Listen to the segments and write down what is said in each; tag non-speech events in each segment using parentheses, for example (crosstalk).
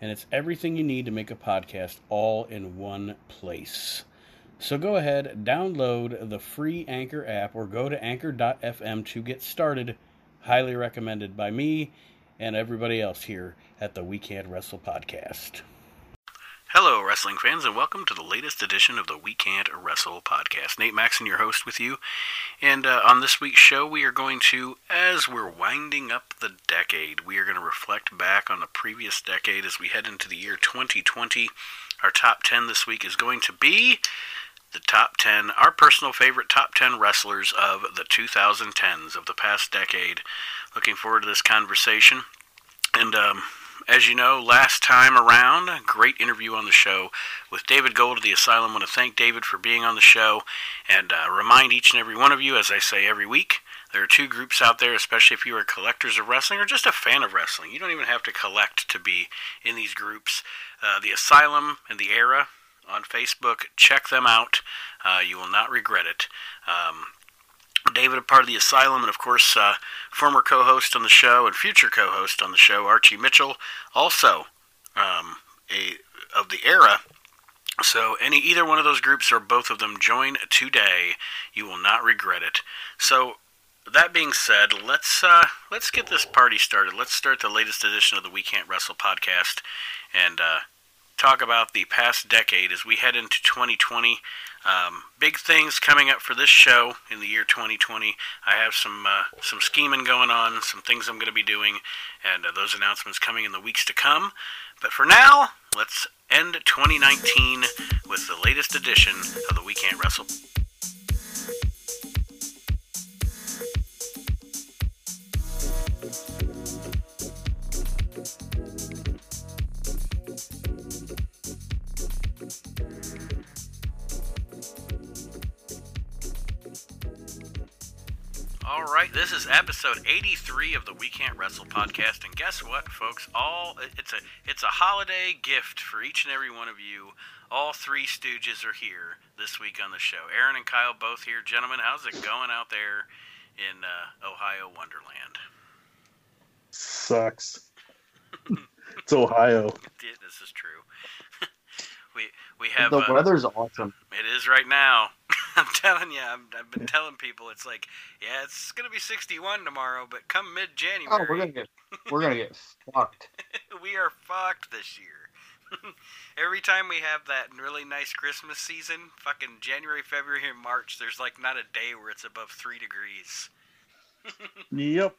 and it's everything you need to make a podcast all in one place. So go ahead, download the free Anchor app, or go to anchor.fm to get started. Highly recommended by me and everybody else here at the We Can't Wrestle podcast. Hello, wrestling fans, and welcome to the latest edition of the We Can't Wrestle podcast. Nate Maxon, your host, with you. And uh, on this week's show, we are going to, as we're winding up the decade, we are going to reflect back on the previous decade as we head into the year 2020. Our top 10 this week is going to be the top 10, our personal favorite top 10 wrestlers of the 2010s of the past decade. Looking forward to this conversation. And, um, as you know, last time around, great interview on the show with David Gold of the Asylum. I want to thank David for being on the show and uh, remind each and every one of you, as I say every week, there are two groups out there, especially if you are collectors of wrestling or just a fan of wrestling. You don't even have to collect to be in these groups. Uh, the Asylum and the Era on Facebook. Check them out. Uh, you will not regret it. Um, David, a part of the Asylum, and of course, uh, former co host on the show and future co host on the show, Archie Mitchell, also um, a of the era. So, any either one of those groups or both of them, join today. You will not regret it. So, that being said, let's uh, let's get this party started. Let's start the latest edition of the We Can't Wrestle podcast and uh, talk about the past decade as we head into 2020. Um, big things coming up for this show in the year 2020. I have some uh, some scheming going on, some things I'm going to be doing, and uh, those announcements coming in the weeks to come. But for now, let's end 2019 with the latest edition of the We Can't Wrestle. All right, this is episode 83 of the We Can't Wrestle podcast, and guess what, folks? All it's a it's a holiday gift for each and every one of you. All three Stooges are here this week on the show. Aaron and Kyle both here, gentlemen. How's it going out there in uh, Ohio Wonderland? Sucks. (laughs) it's Ohio. (laughs) This is true. (laughs) we we have the uh, weather's awesome. It is right now. (laughs) I'm telling you, I'm, I've been telling people it's like, yeah, it's gonna be 61 tomorrow, but come mid-January, Oh, we're gonna get we're gonna get fucked. (laughs) we are fucked this year. (laughs) Every time we have that really nice Christmas season, fucking January, February, and March, there's like not a day where it's above three degrees. Yep.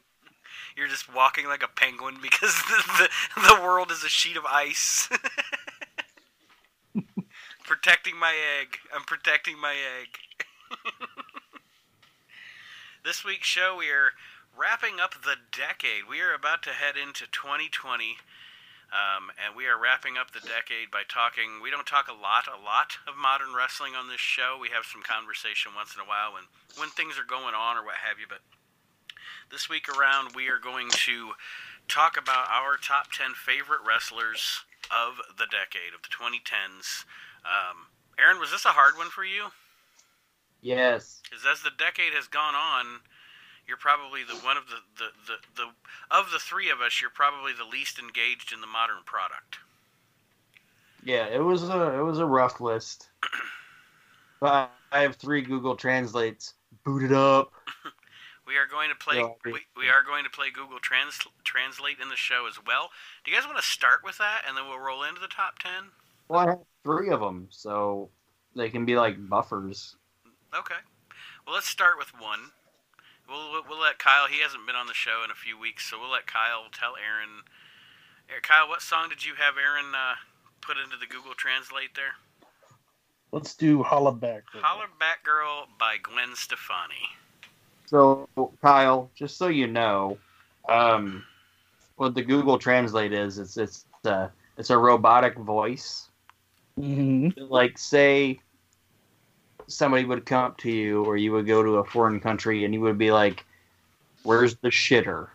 You're just walking like a penguin because the, the, the world is a sheet of ice. Protecting my egg. I'm protecting my egg. (laughs) this week's show, we are wrapping up the decade. We are about to head into 2020. Um, and we are wrapping up the decade by talking. We don't talk a lot, a lot of modern wrestling on this show. We have some conversation once in a while when when things are going on or what have you. But this week around, we are going to talk about our top 10 favorite wrestlers of the decade, of the 2010s. Um, Aaron, was this a hard one for you? Yes. Because as the decade has gone on, you're probably the one of the, the, the, the of the three of us, you're probably the least engaged in the modern product. Yeah, it was a it was a rough list. (clears throat) But I have three Google Translates booted up. (laughs) We are going to play. Yeah, we, we are going to play Google Trans, Translate in the show as well. Do you guys want to start with that, and then we'll roll into the top ten? Well, I have three of them, so they can be like buffers. Okay. Well, let's start with one. We'll, we'll, we'll let Kyle. He hasn't been on the show in a few weeks, so we'll let Kyle tell Aaron. Eh, Kyle, what song did you have Aaron uh, put into the Google Translate there? Let's do Holla Back. "Holler Back Girl" by Gwen Stefani. So Kyle, just so you know, um, what the Google Translate is, it's it's uh, it's a robotic voice. Hmm Like say somebody would come up to you or you would go to a foreign country and you would be like, Where's the shitter?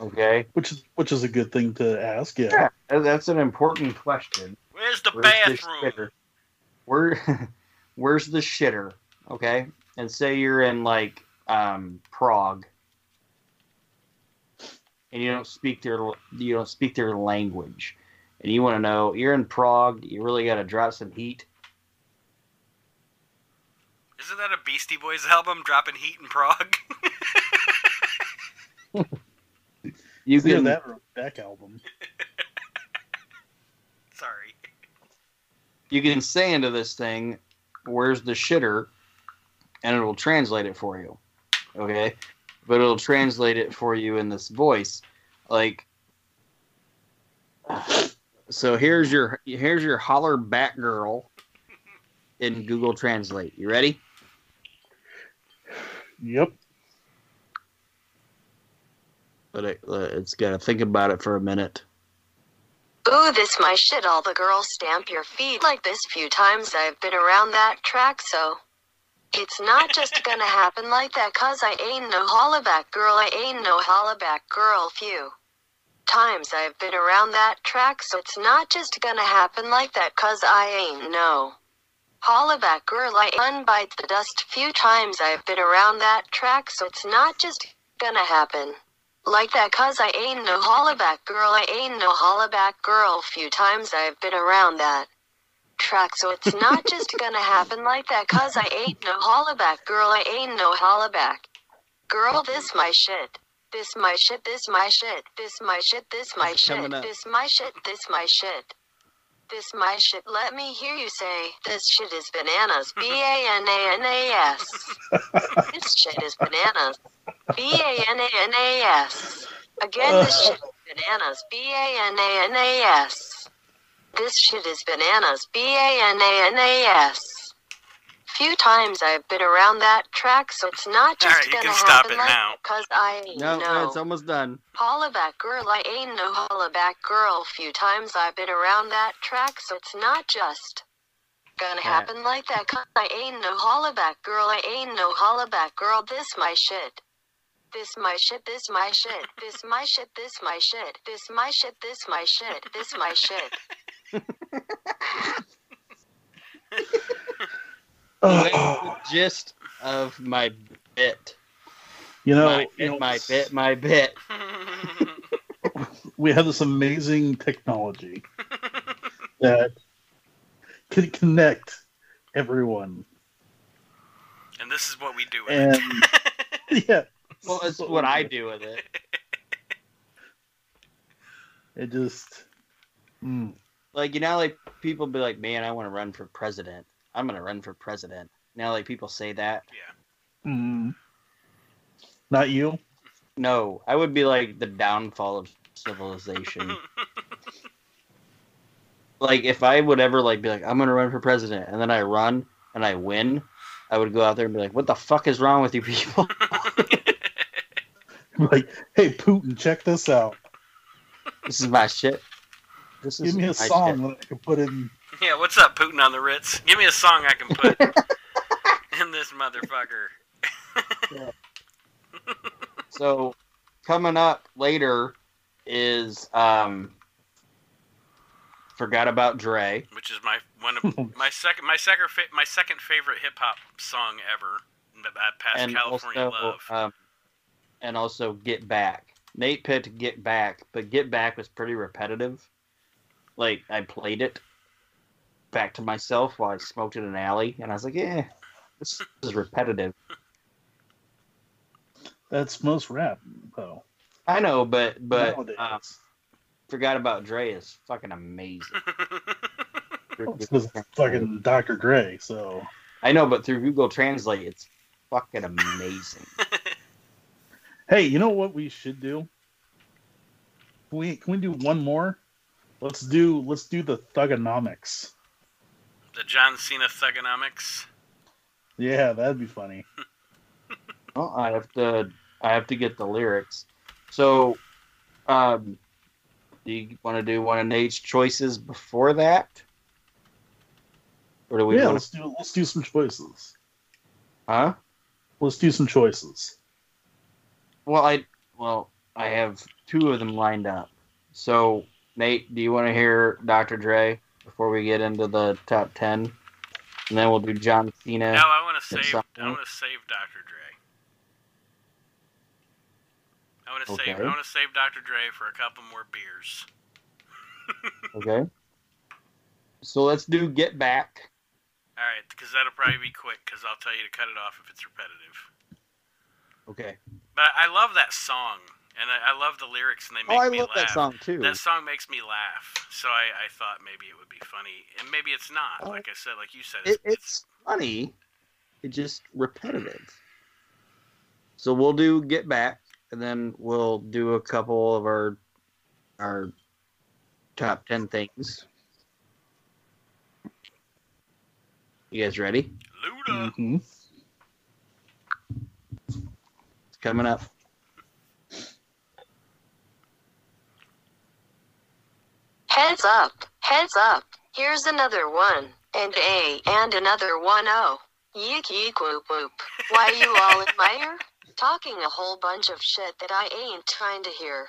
Okay. Which is which is a good thing to ask. Yeah. Yeah, that's an important question. Where's the Where's the bathroom? shitter? Where (laughs) where's the shitter? Okay. And say you're in like um Prague and you don't speak their you don't speak their language. And you want to know you're in Prague, you really gotta drop some heat. Isn't that a Beastie Boys album, Dropping Heat in Prague? (laughs) You can that or Beck album. (laughs) Sorry. you can say into this thing, "Where's the shitter?" and it will translate it for you. Okay, but it'll translate it for you in this voice, like. So here's your here's your holler back girl in Google Translate. You ready? Yep. But it, uh, it's got to think about it for a minute. Ooh, this my shit. All the girls stamp your feet like this few times I've been around that track, so. It's not just gonna happen like that, cause I ain't no hollaback girl, I ain't no hollaback girl. Few times I've been around that track, so it's not just gonna happen like that, cause I ain't no hollaback girl, I unbite the dust. Few times I've been around that track, so it's not just gonna happen like that cause I ain't no hollaback girl, I ain't no hollaback girl. Few times I've been around that track, so it's not (laughs) just gonna happen like that cause I ain't no hollaback girl, I ain't no hollaback. Girl, this my shit. This my shit, this my shit, this my shit, this my It's shit, coming up. this my shit, this my shit. This my shit. Let me hear you say, this shit is bananas. B A N A N A S. (laughs) This shit is bananas. B A N A N A S. Again, this uh, shit is bananas. B A N A N A S. This shit is bananas. B A N A N A S. Few times I've been around that track, so it's not just Alright, you gonna can stop happen it like now. Cause I ain't No, no. no, it's almost done. Hollaback girl, I ain't no hollaback girl. Few times I've been around that track, so it's not just gonna Yeah. happen like that. Cause I ain't no hollaback girl, I ain't no hollaback girl. This my shit. This my shit, this my shit, this my shit, this my shit, this my shit, this my shit, this my shit. (laughs) (laughs) (laughs) That's the gist of my bit. you know, my you bit, know, my bit, my bit. (laughs) we have this amazing technology (laughs) that can connect everyone. and this is what we do with And it. (laughs) yeah, Well, that's what I do with it. It just mm, Like you know, like people be like, "Man, I want to run for president. I'm gonna run for president." Now, like people say that. yeah. mm. not you. No, I would be like the downfall of civilization. (laughs) like if I would ever like be like, "I'm gonna run for president," and then I run and I win, I would go out there and be like, "What the fuck is wrong with you people?" (laughs) Like, hey Putin, check this out. this is my shit. This is Give me a song shit. that I can put in. Yeah, what's up, Putin on the Ritz? Give me a song I can put (laughs) in this motherfucker. So coming up later is um forgot about Dre. which is my one of my second my second fa- my second favorite hip hop song ever. Past and California also Love. um, and also Get Back. Nate picked Get Back, but Get Back was pretty repetitive. Like I played it back to myself while I smoked in an alley, and I was like, "Yeah, this is repetitive." That's most rap, though. I know, but but uh, forgot about Dre is fucking amazing. It's 'cause it's fucking Dr. Dre. So I know, but through Google Translate, it's fucking amazing. (laughs) hey, you know what we should do? Can we can we do one more? Let's do let's do the Thuganomics. The John Cena Thuganomics. Yeah, that'd be funny. (laughs) Well, I have to I have to get the lyrics. So, um, Do you want to do one of Nate's choices before that? Or do we yeah, want let's do let's do some choices. Huh? Let's do some choices. Well, I well, I have two of them lined up. So, Nate, do you want to hear Dr. Dre before we get into the top ten? And then we'll do John Cena. No, I want to save. some I want to save Dr. Dre. I want to save. I want to save Dr. Dre for a couple more beers. (laughs) Okay. So let's do Get Back. All right, because that'll probably be quick. Because I'll tell you to cut it off if it's repetitive. Okay. But I love that song, and I, I love the lyrics, and they make Oh, I me love laugh. that song too. That song makes me laugh, so I, I thought maybe it would be funny, and maybe it's not. Oh. like I said, like you said, It, it's, it's funny. It's just repetitive. So we'll do Get Back, and then we'll do a couple of our our top ten things. You guys ready? Luda. hmm It's coming up. Heads up, heads up. Here's another one, and A, and another one O. Yeek yeek whoop whoop. Why you all admire? Talking a whole bunch of shit that I ain't trying to hear.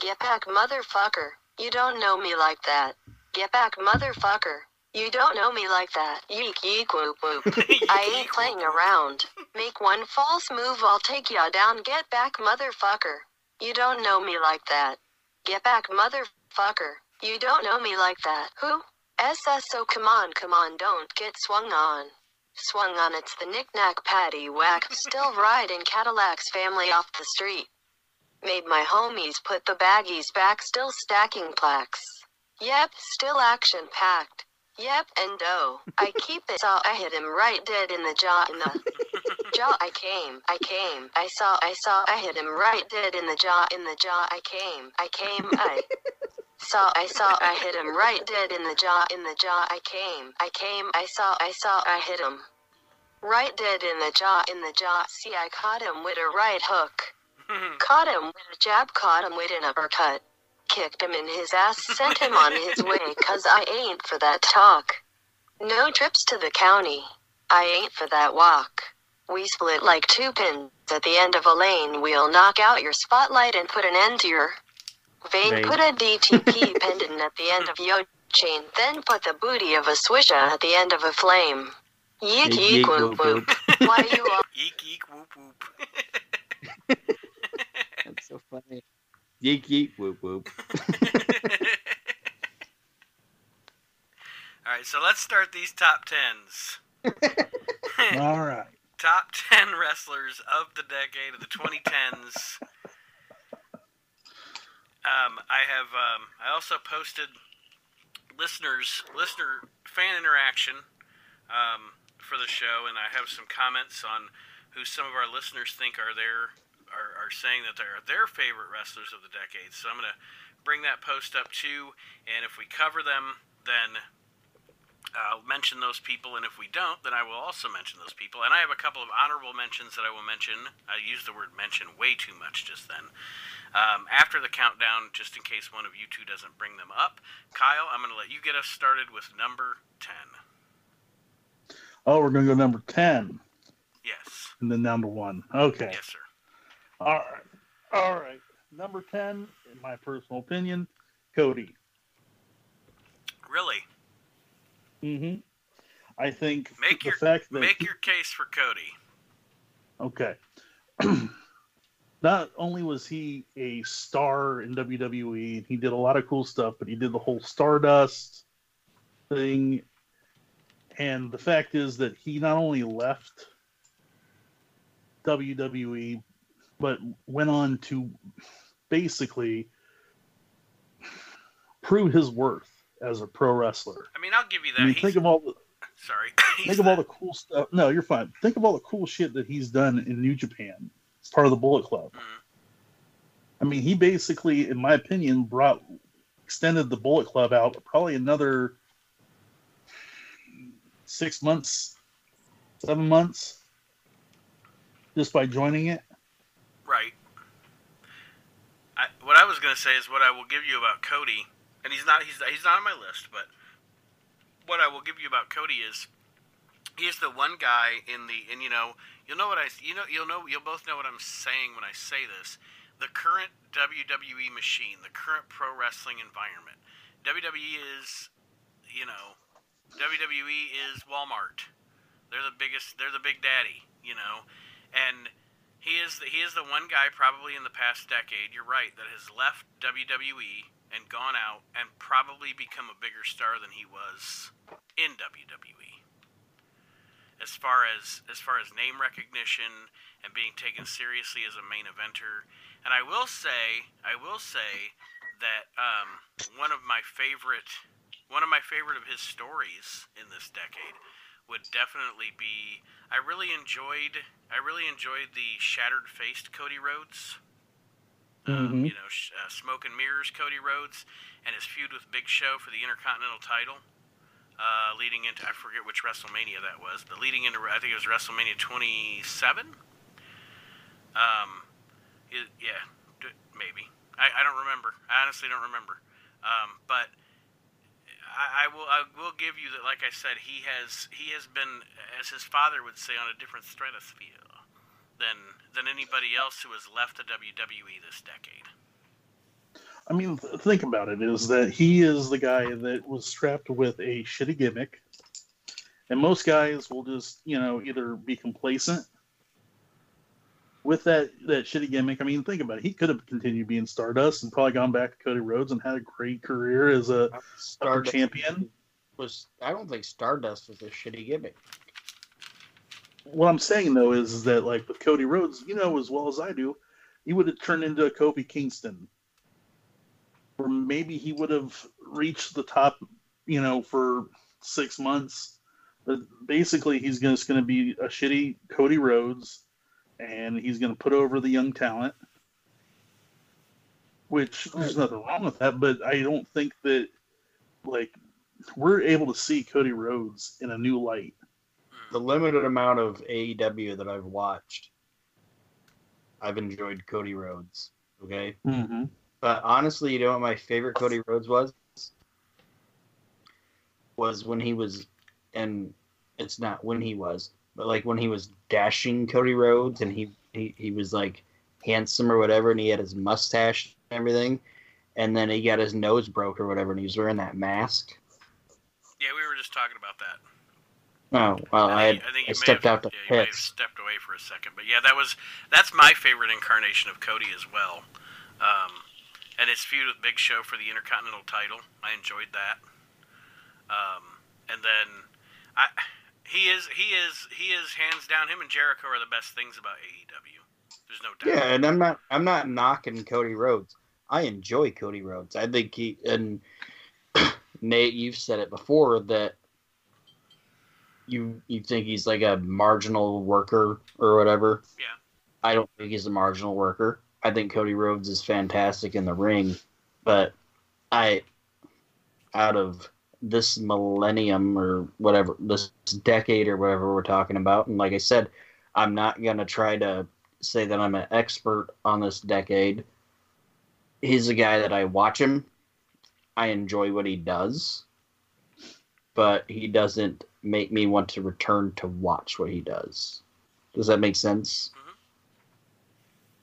Get back, motherfucker. You don't know me like that. Get back, motherfucker. You don't know me like that. Yeek yeek whoop whoop. (laughs) I ain't playing around. Make one false move, I'll take ya down. Get back, motherfucker. You don't know me like that. Get back, motherfucker. You don't know me like that. Who? SSO, come on, come on, don't get swung on. Swung on, it's the knick-knack patty whack. Still (laughs) riding Cadillac's family off the street. Made my homies put the baggies back, still stacking plaques. Yep, still action packed. Yep, and oh, I (laughs) keep it. Saw I hit him right dead in the jaw. In the (laughs) jaw, I came. I came. I saw. I saw. I hit him right dead in the jaw. In the jaw, I came. I came. I saw. I saw. I hit him right dead in the jaw. In the jaw, I came. I came. I saw. I saw. I hit him right dead in the jaw. In the jaw. See, I caught him with a right hook. (laughs) Caught him with a jab. Caught him with an uppercut kicked him in his ass, sent him on his way, cause I ain't for that talk. No trips to the county. I ain't for that walk. We split like two pins at the end of a lane. We'll knock out your spotlight and put an end to your vein. Vein. Put a DTP (laughs) pendant at the end of your chain. Then put the booty of a swisher at the end of a flame. Yeek Yeek, yeek yeek, whoop whoop, whoop. Why you (laughs) all Eek eek whoop whoop. (laughs) That's so funny. Yeek yeek whoop whoop. All right, so let's start these top tens. All right. top 10 wrestlers of the decade of the 2010s. Um, I have um, I also posted listeners listener fan interaction um, for the show, and I have some comments on who some of our listeners think are their are, are saying that they're their favorite wrestlers of the decade. So I'm gonna bring that post up too, and if we cover them, then I'll mention those people, and if we don't, then I will also mention those people. And I have a couple of honorable mentions that I will mention. I used the word mention way too much just then. Um, after the countdown, just in case one of you two doesn't bring them up, Kyle, I'm going to let you get us started with number 10. Oh, we're gonna go number ten, Yes. and then to one. Okay. Yes, sir. All right. All right. Number ten, in my personal opinion, Cody. Really? Mm-hmm. I think Make your fact that make your case for Cody. Okay. (clears throat) Not only was he a star in WWE, and he did a lot of cool stuff, but he did the whole Stardust thing. And the fact is that he not only left WWE, but went on to basically prove his worth as a pro wrestler. I mean, I'll give you that. I mean, think of all the sorry. Think of all the cool stuff. No, you're fine. Think of all the cool shit that he's done in New Japan. Part of the Bullet Club. Mhm. I mean, he basically, in my opinion, brought extended the Bullet Club out probably another six months, seven months, just by joining it. Right. I, what I was gonna say is what I will give you about Cody, and he's not he's he's not on my list, but what I will give you about Cody is he is the one guy in the and you know you'll know what I you know you'll know you'll both know what I'm saying when I say this. The current WWE machine, the current pro wrestling environment. WWE is, you know, WWE is Walmart. They're the biggest. They're the big daddy. You know, and he is the, he is the one guy probably in the past decade. You're right that has left WWE and gone out and probably become a bigger star than he was in WWE. As far as as far as name recognition and being taken seriously as a main eventer, and I will say I will say that um, one of my favorite one of my favorite of his stories in this decade would definitely be I really enjoyed I really enjoyed the shattered faced Cody Rhodes. Um, Mhm. you know, uh, smoke and mirrors Cody Rhodes and his feud with Big Show for the Intercontinental title. Uh, leading into I forget which WrestleMania that was, but leading into I think it was WrestleMania 27. Um, it, yeah, maybe. I, I don't remember. I honestly don't remember. Um, but I, I will I will give you that. Like I said, he has he has been, as his father would say, on a different stratosphere than than anybody else who has left the WWE this decade. I mean, th- think about it is that he is the guy that was strapped with a shitty gimmick. And most guys will just, you know, either be complacent with that, that shitty gimmick. I mean, think about it. He could have continued being Stardust and probably gone back to Cody Rhodes and had a great career as a Stardust champion. was. I don't think Stardust was a shitty gimmick. What I'm saying, though, is that, like, with Cody Rhodes, you know as well as I do, he would have turned into a Kofi Kingston. Or maybe he would have reached the top, you know, for six months. But basically, he's just going to be a shitty Cody Rhodes, and he's going to put over the young talent. Which there's nothing wrong with that, but I don't think that, like, we're able to see Cody Rhodes in a new light. The limited amount of AEW that I've watched, I've enjoyed Cody Rhodes. Okay, Mm-hmm. But honestly, you know what my favorite Cody Rhodes was? Was when he was, and it's not when he was, but like when he was dashing Cody Rhodes, and he he, he was like handsome or whatever, and he had his mustache and everything, and then he got his nose broke or whatever, and he was wearing that mask. Yeah, we were just talking about that. Oh well, I, had, think- think I, stepped have, out the yeah, you may pits. stepped away for a second, but yeah, that was that's my favorite incarnation of Cody as well. Um, and his feud with Big Show for the Intercontinental title, I enjoyed that. Um, and then I he is he is he is hands down him and Jericho are the best things about AEW. There's no doubt. Yeah, and I'm not I'm not knocking Cody Rhodes. I enjoy Cody Rhodes. I think he and (clears throat) Nate, you've said it before that you you think he's like a marginal worker or whatever. Yeah. I don't think he's a marginal worker. I think Cody Rhodes is fantastic in the ring, but I out of this millennium or whatever this decade or whatever we're talking about and like I said, I'm not going to try to say that I'm an expert on this decade. He's a guy that I watch him. I enjoy what he does, but he doesn't make me want to return to watch what he does. Does that make sense?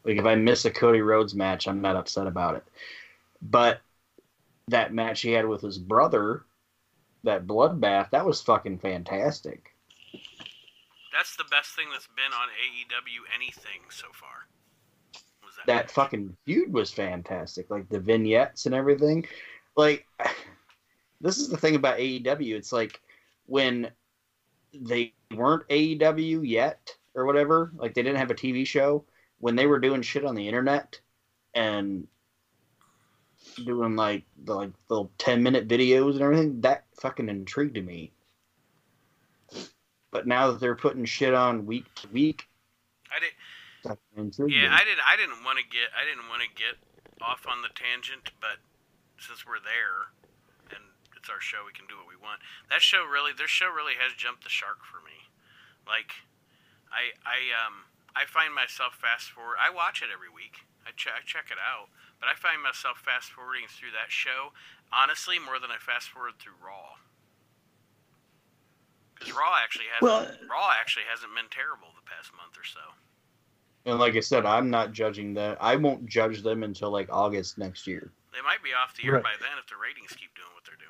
Like if I miss a Cody Rhodes match, I'm not upset about it. But that match he had with his brother, that bloodbath, that was fucking fantastic. That's the best thing that's been on AEW anything so far. Was that, that fucking feud was fantastic. Like the vignettes and everything. Like (sighs) this is the thing about AEW. It's like when they weren't AEW yet or whatever, like they didn't have a TV show, when they were doing shit on the internet and doing like the like little 10 minute videos and everything, that fucking intrigued me. But now that they're putting shit on week to week, I did. Yeah, me. I did. I didn't want to get. I didn't want to get off on the tangent, but since we're there, and it's our show, we can do what we want. That show really, this show really has jumped the shark for me. Like, I, I, um, I find myself fast forward. I watch it every week. I check, I check it out, But I find myself fast forwarding through that show, honestly, more than I fast forward through Raw. Because Raw actually hasn't Well- Raw actually hasn't been terrible the past month or so. And like I said, I'm not judging that. I won't judge them until like August next year. They might be off the air Right. by then if the ratings keep doing what they're doing.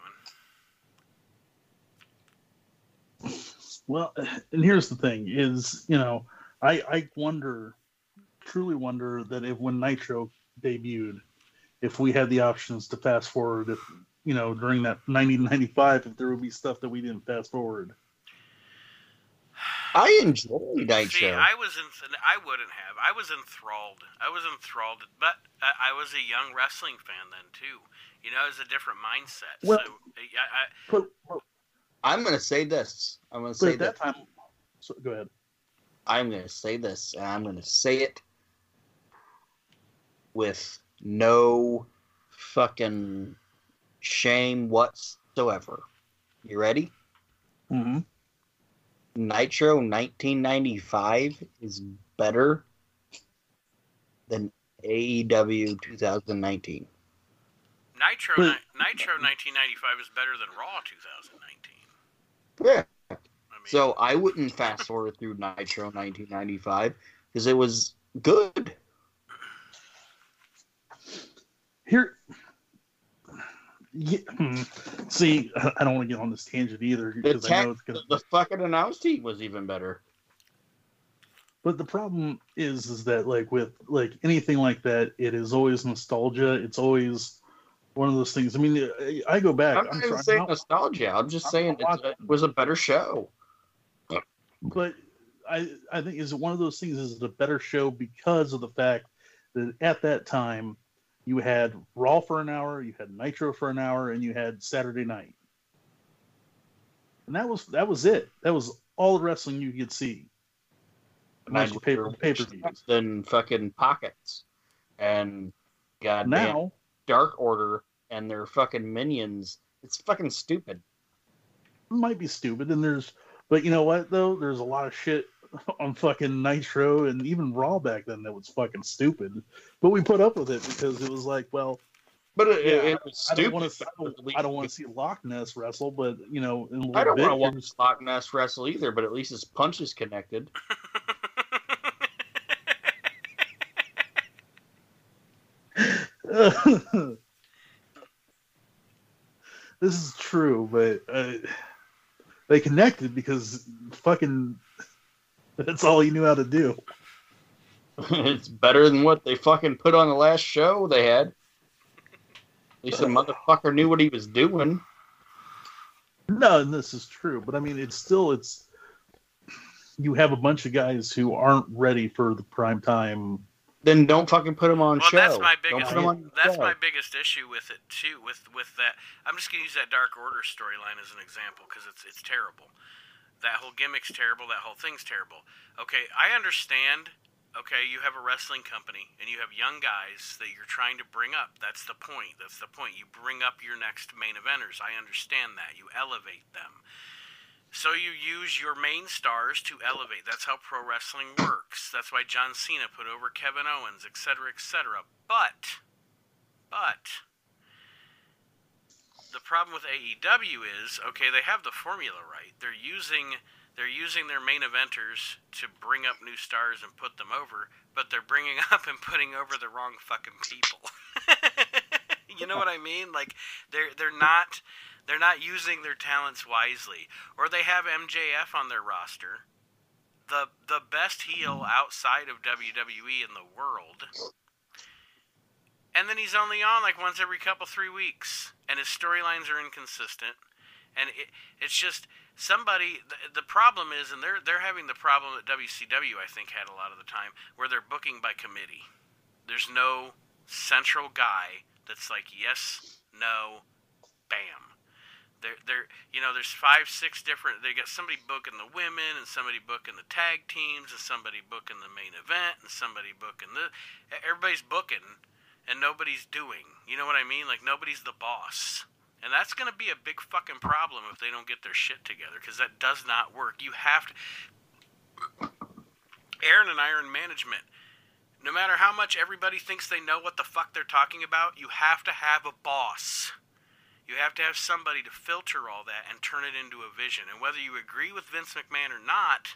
Well, and here's the thing: is you know, I I wonder, truly wonder that if when Nitro debuted, if we had the options to fast forward, if you know during that 90 to 95, if there would be stuff that we didn't fast forward. I enjoyed Nitro. See, I was in. I wouldn't have. I was enthralled. I was enthralled, but I, I was a young wrestling fan then too. You know, it was a different mindset. Well- so I, I, But, but, I'm gonna say this. I'm gonna say at that. that time, so, go ahead. I'm gonna say this, and I'm gonna say it with no fucking shame whatsoever. You ready? Mm-hmm. Nitro 1995 is better than AEW 2019. Nitro ni- Nitro 1995 is better than Raw 2019. Yeah. I mean, So I wouldn't fast forward through Nitro 1995 because it was good. Here, yeah, hmm. see, (laughs) I don't want to get on this tangent either The, because I tech, know it's gonna. the fucking announce team was even better. But the problem is, is that like with like anything like that, it is always nostalgia. It's always one of those things. I mean, I- I go back. I'm I'm, not even sorry, saying I'm not- nostalgia. I'm just I'm saying not it's, it was a better show. But I I think is it one of those things? Is it a better show because of the fact that at that time you had Raw for an hour, you had Nitro for an hour, and you had Saturday Night, and that was that was it. That was all the wrestling you could see. Unless you pay for pay per views. Than fucking pockets and goddamn Now Dark Order and their fucking minions. It's fucking stupid. it might be stupid, and there's but you know what though? There's a lot of shit (laughs) on fucking Nitro and even Raw back then that was fucking stupid. But we put up with it because it was like, well, But it, Yeah, it, it was I stupid. don't want to. but at least I don't want to see Loch Ness wrestle, but you know, in a I don't want to watch there's- Loch Ness wrestle either, but at least his punch is connected. (laughs) (laughs) this is true, but uh, they connected because fucking that's all he knew how to do. (laughs) it's better than what they fucking put on the last show they had. At least the motherfucker knew what he was doing. No, and this is true, but I mean, it's still it's you have a bunch of guys who aren't ready for the prime time. Then don't fucking put them on well, show. that's my Don't biggest. put him on That's show. my biggest issue with it too. With with that, I'm just gonna use that Dark Order storyline as an example because it's it's terrible. That whole gimmick's terrible. That whole thing's terrible. Okay, I understand. Okay, you have a wrestling company and you have young guys that you're trying to bring up. That's the point. That's the point. You bring up your next main eventers. I understand that. You elevate them. So you use your main stars to elevate. That's how pro wrestling works. That's why John Cena put over Kevin Owens, etc., etc. But, but, the problem with AEW is okay. They have the formula right. They're using they're using their main eventers to bring up new stars and put them over, but they're bringing (laughs) up and putting over the wrong fucking people. (laughs) (laughs) you know what I mean? Like they're they're not they're not using their talents wisely, or they have MJF on their roster, the the best heel outside of WWE in the world, and then he's only on like once every couple three weeks, and his storylines are inconsistent, and it, it's just somebody. The, the problem is, and they're they're having the problem that WCW I think had a lot of the time, where they're booking by committee. There's no central guy that's like yes, no, bam. They're, they're, you know, there's five, six different. They got somebody booking the women, and somebody booking the tag teams, and somebody booking the main event, and somebody booking the. Everybody's booking, and nobody's doing. You know what I mean? Like nobody's the boss, and that's going to be a big fucking problem if they don't get their shit together, because that does not work. You have to. Aaron and Iron Management no matter how much everybody thinks they know what the fuck they're talking about, you have to have a boss. You have to have somebody to filter all that and turn it into a vision. And whether you agree with Vince McMahon or not,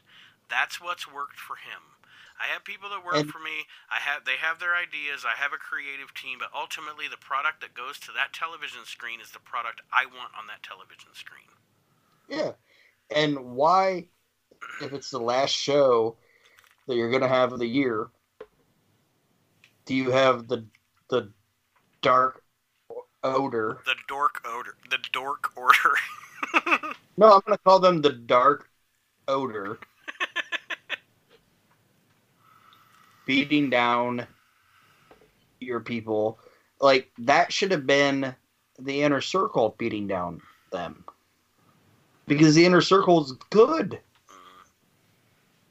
that's what's worked for him. I have people that work And- for me. I have they have their ideas. I have a creative team, but ultimately the product that goes to that television screen is the product I want on that television screen. Yeah. And why, if it's the last show that you're gonna have of the year, do you have the the dark odor? The dork odor. The dork order. (laughs) No, I'm gonna call them the dark odor. (laughs) beating down your people. Like that should have been the inner circle beating down them. Because the inner circle is good. Mm.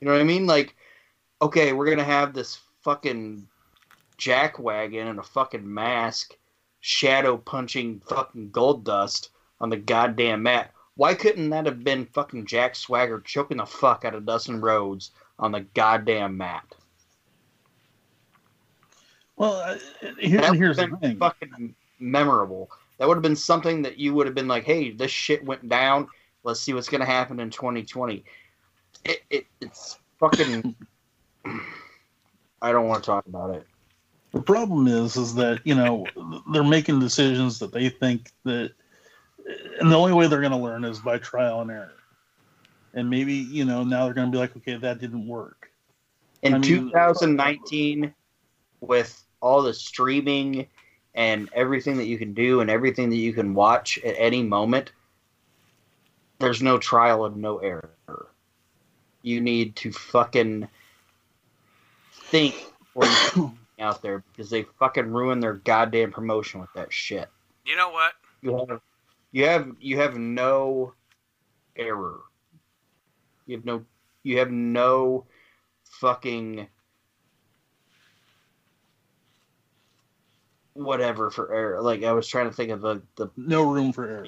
You know what I mean? Like, okay, we're gonna have this fucking jackwagon and a fucking mask shadow punching fucking Goldust on the goddamn mat. Why couldn't that have been fucking Jack Swagger choking the fuck out of Dustin Rhodes on the goddamn mat? Well, uh, here, That here's the thing. fucking memorable. That would have been something that you would have been like, "Hey, this shit went down. Let's see what's gonna happen in 2020." It, it it's fucking. (clears throat) I don't want to talk about it. The problem is, is that you know they're making decisions that they think that, and the only way they're going to learn is by trial and error. And maybe you know now they're going to be like, okay, that didn't work. In I mean- 2019, with all the streaming and everything that you can do and everything that you can watch at any moment, there's no trial and no error. You need to fucking think (coughs) before you put something out there because they fucking ruin their goddamn promotion with that shit. You know what? You have, you have, you have no error. You have no, you have no fucking whatever for error. Like I was trying to think of the the No room for error.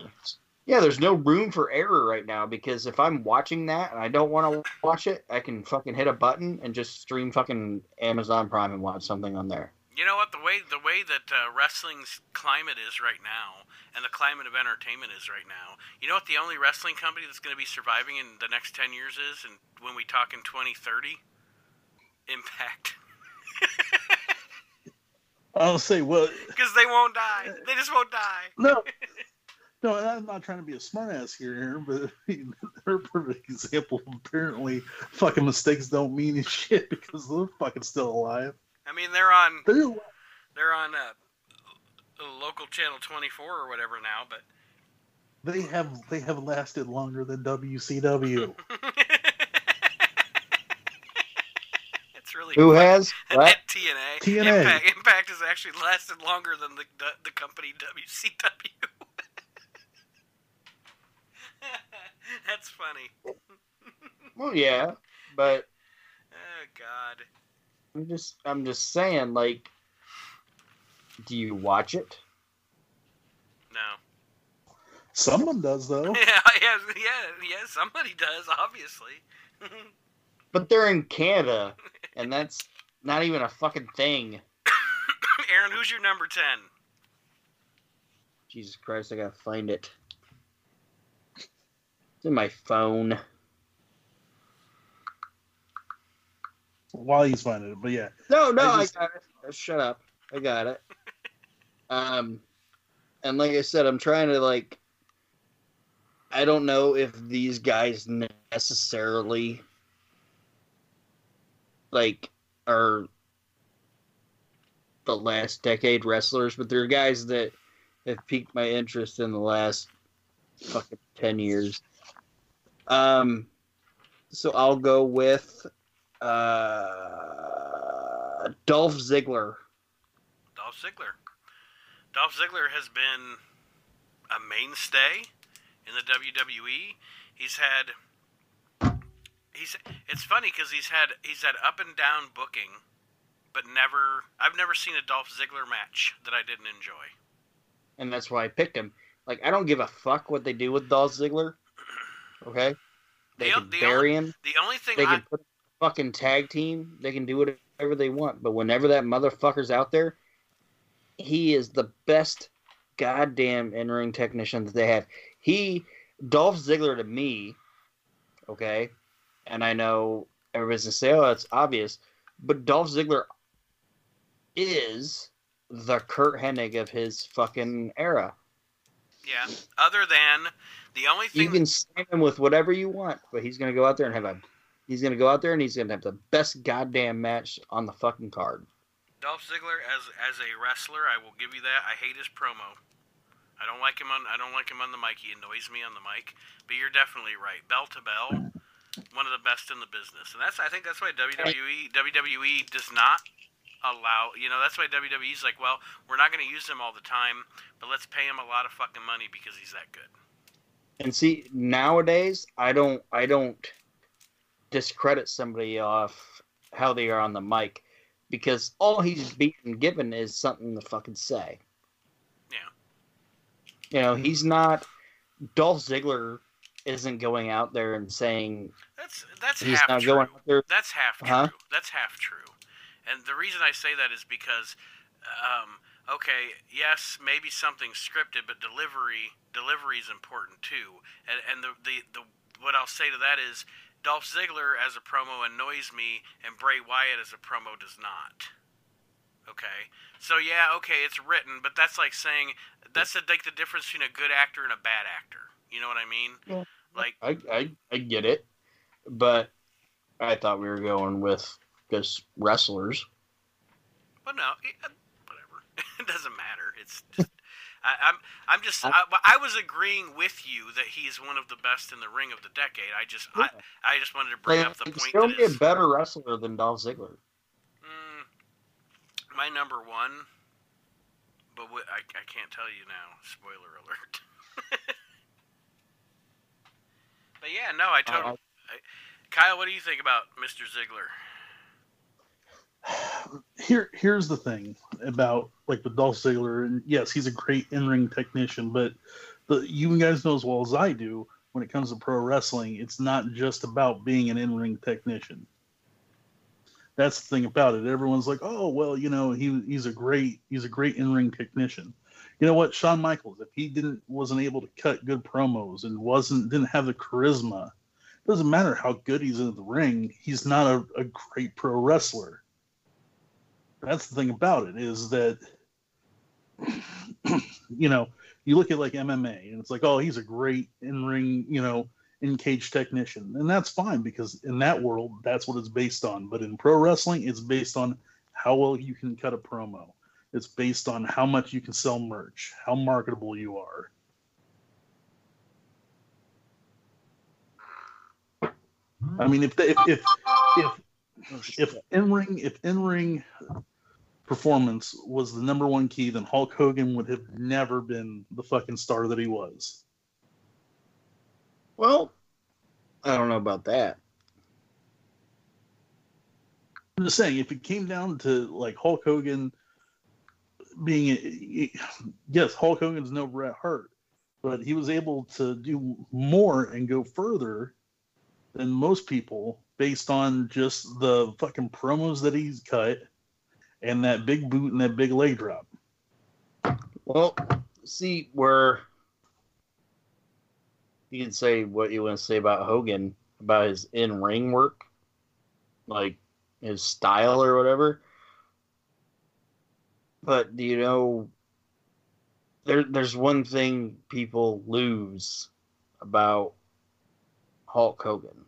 Yeah. There's no room for error right now because if I'm watching that and I don't want to watch it, I can fucking hit a button and just stream fucking Amazon Prime and watch something on there. You know what? The way the way that uh, wrestling's climate is right now, and the climate of entertainment is right now. You know what? The only wrestling company that's going to be surviving in the next ten years is, and when we talk in 2030, Impact, (laughs) I'll say, what? (laughs) because they won't die. They just won't die. no, (laughs) no, and I'm not trying to be a smartass here, but (laughs) they're a perfect example. Apparently, fucking mistakes don't mean (laughs) shit because they're fucking still alive. I mean, they're on They're they're on uh, local channel 24 or whatever now, but they have they have lasted longer than WCW. (laughs) it's really Who has what? TNA. TNA. Impact, Impact has actually lasted longer than the the, the company WCW. That's funny. Well, yeah, but Oh God. I'm just I'm just saying, like, do you watch it? No. Someone does though. (laughs) Yeah, yeah, yeah, yeah. Somebody does, obviously. (laughs) But they're in Canada, and that's not even a fucking thing. (coughs) Aaron, who's your number ten? Jesus Christ, I gotta find it. In my phone. While he's finding it, but yeah, No, no, I I, got it. Uh, Shut up. I got it. Um, and like I said, I'm trying to like. I don't know if these guys necessarily like are the last decade wrestlers, but they're guys that have piqued my interest in the last fucking ten years. Um, so I'll go with uh, Dolph Ziggler. Dolph Ziggler. Dolph Ziggler has been a mainstay in the WWE. He's had he's it's funny because he's had he's had up and down booking, but never I've never seen a Dolph Ziggler match that I didn't enjoy. and that's why I picked him. Like I don't give a fuck what they do with Dolph Ziggler. Okay, they The o- can the bury him. The only thing They I can put a fucking tag team. They can do whatever they want, but whenever that motherfucker's out there, he is the best goddamn in ring technician that they have. He, Dolph Ziggler to me, okay, and I know everybody's gonna say, oh, it's obvious, but Dolph Ziggler is the Curt Hennig of his fucking era. Yeah. Other than the only thing You can slam him with whatever you want, but he's gonna go out there and have a he's gonna go out there and he's gonna have the best goddamn match on the fucking card. Dolph Ziggler as as a wrestler, I will give you that. I hate his promo. I don't like him on I don't like him on the mic. He annoys me on the mic. But you're definitely right. Bell to bell, one of the best in the business. And that's I think that's why WWE WWE does not allow you know, that's why WWE's like, well, we're not gonna use him all the time, but let's pay him a lot of fucking money because he's that good. And see, nowadays I don't I don't discredit somebody off how they are on the mic because all he's being given is something to fucking say. Yeah. You know, he's not Dolph Ziggler isn't going out there and saying That's that's he's half not true. going out there That's half true. Huh? That's half true. And the reason I say that is because, um, okay, yes, maybe something's scripted, but delivery delivery is important too. And and the, the the what I'll say to that is Dolph Ziggler as a promo annoys me, and Bray Wyatt as a promo does not. Okay, so yeah, okay, it's written, but that's like saying that's the, like the difference between a good actor and a bad actor. You know what I mean? Yeah. Like I, I I get it, but I thought we were going with just wrestlers. But no, it, uh, whatever. it doesn't matter. It's just, I, I'm I'm just I, I was agreeing with you that he's one of the best in the ring of the decade. I just I, I just wanted to bring Like, up the he's point still that be a better wrestler than Dolph Ziggler. mm, my number one. But what, I I can't tell you now. Spoiler alert. (laughs) but yeah, no, I totally. Uh, Kyle, what do you think about Mr. Ziggler? (sighs) here here's the thing about like with Dolph Ziggler, and yes, he's a great in ring technician, but the you guys know as well as I do when it comes to pro wrestling, it's not just about being an in ring technician. That's the thing about it. Everyone's like, oh well, you know, he he's a great he's a great in ring technician. You know what, Shawn Michaels, if he didn't wasn't able to cut good promos and wasn't didn't have the charisma, doesn't matter how good he's in the ring, he's not a, a great pro wrestler that's the thing about it is that (clears throat) you know you look at like MMA and it's like oh he's a great in ring you know in cage technician and that's fine because in that world that's what it's based on. But in pro wrestling it's based on how well you can cut a promo. It's based on how much you can sell merch how marketable you are. I mean if if if if oh, if in ring if in ring performance was the number one key, then Hulk Hogan would have never been the fucking star that he was. Well, I don't know about that. I'm just saying, if it came down to like Hulk Hogan being, yes, Hulk Hogan's no Bret Hart, but he was able to do more and go further than most people based on just the fucking promos that he's cut and that big boot and that big leg drop. Well, see where you can say what you want to say about Hogan about his in ring work, like his style or whatever. But do you know there there's one thing people lose about Hulk Hogan.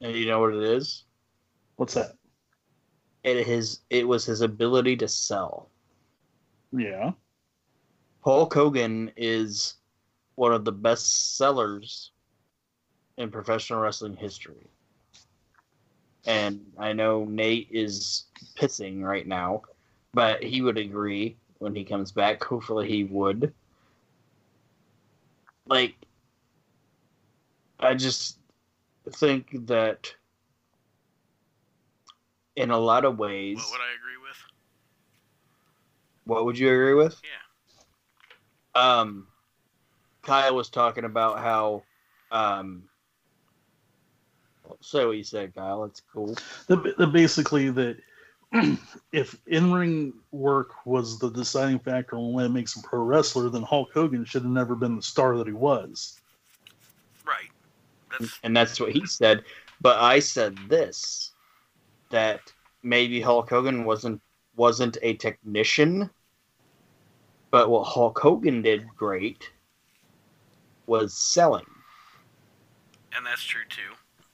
And you know what it is? What's that? It his it was his ability to sell. Yeah. Hulk Hogan is one of the best sellers in professional wrestling history. And I know Nate is pissing right now, but he would agree when he comes back. Hopefully, he would. Like, I just think that in a lot of ways, What would I agree with? what would you agree with? Yeah. um, Kyle was talking about how um, say what you said, Kyle. It's cool. the, the basically that (clears throat) if in-ring work was the deciding factor on what makes a pro wrestler, then Hulk Hogan should have never been the star that he was. Right. That's and that's what he said. But I said this that maybe Hulk Hogan wasn't wasn't a technician, but what Hulk Hogan did great was selling. and that's true too.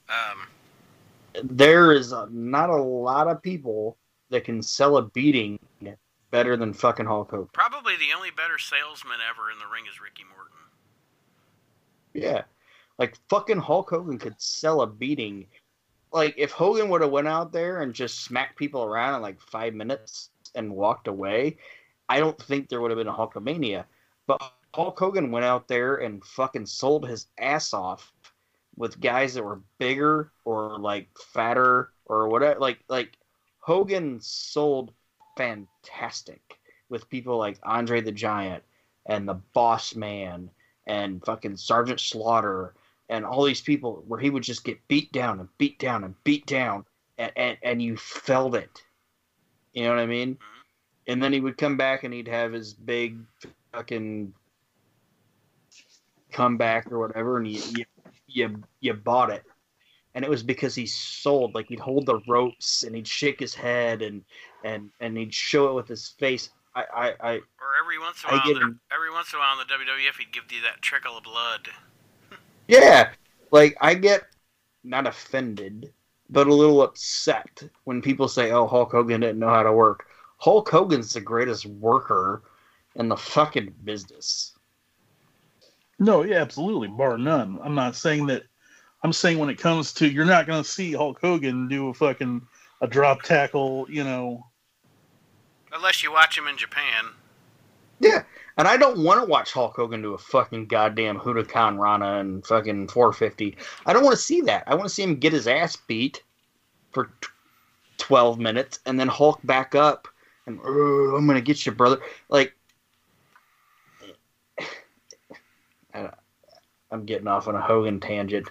Um, There is not a lot of people that can sell a beating better than fucking Hulk Hogan. probably the only better salesman ever in the ring is Ricky Morton. Yeah. Like fucking Hulk Hogan could sell a beating. Like if Hogan would have went out there and just smacked people around in like five minutes and walked away, I don't think there would have been a Hulkamania. But Hulk Hogan went out there and fucking sold his ass off with guys that were bigger or like fatter or whatever. Like like Hogan sold fantastic with people like Andre the Giant and the Boss Man and fucking Sergeant Slaughter and all these people where he would just get beat down and beat down and beat down and, and, and you felt it. You know what I mean? Mm-hmm. And then he would come back and he'd have his big fucking comeback or whatever and you, you you you bought it. And it was because he sold like he'd hold the ropes and he'd shake his head and and and he'd show it with his face. I I, I Or every once in a while, the- every once in a while in the WWF, he'd give you that trickle of blood. Yeah, like I get not offended, but a little upset when people say, "Oh, Hulk Hogan didn't know how to work." Hulk Hogan's the greatest worker in the fucking business. No, yeah, absolutely, bar none. I'm not saying that. I'm saying when it comes to you're not going to see Hulk Hogan do a fucking a drop tackle, you know. Unless you watch him in Japan. Yeah, and I don't want to watch Hulk Hogan do a fucking goddamn Hurricanrana and fucking 450. I don't want to see that. I want to see him get his ass beat for t- 12 minutes and then Hulk back up and "Uh, I'm gonna get you, brother. Like, (sighs) I'm getting off on a Hogan tangent.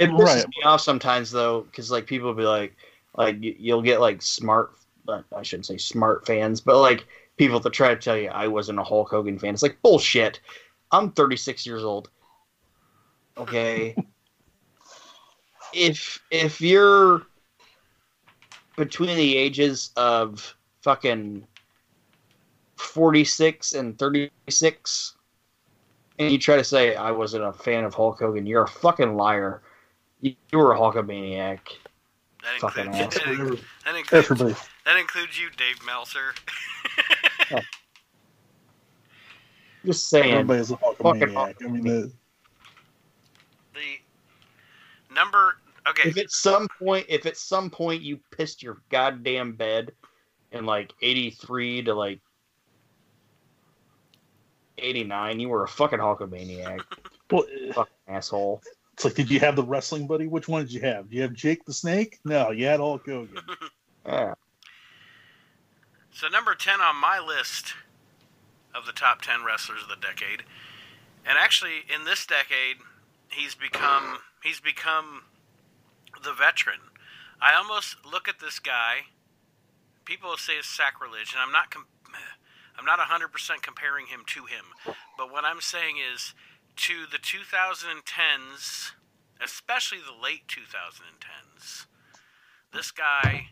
It pisses right. me off sometimes though, because like people will be like, like you'll get like smart, uh, I shouldn't say smart fans, but like people that try to tell you I wasn't a Hulk Hogan fan. It's like bullshit. I'm 36 years old. Okay. (laughs) if if you're between the ages of fucking 46 and 36 and you try to say I wasn't a fan of Hulk Hogan, you're a fucking liar. You, you were a Hulkamaniac. That Fucking includes, ass. that, (laughs) that includes, Everybody. that includes you, Dave Meltzer. (laughs) (laughs) Just saying. Everybody's a Fucking Hulkamaniac. I mean, the, the number. Okay. If at some point, if at some point you pissed your goddamn bed in like '83 to like '89, you were a fucking Hulkamaniac, (laughs) well, fucking asshole. it's like, did you have the wrestling buddy? Which one did you have? Do you have Jake the Snake? No, you had Hulk Hogan. (laughs) Yeah. So number ten on my list of the top ten wrestlers of the decade, and actually in this decade, he's become he's become the veteran. I almost look at this guy. People say it's sacrilege, and I'm not. Com- I'm not 100% comparing him to him, but what I'm saying is to the 2010s, especially the late 2010s. This guy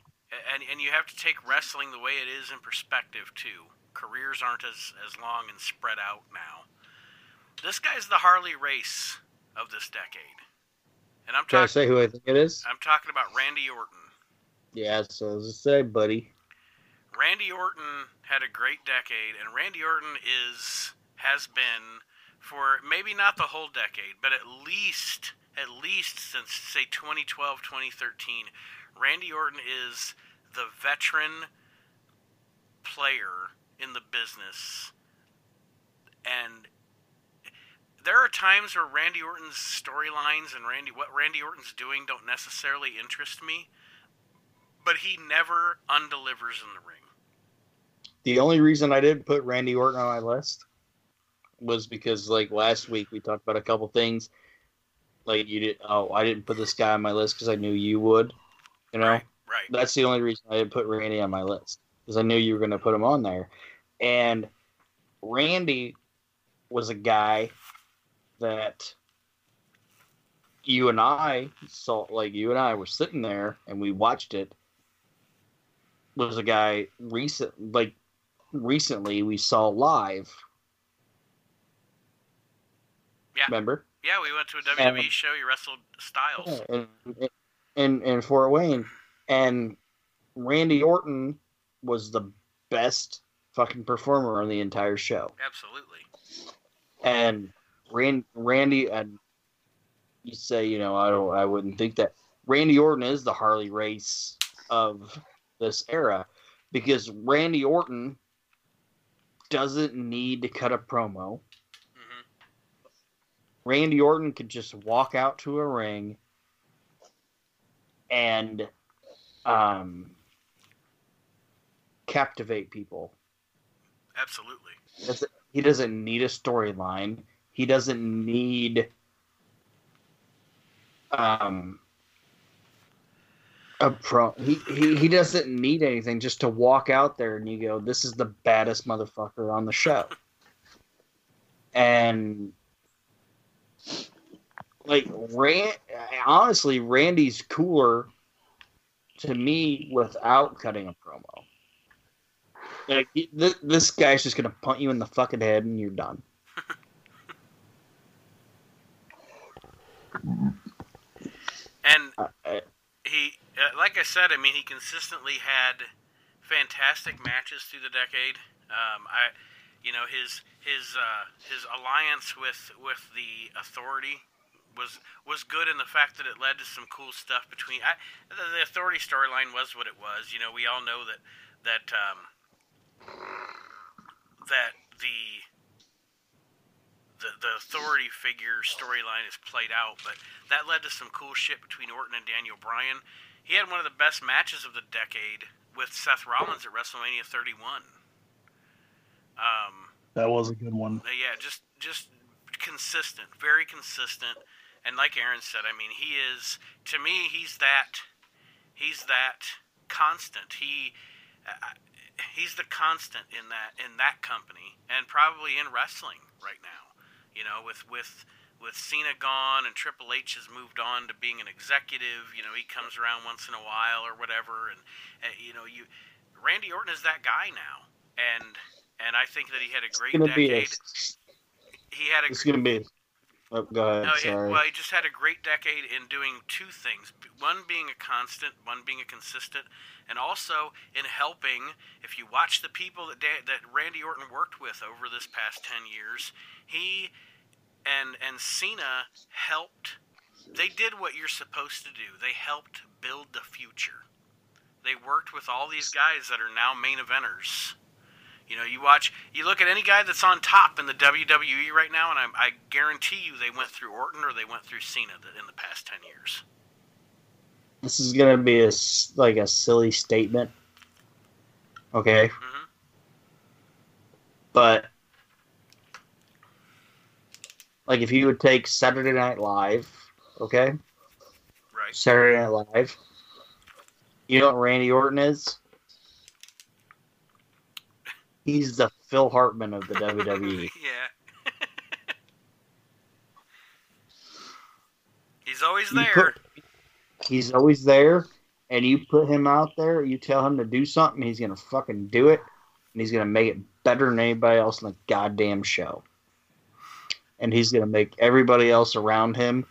and and you have to take wrestling the way it is in perspective too. Careers aren't as as long and spread out now. This guy's the Harley Race of this decade, and I'm trying to say who I think it is? I'm talking about Randy Orton. Yeah, so as I say, buddy. Randy Orton had a great decade, and Randy Orton is has been for maybe not the whole decade, but at least at least since say 2012, 2013, Randy Orton is the veteran player in the business. And there are times where Randy Orton's storylines and Randy what Randy Orton's doing don't necessarily interest me, but he never undelivers in the ring. The only reason I didn't put Randy Orton on my list was because, like last week, we talked about a couple things. Like you did. Oh, I didn't put this guy on my list because I knew you would. You know, Right. Right. that's the only reason I didn't put Randy on my list because I knew you were going to put him on there. And Randy was a guy that you and I saw, like you and I were sitting there and we watched it. Was a guy recent, like recently we saw live. Yeah. Remember? Yeah, we went to a WWE show. You wrestled Styles. in, in in Fort Wayne, and Randy Orton was the best fucking performer on the entire show. Absolutely. And Rand, Randy, and you say, you know, I don't, I wouldn't think that Randy Orton is the Harley Race of this era because Randy Orton doesn't need to cut a promo. hmm Randy Orton could just walk out to a ring and um, captivate people. Absolutely. He doesn't need a storyline. He doesn't need um, a pro. He, he he doesn't need anything just to walk out there and you go, "This is the baddest motherfucker on the show." (laughs) and like Rand, honestly, Randy's cooler to me without cutting a promo. Like th- this guy's just gonna punt you in the fucking head and you're done. (laughs) And he, uh, like I said, I mean, he consistently had fantastic matches through the decade. Um, I, you know, his his uh, his alliance with with the Authority was was good in the fact that it led to some cool stuff between. I, the, the Authority storyline was what it was. You know, we all know that that um, that the the, the authority figure storyline is played out, but that led to some cool shit between Orton and Daniel Bryan. He had one of the best matches of the decade with Seth Rollins at WrestleMania 31. Um, That was a good one. uh, yeah, just just consistent, very consistent. And like Aaron said, I mean, he is to me, he's that he's that constant. He uh, he's the constant in that in that company and probably in wrestling right now. You know, with with with Cena gone and Triple H has moved on to being an executive, you know, he comes around once in a while or whatever and uh, you know, you Randy Orton is that guy now. And and I think that he had a great be a, decade. He had a it's gonna be. Oh, go ahead. no, sorry. well, he just had a great decade in doing two things. One being a constant, one being a consistent, and also in helping. If you watch the people that da- that Randy Orton worked with over this past ten years, he and and Cena helped. They did what you're supposed to do. They helped build the future. They worked with all these guys that are now main eventers. You know, you watch, you look at any guy that's on top in the WWE right now, and I, I guarantee you they went through Orton or they went through Cena in the past 10 years. this is gonna be a like a silly statement. Okay, hmm but like if you would take Saturday Night Live, okay, Right. Saturday Night Live. You know what Randy Orton is? He's the Phil Hartman of the. WWE. (laughs) yeah. He's always there. put- He's always there, and you put him out there, you tell him to do something, he's gonna fucking do it, and he's gonna make it better than anybody else in the goddamn show. And he's gonna make everybody else around him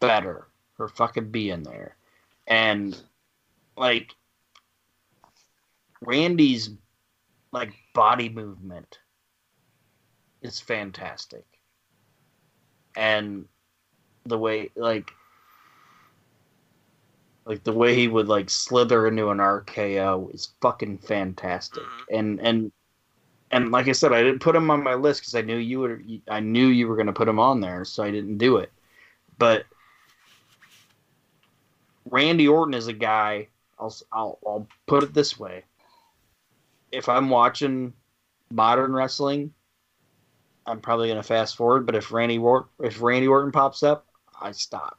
better for fucking being there. And like Randy's like body movement is fantastic. And the way like like the way he would like slither into an RKO is fucking fantastic. Mhm. And and and like I said, I didn't put him on my list because I knew you were. I knew you were going to put him on there, so I didn't do it. But Randy Orton is a guy. I'll I'll, I'll put it this way: if I'm watching modern wrestling, I'm probably going to fast forward. But if Randy Orton, if Randy Orton pops up, I stop.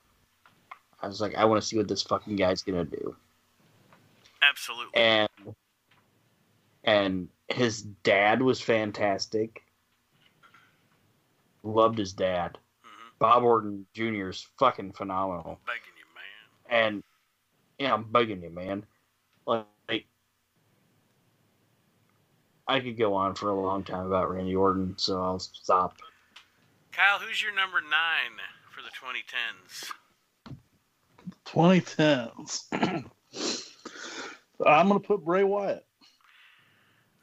I was like, I want to see what this fucking guy's gonna do. Absolutely. And and his dad was fantastic. Loved his dad. hmm Bob Orton Jr. is fucking phenomenal. Begging you, man. And yeah, I'm bugging you, man. Like, I could go on for a long time about Randy Orton, so I'll stop. Kyle, who's your number nine for the 2010s? 2010s. (clears throat) I'm going to put Bray Wyatt.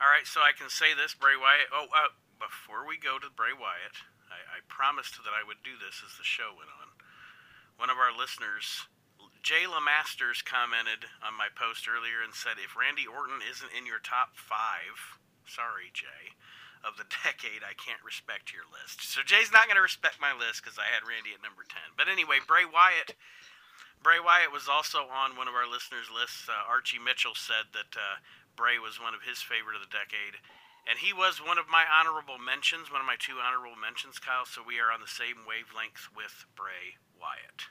All right, so I can say this, Bray Wyatt. Oh, uh, before we go to Bray Wyatt, I, I promised that I would do this as the show went on. One of our listeners, Jay Lamasters, commented on my post earlier and said, "If Randy Orton isn't in your top five, sorry, Jay, of the (laughs) decade, I can't respect your list." So Jay's not going to respect my list because I had Randy at number ten. But anyway, Bray Wyatt. Bray Wyatt was also on one of our listeners' lists. Uh, Archie Mitchell said that uh, Bray was one of his favorite of the decade. And he was one of my honorable mentions, one of my two honorable mentions, Kyle. So we are on the same wavelength with Bray Wyatt.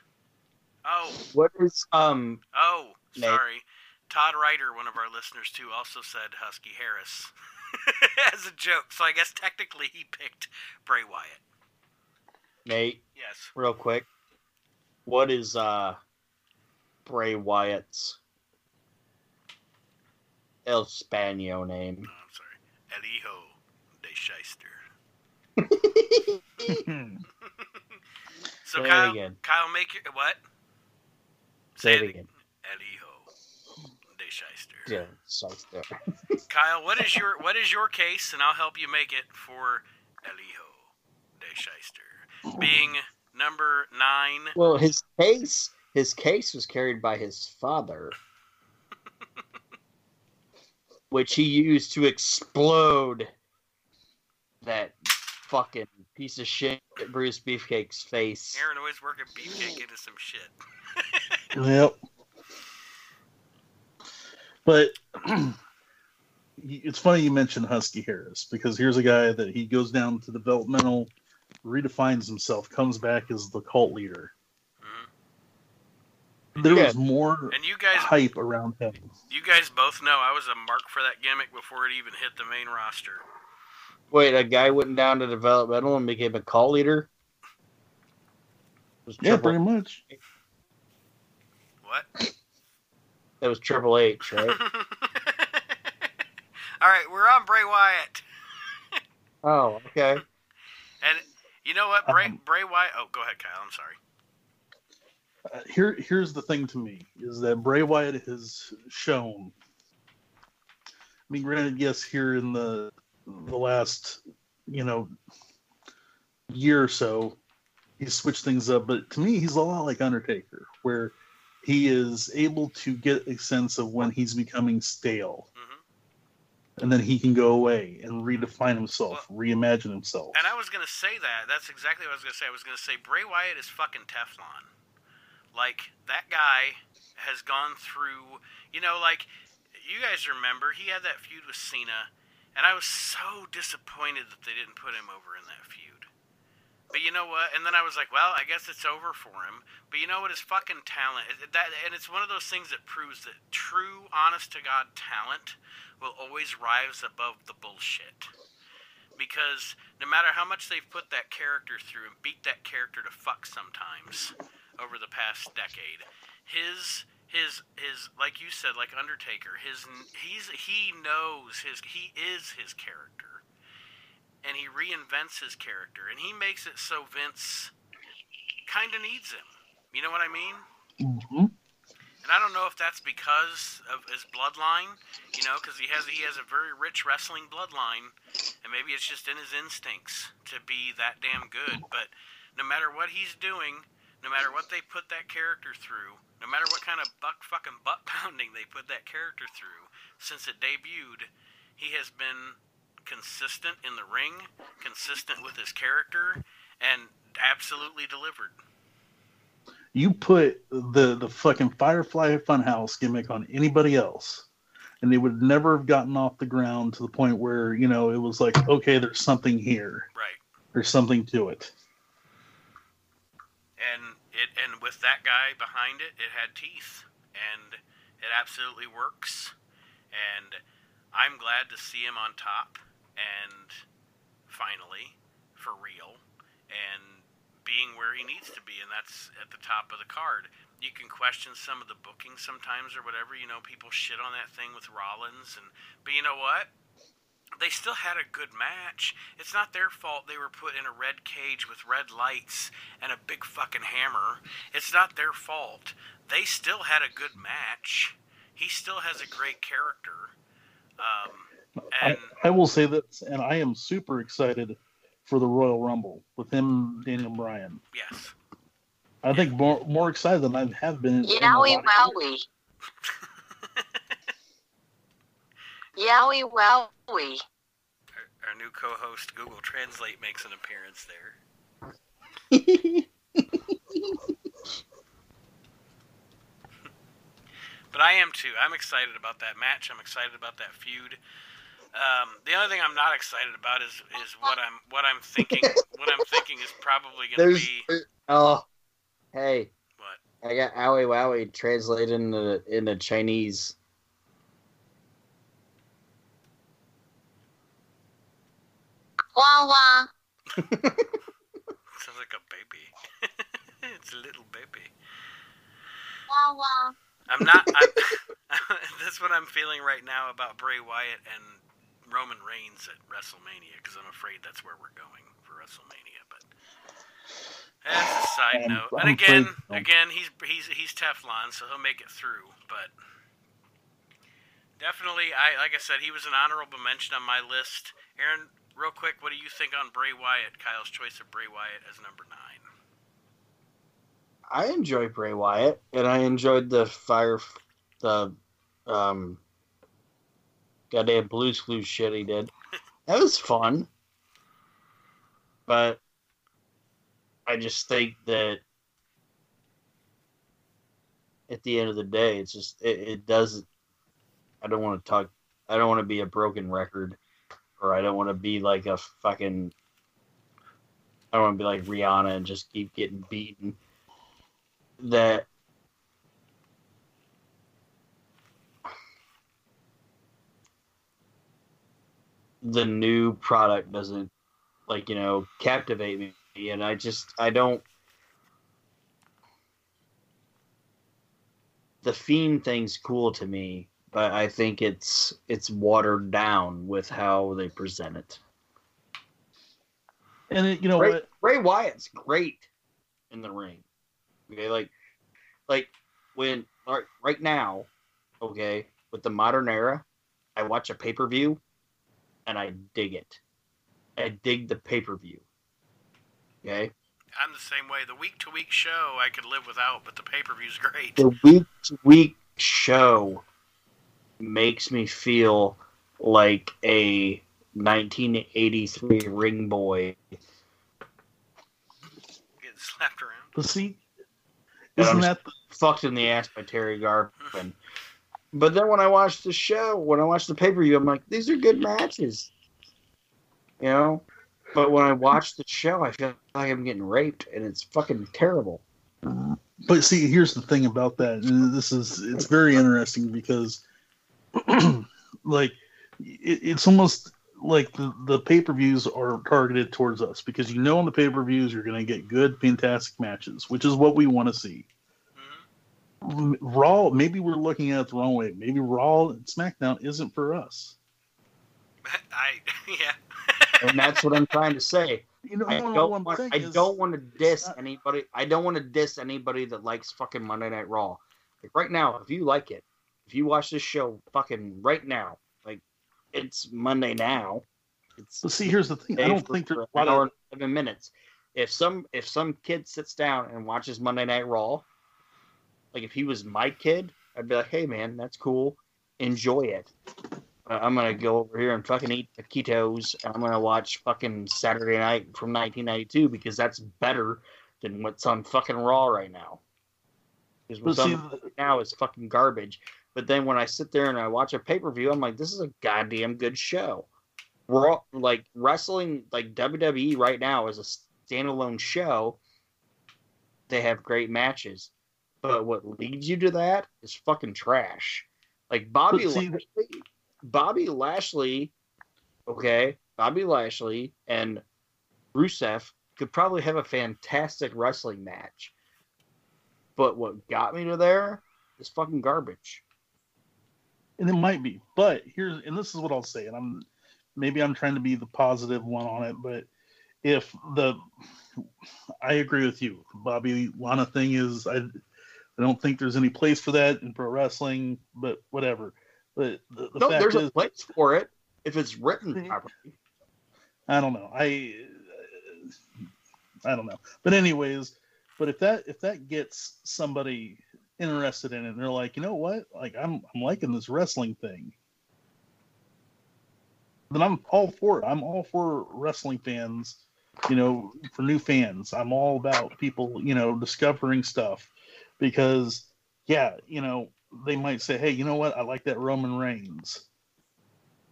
Oh, What is um? oh, Nate. sorry. Todd Ryder, one of our listeners too, also said Husky Harris (laughs) (laughs) as a joke. So I guess technically he picked Bray Wyatt. Nate, Yes. real quick. What is uh Bray Wyatt's El Spano name? No, I'm sorry. El Hijo de Shyster. (laughs) (laughs) So Say it Kyle, again. Kyle, make your what? Say it again. El Hijo de Shyster. Yeah, sorry there. (laughs) Kyle, what is your what is your case, and I'll help you make it for El Hijo de Shyster, being number nine. Well, his case his case was carried by his father, (laughs) which he used to explode that fucking piece of shit Brutus Beefcake's face. Aaron always working beefcake into some shit. (laughs) Yep. But (clears throat) it's funny you mentioned Husky Harris because here's a guy that he goes down to developmental, redefines himself, comes back as the cult leader. Mhm. There Yeah. was more And you guys, hype around him. you guys both know I was a mark for that gimmick before it even hit the main roster. Wait, a guy went down to developmental and became a cult leader? Yeah, pretty much. What? That was Triple H, right? (laughs) All right, we're on Bray Wyatt. (laughs) oh, okay. And you know what, Bray Um, Bray Wyatt. Oh, go ahead, Kyle. I'm sorry. Uh, here, here's the thing to me is that Bray Wyatt has shown. I mean, granted, yes, here in the the last, you know, year or so, he's switched things up. But to me, he's a lot like Undertaker, where he is able to get a sense of when he's becoming stale, hmm and then he can go away and redefine himself, reimagine himself. And I was gonna say that. That's exactly what I was gonna say. I was gonna say Bray Wyatt is fucking Teflon. Like that guy has gone through. You know, like you guys remember, he had that feud with Cena, and I was so disappointed that they didn't put him over in that feud. But you know what? And then I was like, well, I guess it's over for him. But you know what? His fucking talent. That, and it's one of those things that proves that true, honest to God talent will always rise above the bullshit because no matter how much they've put that character through and beat that character to fuck sometimes over the past decade, his his his like you said, like Undertaker, his he's he knows his he is his character, and he reinvents his character, and he makes it so Vince kind of needs him. You know what I mean? Mhm. And I don't know if that's because of his bloodline, you know, because he has he has a very rich wrestling bloodline, and maybe it's just in his instincts to be that damn good. But no matter what he's doing, no matter what they put that character through, no matter what kind of buck fucking butt (laughs) pounding they put that character through since it debuted, he has been consistent in the ring, consistent with his character, and absolutely delivered. You put the the fucking Firefly Funhouse gimmick on anybody else, and they would never have gotten off the ground to the point where you know it was like, okay, there's something here, Right. there's something to it. And it and with that guy behind it, it had teeth, and it absolutely works. And I'm glad to see him on top, and finally, for real, and being where he needs to be, and that's at the top of the card. You can question some of the booking sometimes or whatever. You know, people shit on that thing with Rollins, and but you know what? They still had a good match. It's not their fault they were put in a red cage with red lights and a big fucking hammer. It's not their fault. They still had a good match. He still has a great character. Um, and I, I will say this, and I am super excited for the Royal Rumble with him, Daniel Bryan. yes, I think more more excited than I have been. in- in a Yowie lot of wowie. Yowie wowie. our, our new co-host Google Translate makes an appearance there. (laughs) But I am too. I'm excited about that match. I'm excited about that feud. Um, the only thing I'm not excited about is is what I'm what I'm (laughs) thinking. what I'm thinking is probably going to There's be oh, hey, what I got owie wowie translated into into Chinese. Wah wah. (laughs) sounds like a baby. (laughs) it's a little baby. Wah wah. I'm not. I'm, that's what I'm feeling right now about Bray Wyatt and Roman Reigns at WrestleMania because I'm afraid that's where we're going for WrestleMania. But that's a side I'm- note. I'm and again, afraid again, he's he's he's Teflon, so he'll make it through. But definitely, I like I said, he was an honorable mention on my list. Aaron, real quick, what do you think on Bray Wyatt? Kyle's choice of Bray Wyatt as number nine. I enjoy Bray Wyatt, and I enjoyed the fire, the um, goddamn Blues Clues shit he did. That was fun, but I just think that at the end of the day, it's just it, it doesn't. I don't want to talk. I don't want to be a broken record, or I don't want to be like a fucking. I don't want to be like Rihanna and just keep getting beaten that the new product doesn't like you know captivate me and i just i don't the fiend thing's cool to me but i think it's it's watered down with how they present it And it, you know Ray, what? Bray Wyatt's great in the ring. Okay, like like when right, right now, okay, with the modern era, I watch a pay per view and I dig it. I dig the pay per view. Okay. I'm the same way. The week to week show I could live without, but the pay per view's great. The week to week show makes me feel like a 1983 ring boy. Getting slapped around. But see, isn't that fucked in the ass by Terry Garvin. (laughs) But then when I watch the show, when I watch the pay per view, I'm like, these are good matches. You know? But when I watch the show, I feel like I'm getting raped and it's fucking terrible. But see, here's the thing about that. This is it's very interesting because, (clears throat) like, it, it's almost like the, the pay per views are targeted towards us because you know on the pay per views you're going to get good, fantastic matches, which is what we want to see. M- Raw, maybe we're looking at it the wrong way. Maybe Raw and SmackDown isn't for us. (laughs) I yeah. And that's what I'm trying to say. You know, I no, no, don't one want thing I is- don't want to diss not- anybody. I don't want to diss anybody that likes fucking Monday Night Raw. Like right now, if you like it, if you watch this show fucking right now, like it's Monday now. It's But see, here's the thing. I don't think for there's an a lot hour of and seven minutes. If some if some kid sits down and watches Monday Night Raw, like if he was my kid, I'd be like, hey man, that's cool, enjoy it. Uh, I'm gonna go over here and fucking eat taquitos, and I'm gonna watch fucking Saturday Night from 1992 because that's better than what's on fucking Raw right now. Because what's on right now is fucking garbage. But then when I sit there and I watch a pay per view, I'm like, this is a goddamn good show. Raw, like wrestling, like WWE right now is a standalone show. they have great matches. But what leads you to that is fucking trash. Like Bobby see- Lashley, Bobby Lashley, okay, Bobby Lashley and Rusev could probably have a fantastic wrestling match. But what got me to there is fucking garbage. and it might be but here's and this is what i'll say and i'm maybe i'm trying to be the positive one on it but if the i agree with you bobby lana thing is i i don't think there's any place for that in pro wrestling but whatever. But the, the no, fact there's is a place for it if it's written Mhm. properly. i don't know. I i don't know. But anyways but if that if that gets somebody interested in it and they're like you know what? Like i'm i'm liking this wrestling thing. Then i'm all for it. I'm all for wrestling fans you know for new fans. I'm all about people you know discovering stuff because yeah you know they might say hey you know what i like that roman reigns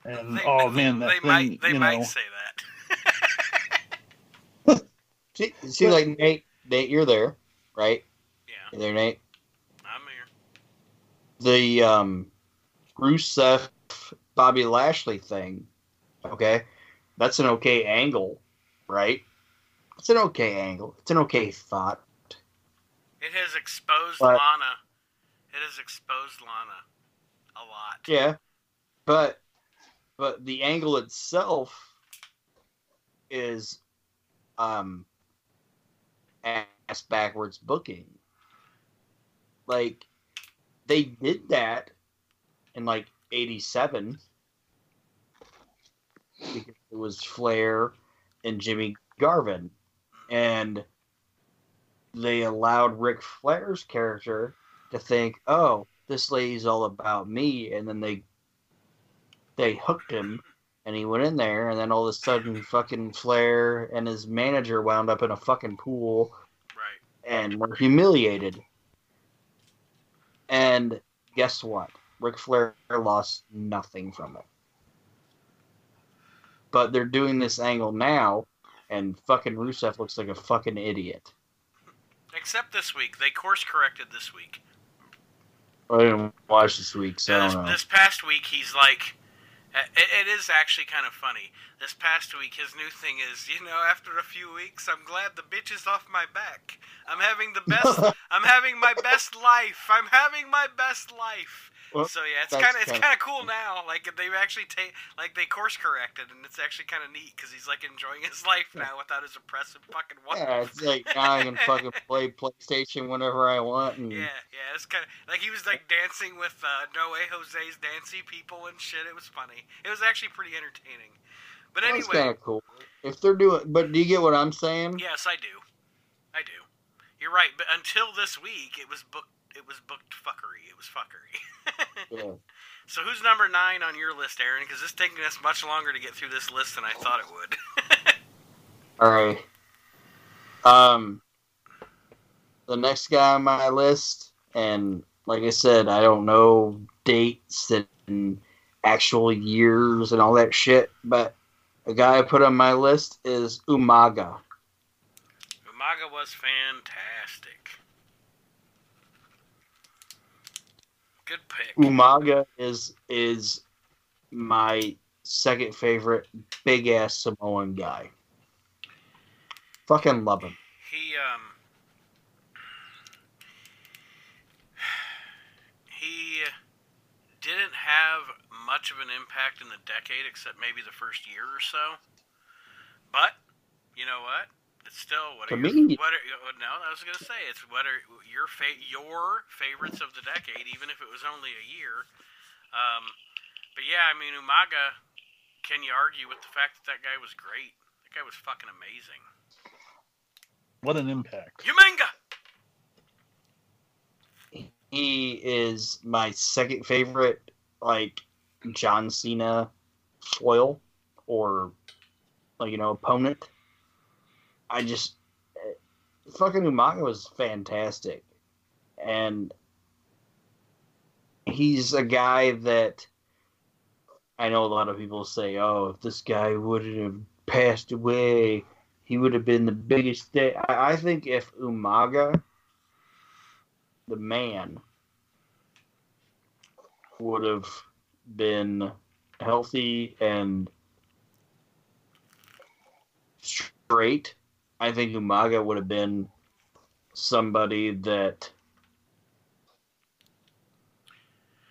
and They- oh man that they thing might they you might know say that. (laughs) See, see like Nate, Nate, you're there, right? yeah, You there, Nate? I'm here. the um Rusev Bobby Lashley thing, okay, that's an okay angle, right? It's an okay angle. It's an okay thought. It has exposed But- Lana. It has exposed Lana a lot. Yeah, but but the angle itself is um ass backwards booking. Like they did that in like '87 because it was Flair and Jimmy Garvin, and they allowed Ric Flair's character to think, "Oh, this lady's all about me," and then they they hooked him, and he went in there, and then all of a sudden, fucking Flair and his manager wound up in a fucking pool Right. and were humiliated. And guess what? Ric Flair lost nothing from it. But they're doing this angle now, and fucking Rusev looks like a fucking idiot. Except this week, they course corrected this week. I didn't watch this week, so this, this past week, he's like, it, it is actually kind of funny. This past week, his new thing is, you know, after a few weeks, I'm glad the bitch is off my back. I'm having the best. (laughs) I'm having my best life. I'm having my best life. Well, so yeah, it's kind of it's kinda- cool now. Like they've actually take like they course corrected, and it's actually kind of neat because he's like enjoying his (laughs) life now without his oppressive fucking wife. Yeah, it's like I can fucking (laughs) play PlayStation whenever I want. And Yeah, yeah, it's kind of like he was like dancing with uh, No Way Jose's dancey people and shit. It was funny. It was actually pretty entertaining. But anyway, kind of cool. If they're doing, but do you get what I'm saying? yes, I do, I do. You're right. But until this week, it was booked. It was booked fuckery. It was fuckery. (laughs) Yeah. (laughs) so who's number nine on your list, Aaron? Because it's taking us much longer to get through this list than I thought it would. (laughs) All right. Um, the next guy on my list, and like I said, I don't know dates and actual years and all that shit, but the guy I put on my list is Umaga. Umaga was fantastic. Good pick. Umaga is is my second favorite big ass Samoan guy. Fucking love him. he um he didn't have much of an impact in the decade except maybe the first year or so but you know what it's still what To are me- your, what are, uh, no I was gonna say it's what are your fa- your favorites of the decade even if it was only a year. Um but yeah I mean Umaga can you argue with the fact that that guy was great? That guy was fucking amazing. What an impact. Umaga He is my second favorite, like John Cena foil or you know opponent. I just eh, fucking Umaga was fantastic, and he's a guy that I know a lot of people say, "Oh, if this guy wouldn't have passed away, he would have been the biggest thing. I, I think if Umaga, the man, would have been healthy and straight, I think Umaga would have been somebody that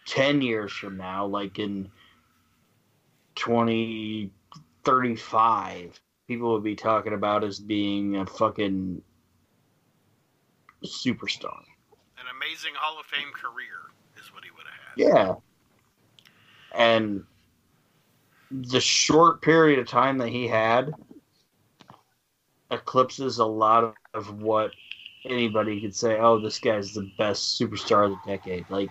10 years from now, like in 2035, people would be talking about as being a fucking superstar. An amazing Hall of Fame career is what he would have had. Yeah. And the short period of time that he had eclipses a lot of what anybody could say, oh, this guy's the best superstar of the decade. Like,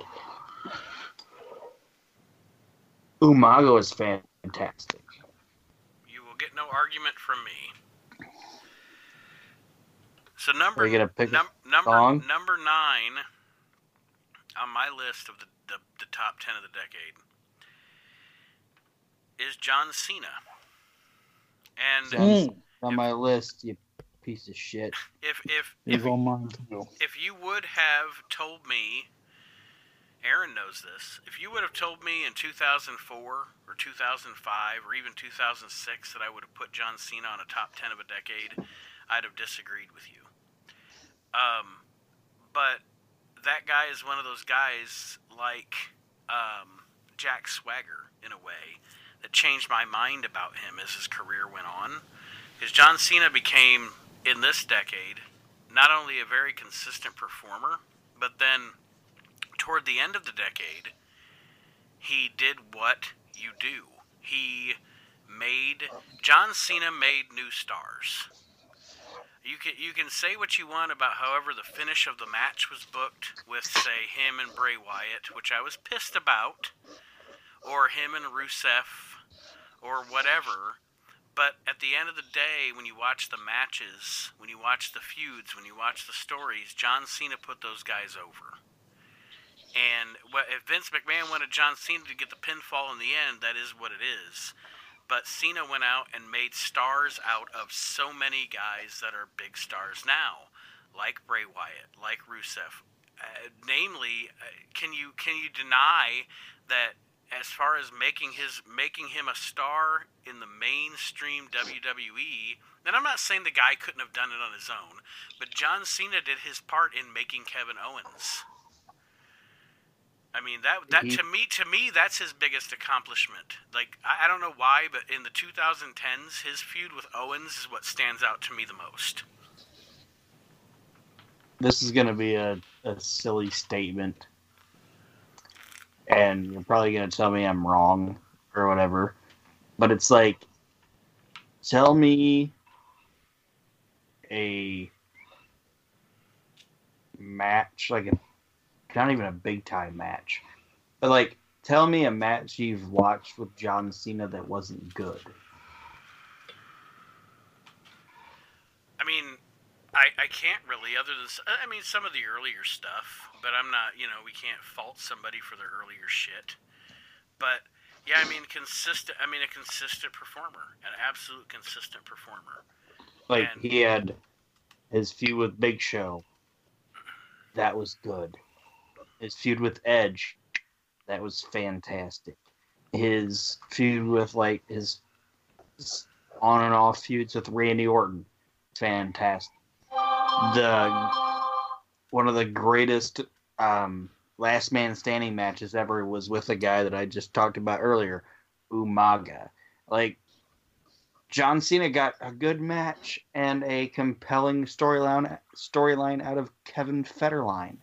Umaga is fantastic. You will get no argument from me. So number Are you gonna pick num- number song? number nine on my list of the, the the top ten of the decade is John Cena. And Sounds- On my list, you piece of shit. if if if on mine too. if you would have told me, Aaron knows this, if you would have told me in 2004 or 2005 or even 2006 that I would have put John Cena on a top 10 of a decade, I'd have disagreed with you. Um, but that guy is one of those guys like um, Jack Swagger in a way that changed my mind about him as his career went on. Because John Cena became, in this decade, not only a very consistent performer, but then toward the end of the decade, he did what you do. He made John Cena made new stars. You can you can say what you want about however the finish of the match was booked with say him and Bray Wyatt, which I was pissed about, or him and Rusev, or whatever. But at the end of the day, when you watch the matches, when you watch the feuds, when you watch the stories, John Cena put those guys over. And if Vince McMahon wanted John Cena to get the pinfall in the end, that is what it is. But Cena went out and made stars out of so many guys that are big stars now, like Bray Wyatt, like Rusev. Uh, namely, uh, can you can you deny that as far as making his making him a star in the mainstream WWE, and I'm not saying the guy couldn't have done it on his own, but John Cena did his part in making Kevin Owens. I mean that that He- to me to me that's his biggest accomplishment. Like I, I don't know why, but in the 2010s, his feud with Owens is what stands out to me the most. This is going to be a, a silly statement. And you're probably going to tell me I'm wrong or whatever. But it's like, tell me a match, like a, not even a big time match, but like, tell me a match you've watched with John Cena that wasn't good. I mean, I, I can't really, other than I mean some of the earlier stuff, but I'm not, you know, we can't fault somebody for their earlier shit. But yeah, I mean, consistent. I mean, a consistent performer, an absolute consistent performer. Like And- he had his feud with Big Show. That was good. His feud with Edge. That was fantastic. His feud with like his his on and off feuds with Randy Orton. Fantastic. The one of the greatest um, last man standing matches ever was with a guy that I just talked about earlier, Umaga. Like John Cena got a good match and a compelling storyline storyline out of Kevin Federline.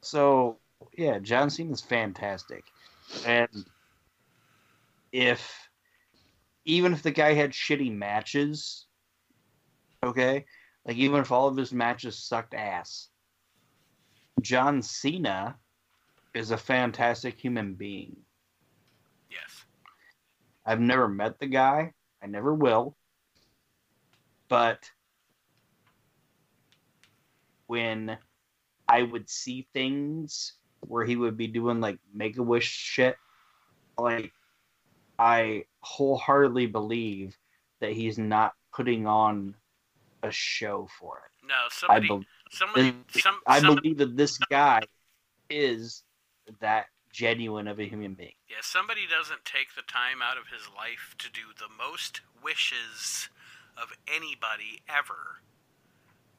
So yeah, John Cena's fantastic, and if even if the guy had shitty matches, okay, like even if all of his matches sucked ass, John Cena is a fantastic human being. Yes. I've never met the guy. I never will. But when I would see things where he would be doing like make a wish shit, like I wholeheartedly believe that he's not putting on a show for it. No, I, somebody, bel somebody, some, I somebody, believe that this guy is that genuine of a human being. yeah, somebody doesn't take the time out of his life to do the most wishes of anybody ever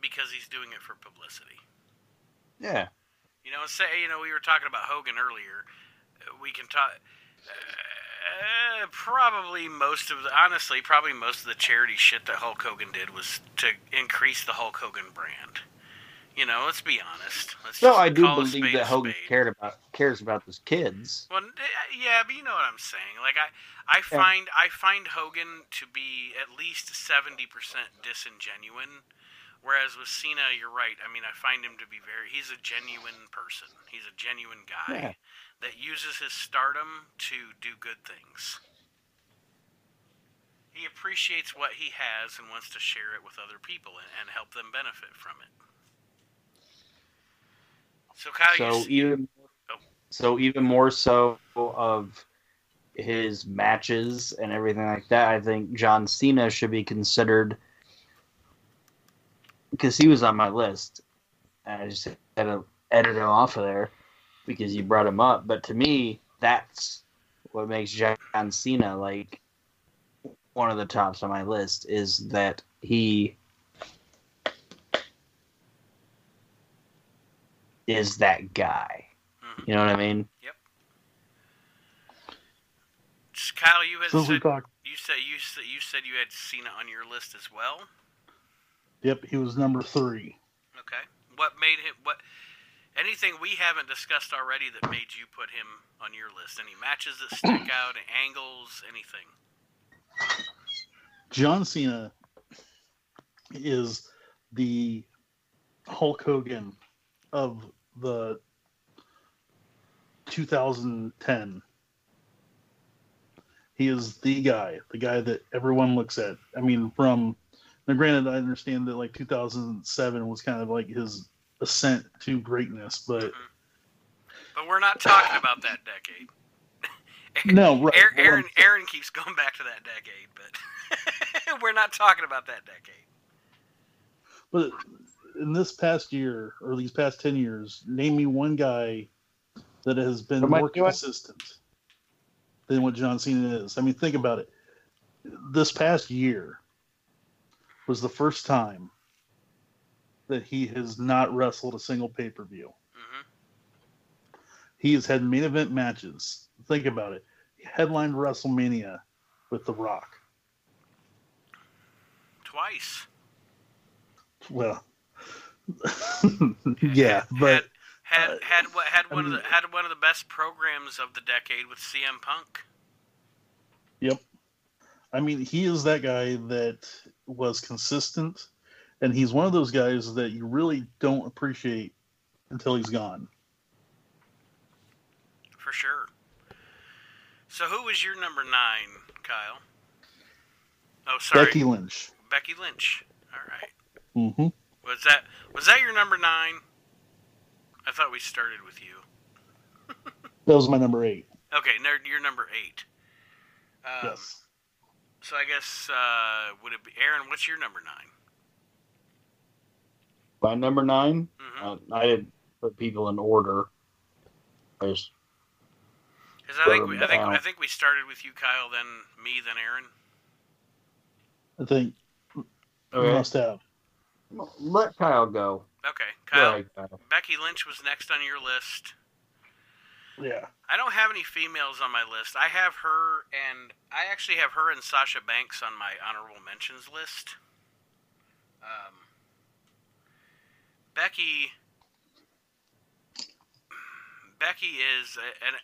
because he's doing it for publicity. Yeah. You know, say you know we were talking about Hogan earlier. We can talk. Uh, probably most of the honestly, probably most of the charity shit that Hulk Hogan did was to increase the Hulk Hogan brand. You know, let's be honest. Let's just I do believe that Hogan cared about cares about his kids. Well, uh, yeah, but you know what I'm saying. Like I, I find I find Hogan to be at least seventy percent disingenuine, whereas with Cena, you're right. I mean, I find him to be very. He's a genuine person. He's a genuine guy Yeah. That uses his stardom to do good things. He appreciates what he has and wants to share it with other people and, and help them benefit from it. So Kyle, so even Oh. so even more so of his matches and everything like that, I think John Cena should be considered because he was on my list. And I just had to edit him off of there because you brought him up. But to me, that's what makes John Cena like one of the tops on my list is that he is that guy. Mhm. You know what I mean? Yep. Kyle, you had Since we said you said you said you said you had Cena on your list as well. yep, he was number three. Okay, what made him what? Anything we haven't discussed already that made you put him on your list? Any matches that stick (clears throat) out? Angles? Anything? John Cena is the Hulk Hogan of the 2010. He is the guy, the guy that everyone looks at. I mean, from now, granted, I understand that like 2007 was kind of like his ascent to greatness, but mm-hmm. But we're not talking about that decade. (laughs) no, right. Aaron, Aaron, Aaron keeps going back to that decade, but (laughs) we're not talking about that decade. But in this past year, or these past 10 years, name me one guy that has been am more consistent than what John Cena is. I mean, think about it. This past year was the first time that he has not wrestled a single pay per view. hmm He has had main event matches. Think about it. He headlined WrestleMania with The Rock. Twice. Well, (laughs) yeah, but. had Uh, had what had I one of the had one of the best programs of the decade with CM Punk. Yep. I mean, he is that guy that was consistent, and he's one of those guys that you really don't appreciate until he's gone. For sure. So who was your number nine, Kyle? Oh, sorry, Becky Lynch. Becky Lynch. All right. Mm-hmm. Was that was that your number nine? I thought we started with you. (laughs) That was my number eight. Okay, no, you're number eight. Um, yes. So I guess uh, would it be Aaron? What's your number nine? By number 9 Mm-hmm. uh, I didn't put people in order. I just Because I think we, I think down. I think we started with you, Kyle, then me, then Aaron. I think you Okay. must have. let Kyle go. Okay, Kyle. ahead, Kyle. Becky Lynch was next on your list. Yeah. I don't have any females on my list. I have her, and I actually have her and Sasha Banks on my honorable mentions list. Um, Becky, Becky is, and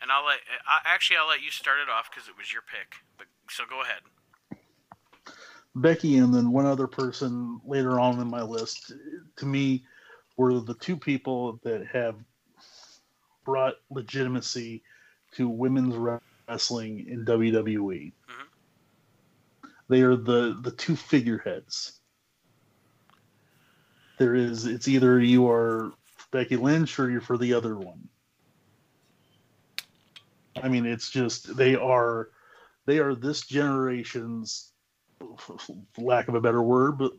and I'll let I, actually I'll let you start it off because it was your pick. But so go ahead. Becky and then one other person later on in my list, to me, were the two people that have brought legitimacy to women's wrestling in WWE. Mhm. They are the the two figureheads. There is it's either you are Becky Lynch or you're for the other one. I mean, it's just they are they are this generation's lack of a better word, but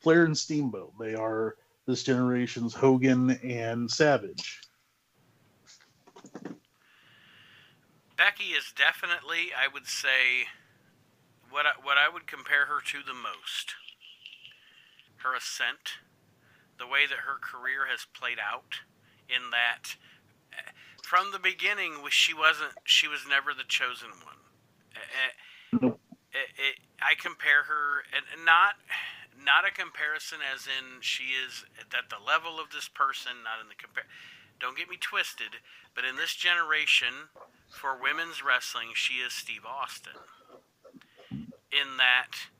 Flair and Steamboat. They are this generation's Hogan and Savage. Becky is definitely, I would say, what I, what I would compare her to the most. Her ascent, the way that her career has played out, in that from the beginning she wasn't she was never the chosen one. Nope. It, it, I compare her, and not not a comparison as in she is at the level of this person, not in the compare. Don't get me twisted, but in this generation, for women's wrestling, she is Steve Austin. In that,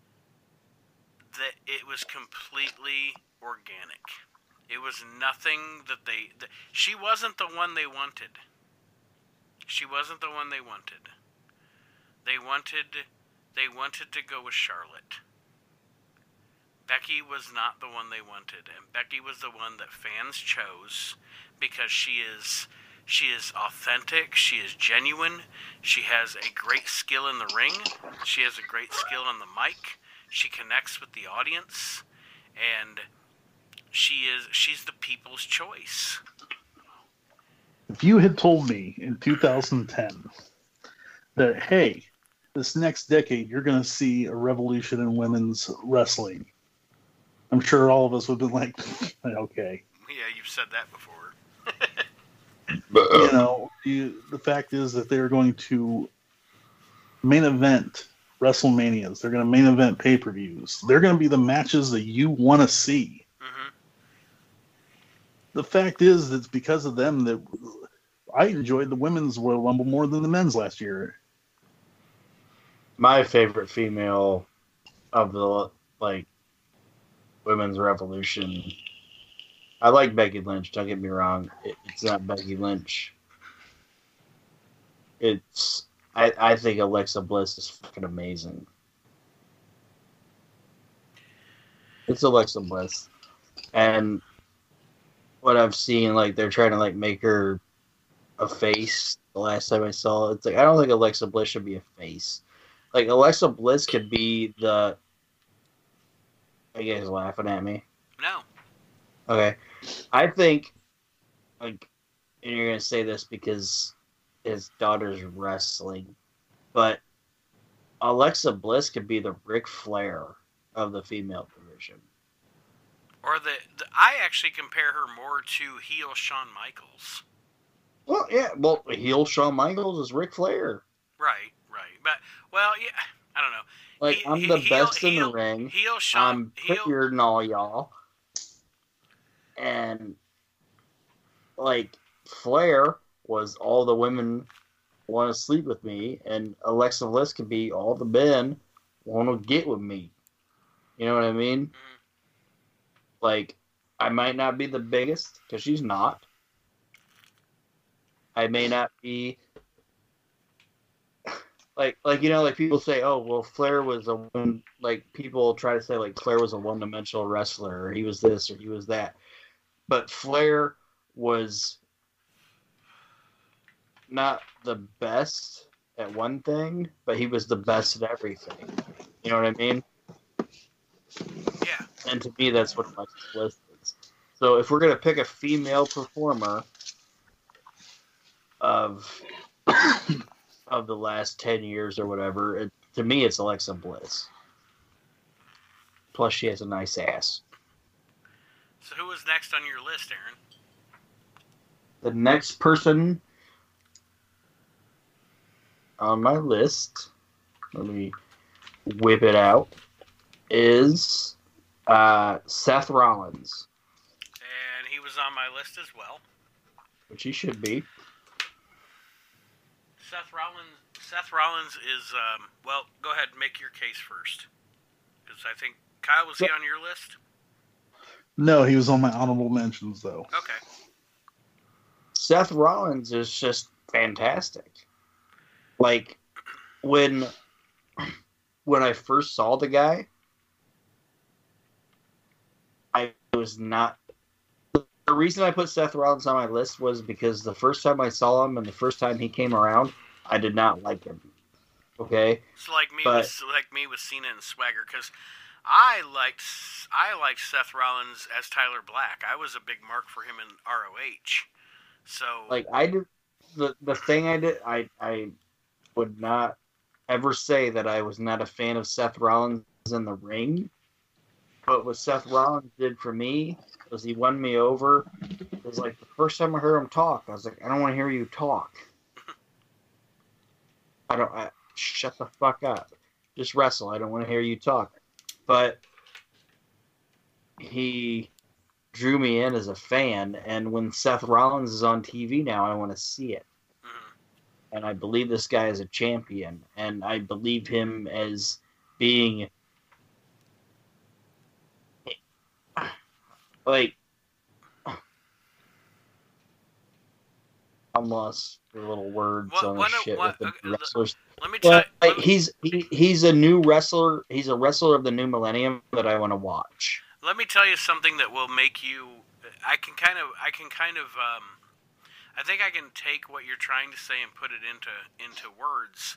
that it was completely organic. It was nothing that they. She wasn't the one they wanted. She wasn't the one they wanted. They wanted. They wanted to go with Charlotte. Becky was not the one they wanted, and Becky was the one that fans chose because she is she is authentic, she is genuine, she has a great skill in the ring, she has a great skill on the mic, she connects with the audience, and she is she's the people's choice. If you had told me in 2010 that hey, this next decade you're going to see a revolution in women's wrestling, I'm sure all of us would have been like, (laughs) okay. Yeah, you've said that before. (laughs) but uh, you know, you, the fact is that they're going to main event WrestleManias. They're going to main event pay per views. They're going to be the matches that you want to see. The fact is, it's because of them that I enjoyed the women's Royal Rumble more than the men's last year. My favorite female of the like women's revolution. I like Becky Lynch. Don't get me wrong. It, it's not Becky Lynch. It's I, I think Alexa Bliss is fucking amazing. It's Alexa Bliss, and what I've seen, like they're trying to like make her a face. The last time I saw it, it's like I don't think Alexa Bliss should be a face. Like Alexa Bliss could be the. Are you guys laughing at me? No. Okay. I think, like, and you're gonna say this because his daughter's wrestling, but Alexa Bliss could be the Ric Flair of the female division. Or the, the I actually compare her more to heel Shawn Michaels. Well, yeah. Well, heel Shawn Michaels is Ric Flair. Right, right. But well, yeah, I don't know. Like He- I'm he- the heel- best in heel- the ring. Heel Shawn I'm prettier than all y'all. And like Flair was all the women want to sleep with me, and Alexa Bliss could be all the men want to get with me. You know what I mean? Mhm. Like, I might not be the biggest because she's not. I may not be like like you know like people say oh well Flair was a one like people try to say like Flair was a one dimensional wrestler or he was this or he was that, but Flair was not the best at one thing, but he was the best at everything. You know what I mean? Yeah. And to me, that's what Alexa Bliss is. So if we're gonna pick a female performer of (coughs) of the last ten years or whatever, it, to me, it's Alexa Bliss. Plus, she has a nice ass. So who was next on your list, Aaron? The next person on my list, let me whip it out, is uh, Seth Rollins, And he was on my list as well. which he should be. Seth Rollins. Seth Rollins is um, well. Go ahead, make your case first, because I think Kyle was he on your list? No, he was on my honorable mentions though. Okay. Seth Rollins is just fantastic. Like when (clears throat) when I first saw the guy, I was not. The reason I put Seth Rollins on my list was because the first time I saw him and the first time he came around, I did not like him. Okay, It's like me But- with like me with Cena and Swagger because I liked I liked Seth Rollins as Tyler Black. I was a big mark for him in ROH. So like I did the the thing I did I I would not ever say that I was not a fan of Seth Rollins in the ring. But what Seth Rollins did for me was he won me over. It was like the first time I heard him talk, I was like, I don't want to hear you talk. I don't. I, shut the fuck up. Just wrestle. I don't want to hear you talk. But he drew me in as a fan, and when Seth Rollins is on TV now, I want to see it. mhm. And I believe this guy is a champion, and I believe him as being like I'm lost for little words What- on what- shit what- with the the- wrestlers. let me tell But me- he's he, he's a new wrestler. He's a wrestler of the new millennium that I want to watch. let me tell you something that will make you i can kind of i can kind of um, i think i can take what you're trying to say and put it into into words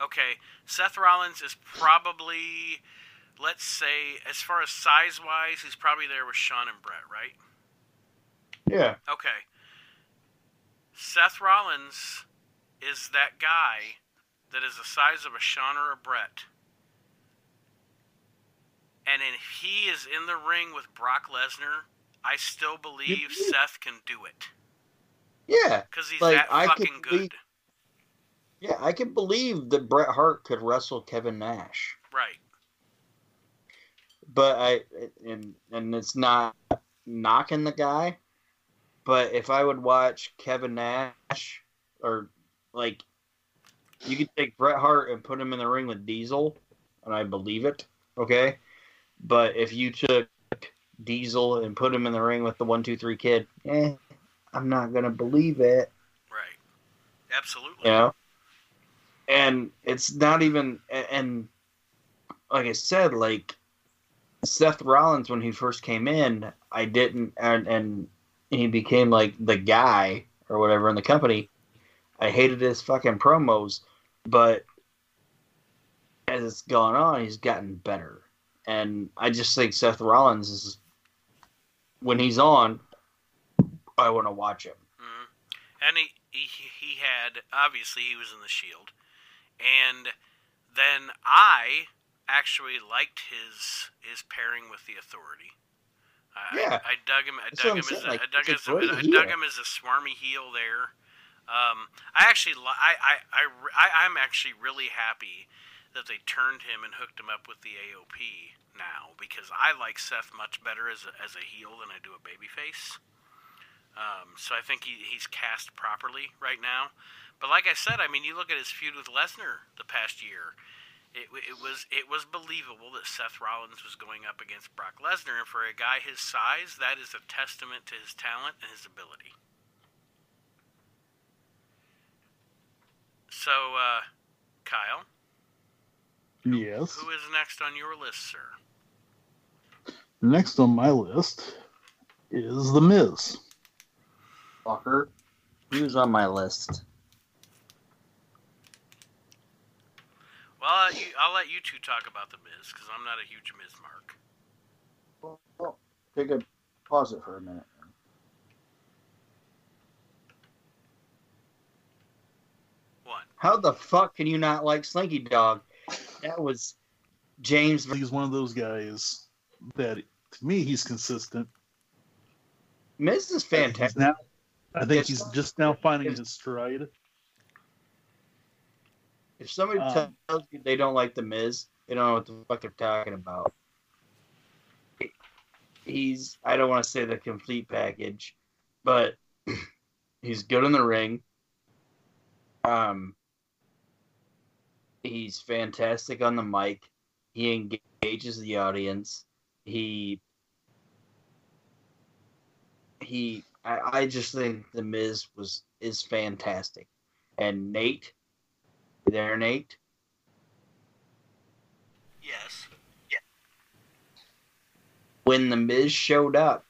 okay seth rollins is probably let's say as far as size wise he's probably there with shawn and bret right? Yeah, okay. Seth rollins is that guy that is the size of a shawn or a bret. And if he is in the ring with Brock Lesnar, I still believe Seth can do it. Yeah, because he's Like, that fucking good. yeah. I can believe that Bret Hart could wrestle Kevin Nash, Right. But I and and it's not knocking the guy, but if I would watch Kevin Nash or like you could take Bret Hart and put him in the ring with Diesel, and I believe it. Okay, but if you took Diesel and put him in the ring with the one two three kid, eh, I'm not gonna believe it. Right. Absolutely. You know, and it's not even and like I said, like Seth Rollins when he first came in, I didn't and and he became like the guy or whatever in the company. I hated his fucking promos, but as it's gone on, he's gotten better. And I just think Seth Rollins is when he's on, I want to watch him. hmm And he, he he had obviously he was in the Shield, and then I actually liked his his pairing with the Authority. I, Yeah. I, I dug him. I dug him as a, like, I dug, as a I heel. dug him as a smarmy heel there. Um, I actually, li- I, I, I, I, I'm actually really happy that they turned him and hooked him up with the AOP now because I like Seth much better as a, as a heel than I do a babyface. Um, so I think he, he's cast properly right now. But like I said, I mean, you look at his feud with Lesnar the past year. It, it was it was believable that Seth Rollins was going up against Brock Lesnar, and for a guy his size, that is a testament to his talent and his ability. So, uh, Kyle, Yes. who is next on your list, sir? Next on my list is The Miz. Fucker. He was on my list. Well, I'll let you, I'll let you two talk about the Miz because I'm not a huge Miz mark. Well, well, take a pause it for a minute. What? How the fuck can you not like Slinky Dog? That was James. He's one of those guys that, to me, he's consistent. Miz is fantastic. now, I think It's- he's just now finding his stride. If somebody Um, tells you they don't like the Miz, they don't know what the fuck they're talking about. He's I don't want to say the complete package, but (clears throat) he's good in the ring. Um, he's fantastic on the mic. He engages the audience. He he I, I just think the Miz was is fantastic. And Nate you there, Nate? Yes. When the Miz showed up,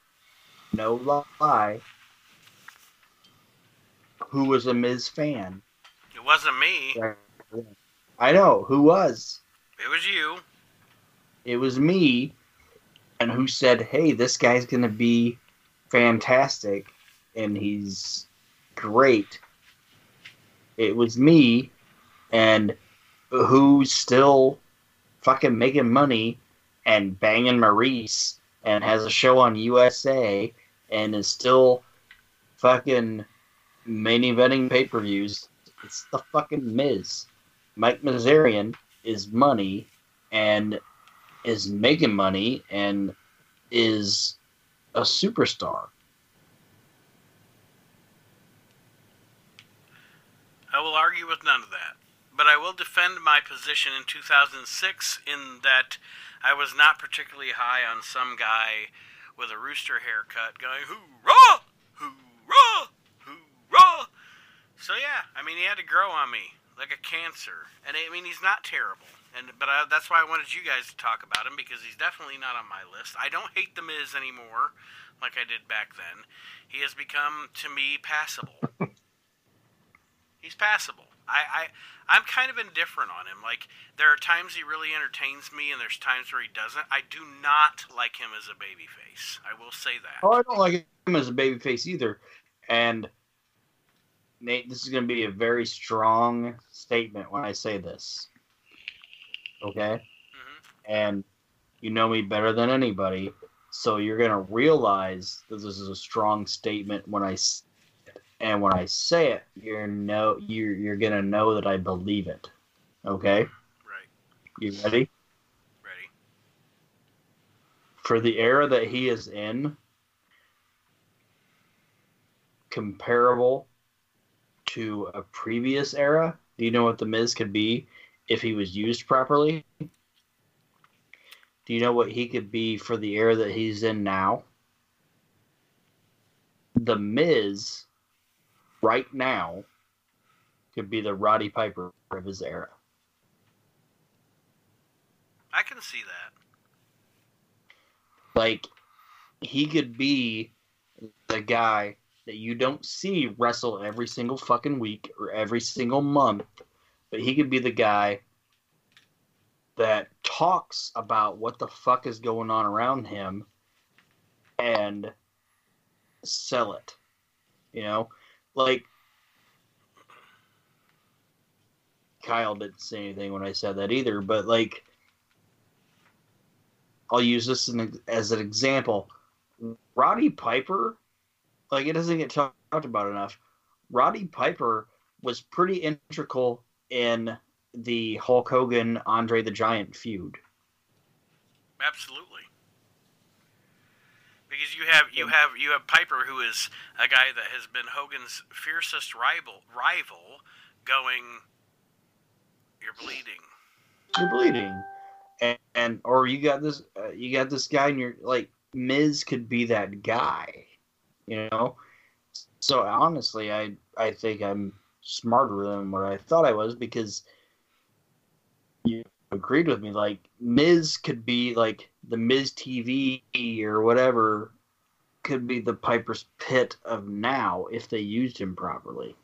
no lie, who was a Miz fan? It wasn't me. I know who was. It was you. It was me, and who said, "Hey, this guy's gonna be fantastic, and he's great." It was me, and who's still fucking making money and banging Maryse and has a show on USA and is still fucking main eventing pay per views. It's the fucking Miz. Mike Mizanin is money and is making money and is a superstar. I will argue with none of that. But I will defend my position in 2006 in that I was not particularly high on some guy with a rooster haircut going, hoorah! Hoorah! Hoorah! So yeah, I mean, he had to grow on me like a cancer. And I mean, he's not terrible. And but I, that's why I wanted you guys to talk about him because he's definitely not on my list. I don't hate the Miz anymore, like I did back then. He has become to me passable. (laughs) he's passable. I, I I'm kind of indifferent on him. Like there are times he really entertains me, and there's times where he doesn't. I do not like him as a babyface. I will say that. Oh, I don't like him as a babyface either. And Nate, this is going to be a very strong statement when I say this. Okay? hmm And you know me better than anybody, so you're going to realize that this is a strong statement when I and when I say it, you're know you're you're going to know that I believe it. Okay? Right. You ready? Ready. For the era that he is in, comparable to a previous era, do you know what the Miz could be if he was used properly? Do you know what he could be for the era that he's in now? The Miz, right now, could be the Roddy Piper of his era. I can see that. Like, he could be the guy that you don't see wrestle every single fucking week or every single month, but he could be the guy that talks about what the fuck is going on around him and sell it. You know? Like Kyle didn't say anything when I said that either, but like I'll use this as an example. Roddy Piper, like it doesn't get talked about enough. Roddy Piper was pretty integral in the Hulk Hogan Andre the Giant feud. Absolutely. Because you have you have you have Piper who is a guy that has been Hogan's fiercest rival rival going you're bleeding. You're bleeding, and, and or you got this uh, you got this guy, and you're like Miz could be that guy, you know. So honestly, I I think I'm smarter than what I thought I was because you agreed with me. Like Miz could be like the Miz TV or whatever could be the Piper's Pit of now if they used him properly.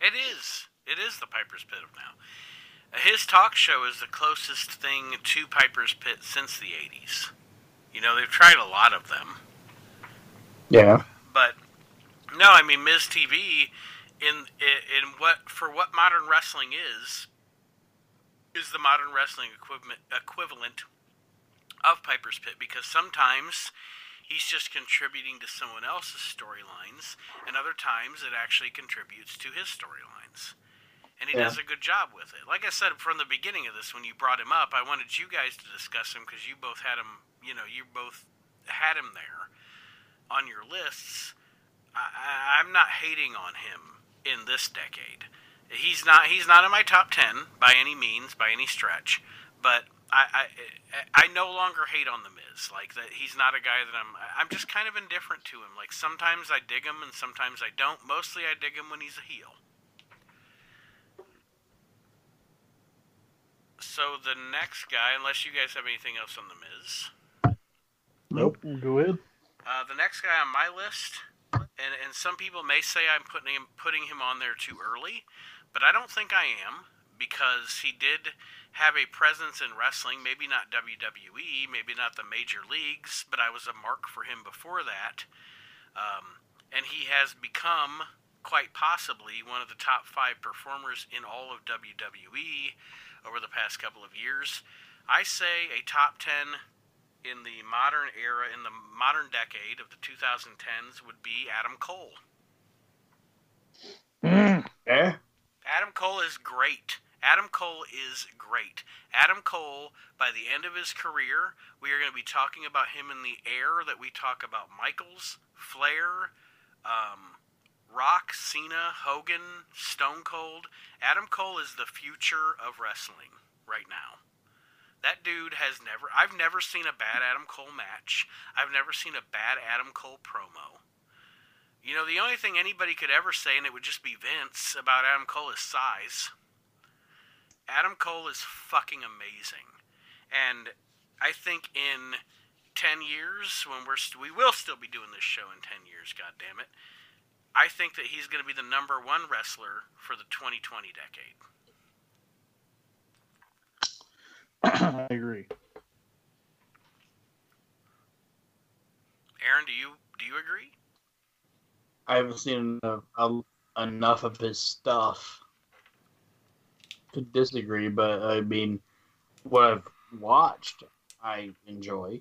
It is. It is the Piper's Pit of now. His talk show is the closest thing to Piper's Pit since the 80s. You know, they've tried a lot of them. Yeah. But no, I mean Miz TV in in what for what modern wrestling is is the modern wrestling equivalent equivalent of Piper's Pit because sometimes he's just contributing to someone else's storylines and other times it actually contributes to his storylines. And he Yeah. does a good job with it. Like I said from the beginning of this when you brought him up, I wanted you guys to discuss him because you both had him, you know, you both had him there on your lists. I, I, I'm not hating on him in this decade. He's not. He's not in my top ten by any means, by any stretch. But I, I, I no longer hate on the Miz. Like that, he's not a guy that I'm. I'm just kind of indifferent to him. Like sometimes I dig him, and sometimes I don't. Mostly I dig him when he's a heel. So the next guy, unless you guys have anything else on the Miz. Nope. Go ahead. Uh, the next guy on my list, and, and some people may say I'm putting him putting him on there too early, but I don't think I am because he did have a presence in wrestling, maybe not WWE, maybe not the major leagues, but I was a mark for him before that. Um, and he has become quite possibly one of the top five performers in all of WWE over the past couple of years. I say a top 10 in the modern era, in the modern decade of the 2010s, would be Adam Cole. Mm. Eh? Adam Cole is great. Adam Cole is great. Adam Cole, by the end of his career, we are going to be talking about him in the air that we talk about Michaels, Flair, um, Rock, Cena, Hogan, Stone Cold. Adam Cole is the future of wrestling right now. That dude has never. I've never seen a bad Adam Cole match. I've never seen a bad Adam Cole promo. You know, the only thing anybody could ever say, and it would just be Vince, about Adam Cole is size. Adam Cole is fucking amazing. And I think in 10 years, when we're st- we will still be doing this show in 10 years, God damn it. I think that he's going to be the number one wrestler for the 2020 decade. (clears throat) I agree. Aaron, do you do you agree? I haven't seen enough, enough of his stuff to disagree, but I mean, what I've watched, I enjoy.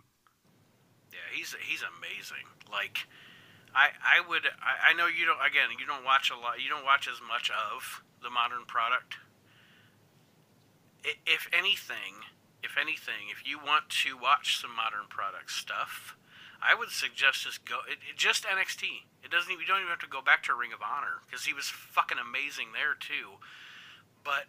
Yeah, he's he's amazing. Like, I I would I, I know you don't again you don't watch a lot you don't watch as much of the modern product. If anything, if anything, if you want to watch some modern product stuff, I would suggest just go it, it- just NXT. It doesn't even, you don't even have to go back to Ring of Honor because he was fucking amazing there too. But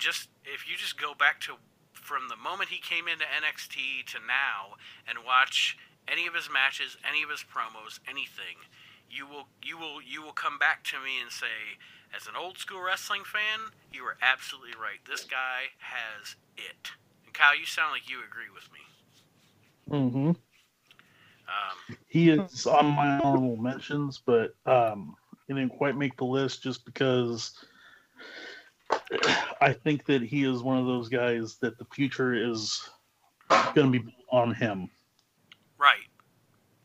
just if you just go back to from the moment he came into NXT to now and watch any of his matches, any of his promos, anything, you will you will you will come back to me and say, as an old school wrestling fan, you are absolutely right. This guy has it. And Kyle, you sound like you agree with me. Mm hmm Um, He is on my honorable mentions, but um, he didn't quite make the list just because I think that he is one of those guys that the future is going to be on him. Right.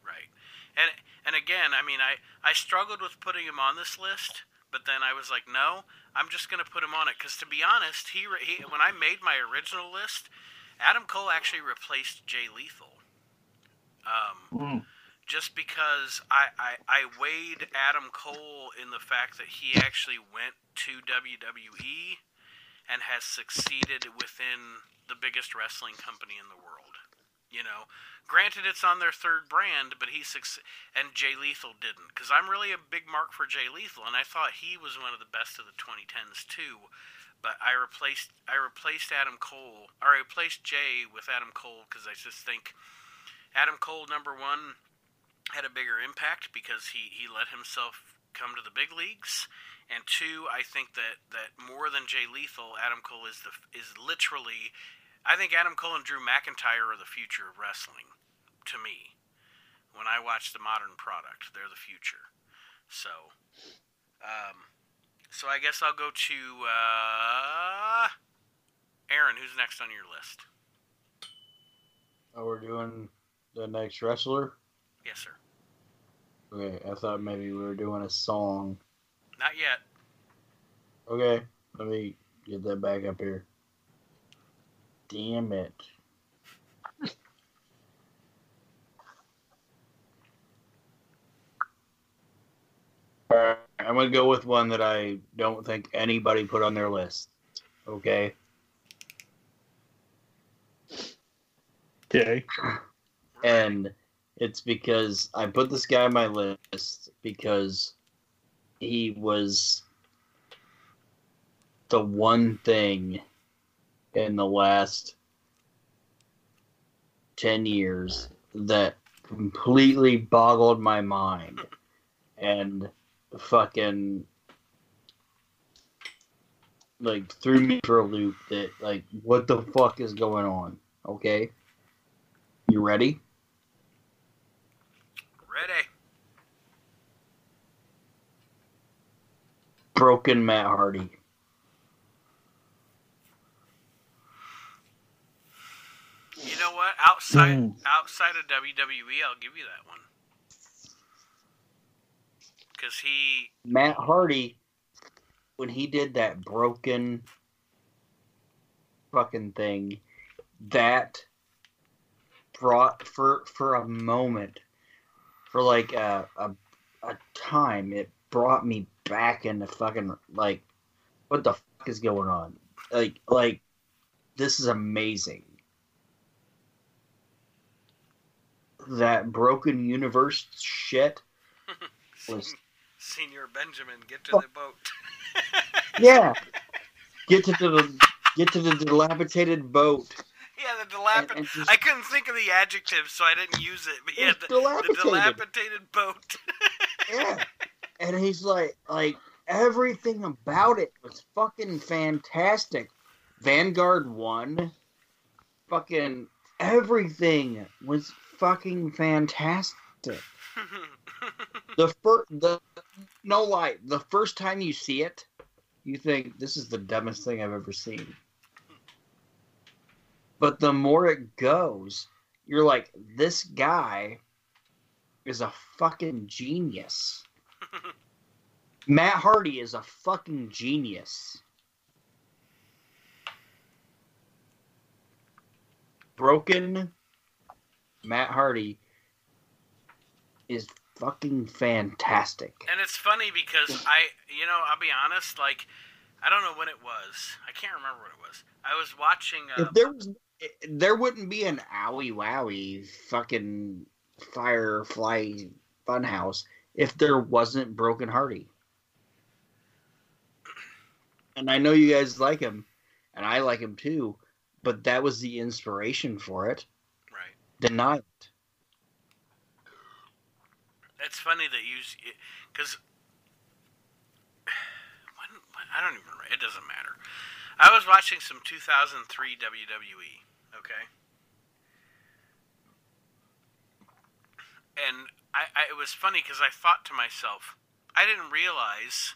Right. And and again, I mean, I I struggled with putting him on this list, but then I was like, no, I'm just going to put him on it cuz to be honest, he, he when I made my original list, Adam Cole actually replaced Jay Lethal. Um Mm. Just because I, I, I weighed Adam Cole in the fact that he actually went to WWE and has succeeded within the biggest wrestling company in the world. You know, granted it's on their third brand, but he suc- and Jay Lethal didn't because I'm really a big mark for Jay Lethal, and I thought he was one of the best of the 2010s too. But I replaced I replaced Adam Cole, I replaced Jay with Adam Cole because I just think Adam Cole number one had a bigger impact because he, he let himself come to the big leagues. And two, I think that, that more than Jay Lethal, Adam Cole is the is literally. I think Adam Cole and Drew McIntyre are the future of wrestling, to me. When I watch the modern product, they're the future. So, um, so I guess I'll go to uh, Aaron. Who's next on your list? Oh, we're doing the next wrestler. Yes, sir. Okay, I thought maybe we were doing a song. Not yet. Okay, let me get that back up here. Damn it. Alright, I'm gonna go with one that I don't think anybody put on their list. Okay. Okay. and it's because I put this guy on my list because he was the one thing in the last 10 years that completely boggled my mind. And fucking like threw me for a loop that like what the fuck is going on? Okay? You ready. broken Matt Hardy. You know what? Outside mm. outside of WWE, I'll give you that one. Cuz he Matt Hardy when he did that broken fucking thing, that brought for for a moment for like a, a, a time it brought me back into fucking like, what the fuck is going on? Like like, this is amazing. That broken universe shit (laughs) was Señor Benjamin, get to the boat. (laughs) (laughs) Yeah. Get to the get to the dilapidated boat. yeah, the dilapidated. I couldn't think of the adjective, so I didn't use it. But yeah, the, the dilapidated. dilapidated boat. Yeah. And he's like like everything about it was fucking fantastic. Vanguard 1. Fucking everything was fucking fantastic. (laughs) The first the no lie, the first time you see it, you think this is the dumbest thing I've ever seen. But the more it goes, you're like, this guy is a fucking genius. Matt Hardy is a fucking genius. Broken Matt Hardy is fucking fantastic. And it's funny because I, you know, I'll be honest, like, I don't know when it was. I can't remember what it was. I was watching. Uh, If there was, there wouldn't be an owie wowie fucking Firefly Funhouse if there wasn't Broken Hardy. And I know you guys like him, and I like him too, but that was the inspiration for it. right. Deny it. It's funny that you, because (sighs) when, when I don't even. It doesn't matter. I was watching some 2003 WWE. Okay. And I, I it was funny because I thought to myself, I didn't realize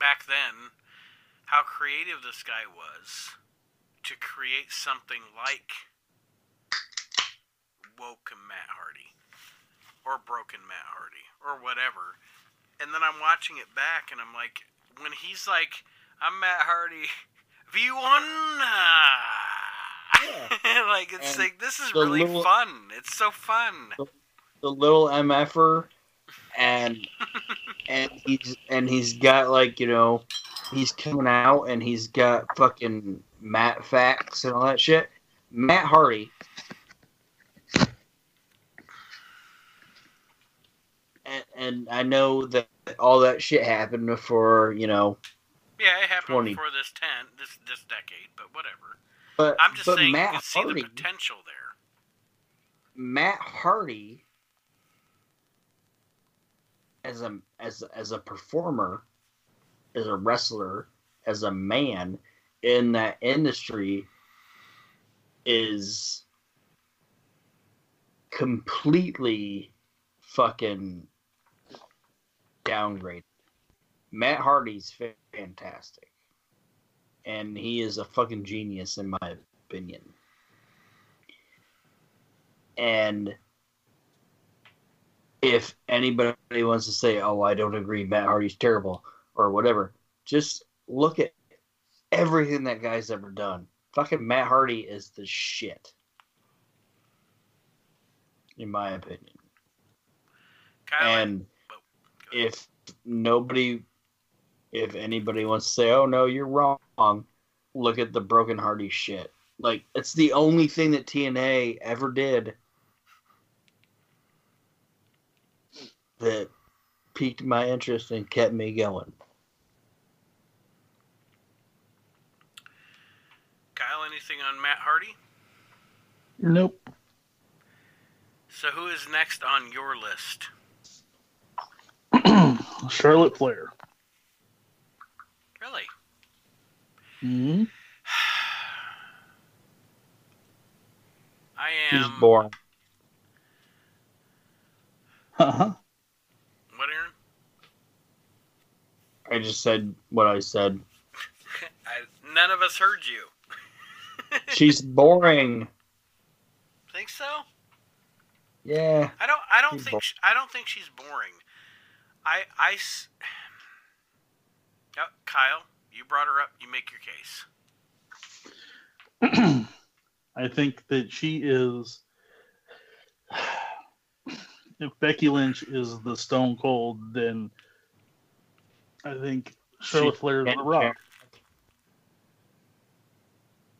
back then how creative this guy was to create something like woke Matt Hardy or broken Matt Hardy or whatever. And then I'm watching it back and I'm like, when he's like, I'm Matt Hardy, V1. (laughs) (laughs) like it's And like this is really little- fun. It's so fun. The little mf'er, and and he's and he's got like you know, he's coming out and he's got fucking Matt facts and all that shit. Matt Hardy. And, and I know that all that shit happened before, you know, Yeah, it happened 20. before this ten this this decade, but whatever. but I'm just but saying Matt you can see the potential there. Matt Hardy as a as as a performer, as a wrestler, as a man in that industry is completely fucking downgraded. Matt Hardy's fantastic. And he is a fucking genius in my opinion. And if anybody wants to say, "Oh, I don't agree, Matt Hardy's terrible," or whatever, just look at everything that guy's ever done. Fucking Matt Hardy is the shit, in my opinion. And if nobody, if anybody wants to say, "Oh no, you're wrong," look at the Broken Hardy shit. Like it's the only thing that TNA ever did that piqued my interest and kept me going. Kyle, anything on Matt Hardy? Nope. So who is next on your list? (clears throat) Charlotte Flair. Really? hmm (sighs) I He's am. boring. Uh-huh. What, Aaron? I just said what I said. (laughs) I, none of us heard you. (laughs) She's boring. Think so? Yeah. I don't. I don't think. She, I don't think she's boring. I. I. s- (sighs) Oh, Kyle, you brought her up. You make your case. (clears throat) I think that she is. (sighs) If Becky Lynch is the Stone Cold, then I think Charlotte Flair is the Rock.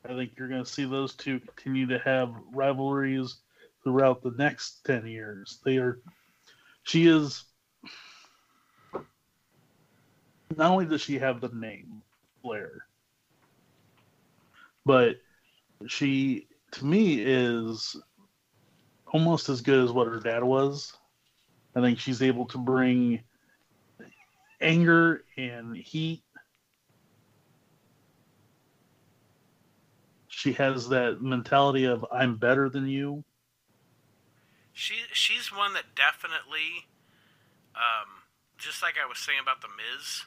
I think you're going to see those two continue to have rivalries throughout the next 10 years. They are, she is, not only does she have the name Flair, but she, to me, is almost as good as what her dad was. I think she's able to bring anger and heat she has that mentality of I'm better than you. She. She's one that definitely. Um, just like I was saying about the Miz.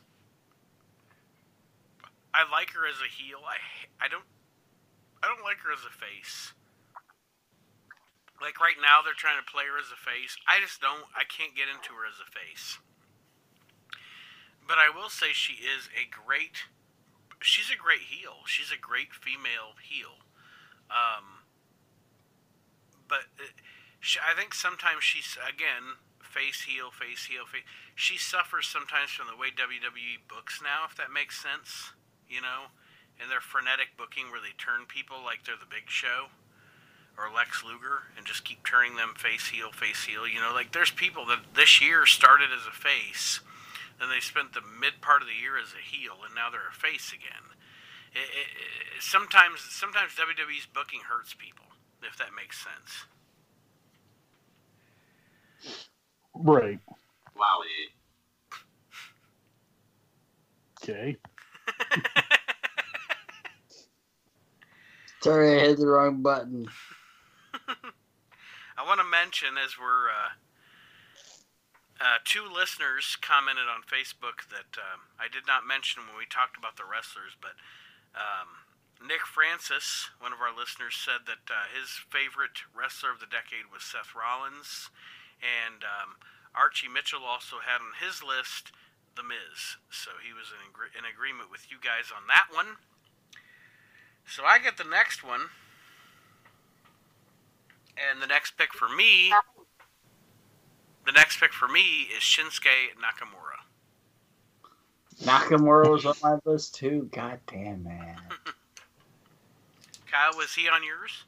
I like her as a heel. I I don't. I don't like her as a face. Like right now, they're trying to play her as a face. I just don't. I can't get into her as a face. But I will say she is a great. She's a great heel. She's a great female heel. Um, but uh, she, I think sometimes she's again face heel, face heel, face. She suffers sometimes from the way WWE books now, if that makes sense. You know, and their frenetic booking where they turn people like they're the Big Show or Lex Luger and just keep turning them face heel, face heel. You know, like there's people that this year started as a face, then they spent the mid part of the year as a heel, and now they're a face again. It, it, it, sometimes, sometimes WWE's booking hurts people, if that makes sense. Right. Wow. Okay. (laughs) Sorry, I hit the wrong button. (laughs) I want to mention as we're uh, uh, two listeners commented on Facebook that um, I did not mention when we talked about the wrestlers, but um, Nick Francis, one of our listeners, said that uh, his favorite wrestler of the decade was Seth Rollins, and um, Archie Mitchell also had on his list The Miz. So he was in, agree- in agreement with you guys on that one. So I get the next one. And the next pick for me, the next pick for me is Shinsuke Nakamura. Nakamura was on my list too. God damn, man. (laughs) Kyle, was he on yours?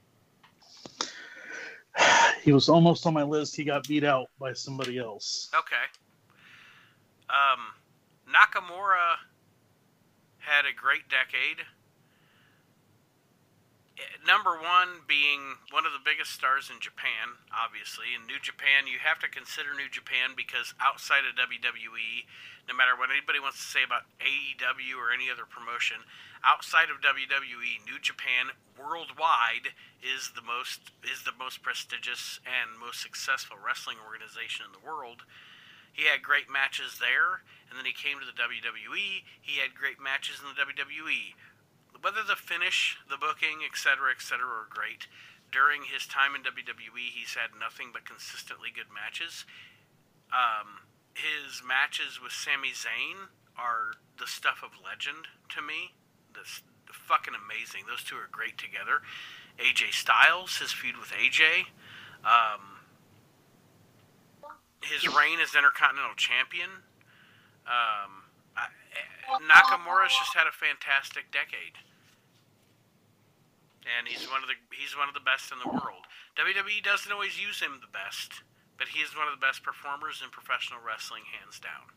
(sighs) He was almost on my list. He got beat out by somebody else. Okay. Um, Nakamura had a great decade. Number one being one of the biggest stars in Japan, obviously. In New Japan, you have to consider New Japan because outside of WWE, no matter what anybody wants to say about AEW or any other promotion, outside of WWE, New Japan worldwide is the most is the most prestigious and most successful wrestling organization in the world. He had great matches there, and then he came to the WWE. He had great matches in the WWE. Whether the finish, the booking, etc., etc., are great, during his time in WWE, he's had nothing but consistently good matches. Um, his matches with Sami Zayn are the stuff of legend to me. That's fucking amazing. Those two are great together. AJ Styles, his feud with AJ. Um, his reign as Intercontinental Champion. Um, I, Nakamura's just had a fantastic decade, and he's one of the he's one of the best in the world. WWE doesn't always use him the best, but he is one of the best performers in professional wrestling, hands down.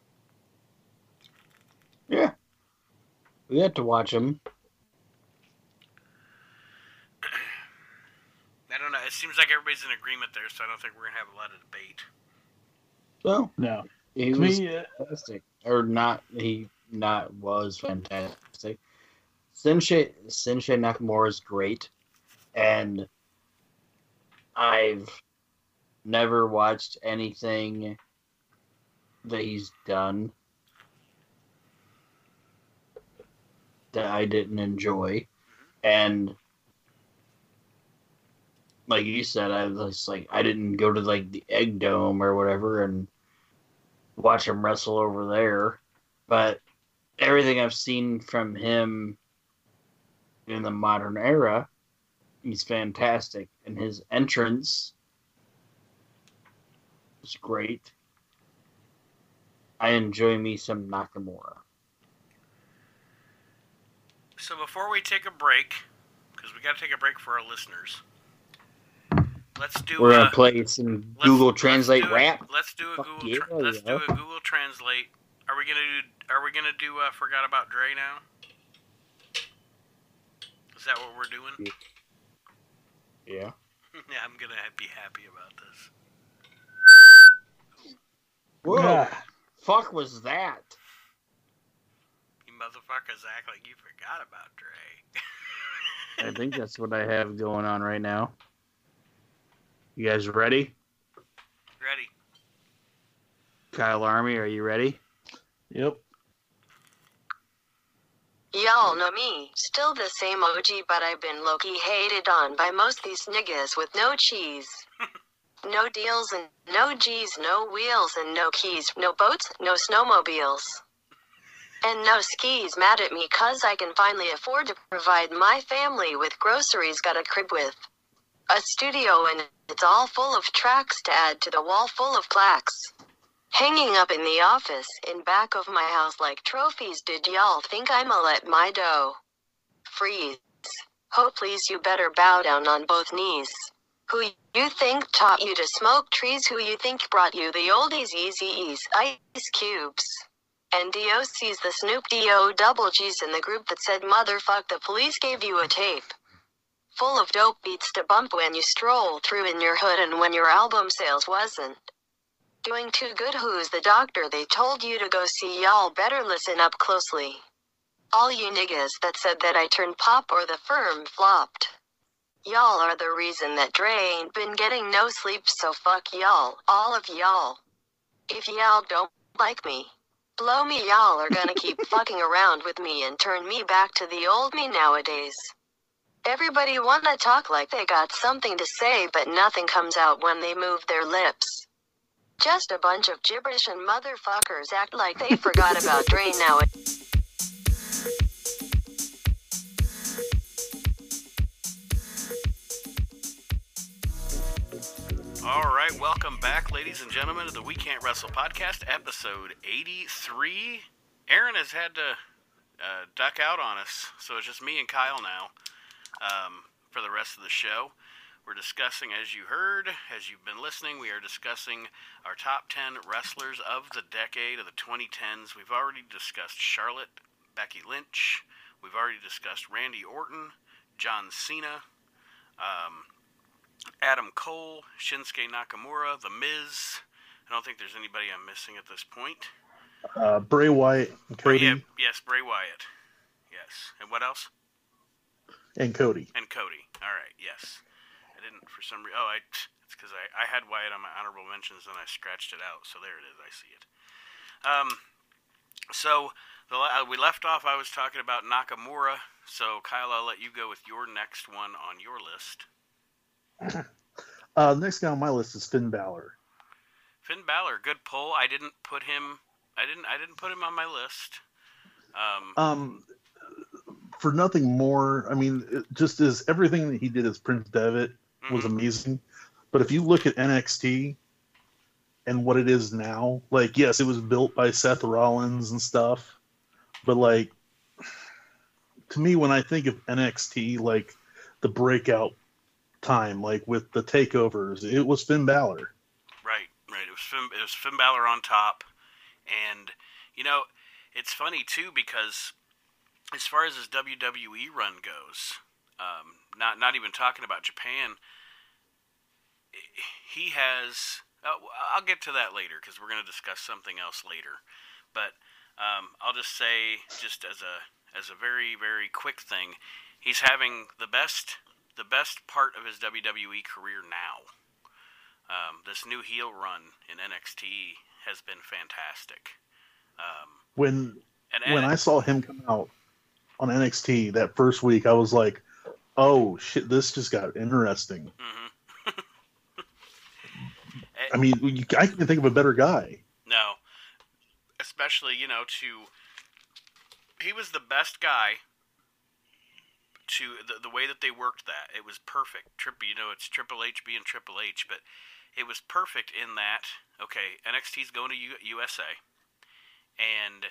Yeah. We had to watch him. (clears throat) I don't know. It seems like everybody's in agreement there, so I don't think we're gonna have a lot of debate. So No. he was me, uh, fantastic. Or not he not was fantastic. Sensei Sensei Nakamura is great. And I've never watched anything that he's done that I didn't enjoy. And like you said, I was like, I didn't go to like the Egg Dome or whatever and watch him wrestle over there, but everything I've seen from him in the modern era, he's fantastic, and his entrance was great. I enjoy me some Nakamura. So before we take a break, because we got to take a break for our listeners, let's do. We're gonna play some let's- Google let's Translate a- rap. Let's do a Fuck Google. yeah, tra- let's do a Google Translate. Are we gonna do? Are we gonna do? Uh, Forgot about Dre now. Is that what we're doing? Yeah. yeah, (laughs) I'm gonna be happy about this. Whoa! Ah, Fuck was that? You motherfuckers act like you forgot about Dre. I (laughs) think that's what I have going on right now. You guys ready? Ready? Kyle Army, are you ready? yep. Y'all know me, still the same OG, but I've been low-key hated on by most these niggas with no cheese. (laughs) no deals and no G's, no wheels and no keys, no boats, no snowmobiles. And no skis mad at me cause I can finally afford to provide my family with groceries got a crib with a studio and it's all full of tracks to add to the wall full of plaques. Hanging up in the office, in back of my house like trophies. Did y'all think I'ma let my dough freeze? Oh, please, you better bow down on both knees. Who you think taught you to smoke trees? Who you think brought you the oldies, Eazy-E's, ice cubes? And DOC's the Snoop D-O double G's in the group that said motherfuck the police gave you a tape. Full of dope beats to bump when you stroll through in your hood and when your album sales wasn't. Doing too good who's the doctor they told you to go see y'all better listen up closely. All you niggas that said that I turned pop or the firm flopped. Y'all are the reason that Dre ain't been getting no sleep so fuck y'all, all of y'all. If y'all don't like me, blow me y'all are gonna keep (laughs) fucking around with me and turn me back to the old me nowadays. Everybody wanna talk like they got something to say but nothing comes out when they move their lips. Just a bunch of gibberish and motherfuckers act like they forgot about Drain now. All right, welcome back, ladies and gentlemen, to the We Can't Wrestle podcast, episode 83. Aaron has had to uh, duck out on us, so it's just me and Kyle now um, for the rest of the show. We're discussing, as you heard, as you've been listening, we are discussing our top 10 wrestlers of the decade of the 2010s. We've already discussed Charlotte, Becky Lynch. We've already discussed Randy Orton, John Cena, um, Adam Cole, Shinsuke Nakamura, The Miz. I don't think there's anybody I'm missing at this point. Uh, Bray Wyatt and Bray, Cody yeah, yes, Bray Wyatt. Yes. And what else? and Cody. And Cody. All right, yes. For some reason. Oh, I. (sniffs) It's because I, I had Wyatt on my honorable mentions and I scratched it out. So there it is. I see it. Um. So the uh, we left off. I was talking about Nakamura. So Kyle, I'll let you go with your next one on your list. (laughs) Uh, next guy on my list is Finn Balor. Finn Balor, good pull. I didn't put him. I didn't. I didn't put him on my list. Um. Um, for nothing more, I mean, it just as everything that he did as Prince Devitt was mhm. amazing. But if you look at NXT and what it is now, like, yes, it was built by Seth Rollins and stuff, but like, to me, when I think of NXT, like the breakout time, like with the takeovers, it was Finn Balor. Right, right. It was Finn, it was Finn Balor on top, and you know, it's funny too because as far as his WWE run goes, um, not not even talking about Japan, he has. Uh, I'll get to that later because we're going to discuss something else later, but um, I'll just say, just as a as a very very quick thing, he's having the best the best part of his WWE career now. Um, this new heel run in NXT has been fantastic. Um, When and, when I saw him come out on NXT that first week, I was like, "Oh shit, this just got interesting." hmm (laughs) I mean, you, I can't think of a better guy. No, especially you know to he was the best guy to the, the way that they worked that it was perfect trip you know it's triple h being triple h but it was perfect in that okay nxt's going to U- usa and